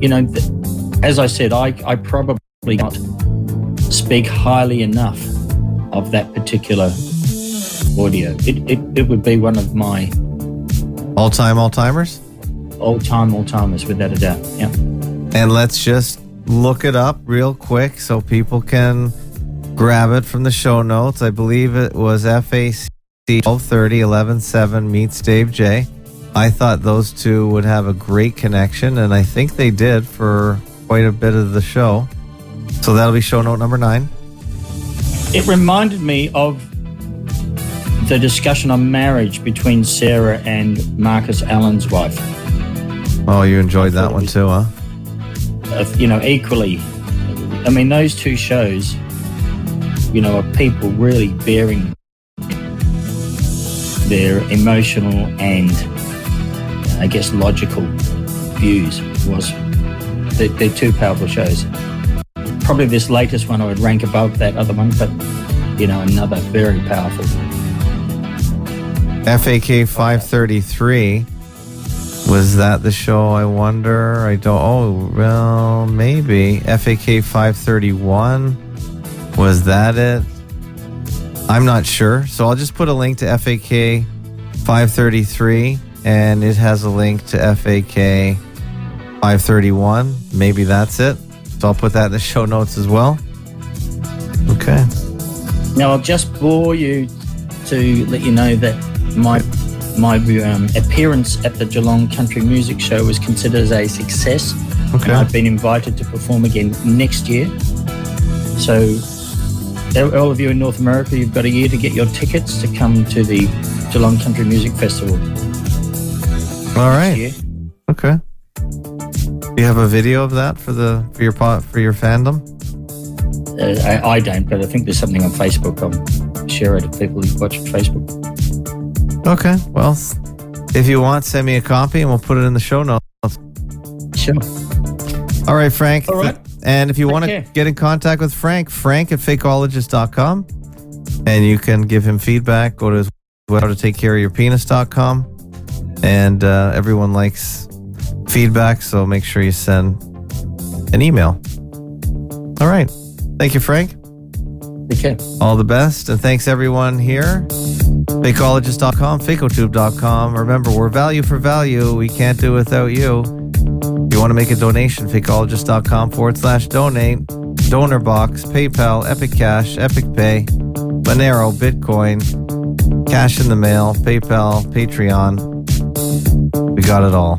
You know, th- as I said, I I probably not speak highly enough of that particular audio. It it, it would be one of my all time all timers. All time all timers, without a doubt. Yeah. And let's just look it up real quick so people can grab it from the show notes. I believe it was FAC 1230 117 meets Dave J. I thought those two would have a great connection, and I think they did for quite a bit of the show. So that'll be show note number nine. It reminded me of the discussion on marriage between Sarah and Marcus Allen's wife. Oh, you enjoyed that one too, huh? you know, equally. I mean, those two shows, you know, are people really bearing their emotional and, I guess, logical views. Was they're, they're two powerful shows. Probably this latest one I would rank above that other one, but you know, another very powerful. FAK 533 was that the show? I wonder. I don't. Oh, well, maybe. FAK 531. Was that it? I'm not sure. So I'll just put a link to FAK 533 and it has a link to FAK 531. Maybe that's it. So I'll put that in the show notes as well. Okay. Now I'll just bore you to let you know that my my um, appearance at the Geelong Country Music Show was considered as a success. Okay. I've been invited to perform again next year. So, all of you in North America, you've got a year to get your tickets to come to the Geelong Country Music Festival. All right. Okay. Do you have a video of that for the for your for your fandom? Uh, I, I, don't, but I think there's something on Facebook. I'll share it if people who watch Facebook. Okay. Well, if you want, send me a copy and we'll put it in the show notes. Sure. All right, Frank. All right. And if you want to get in contact with Frank, frank at fakeologist.com. And you can give him feedback. Go to his website to take care of your penis.com. And uh, everyone likes feedback, so make sure you send an email. All right. Thank you, Frank. Okay. All the best. And thanks, everyone here. Fakeologist.com, fakeotube.com. Remember, we're value for value. We can't do without you. If you want to make a donation, fakeologist.com forward slash donate. Donor box, PayPal, Epic Cash, Epic Pay, Monero, Bitcoin, cash in the mail, PayPal, Patreon. We got it all.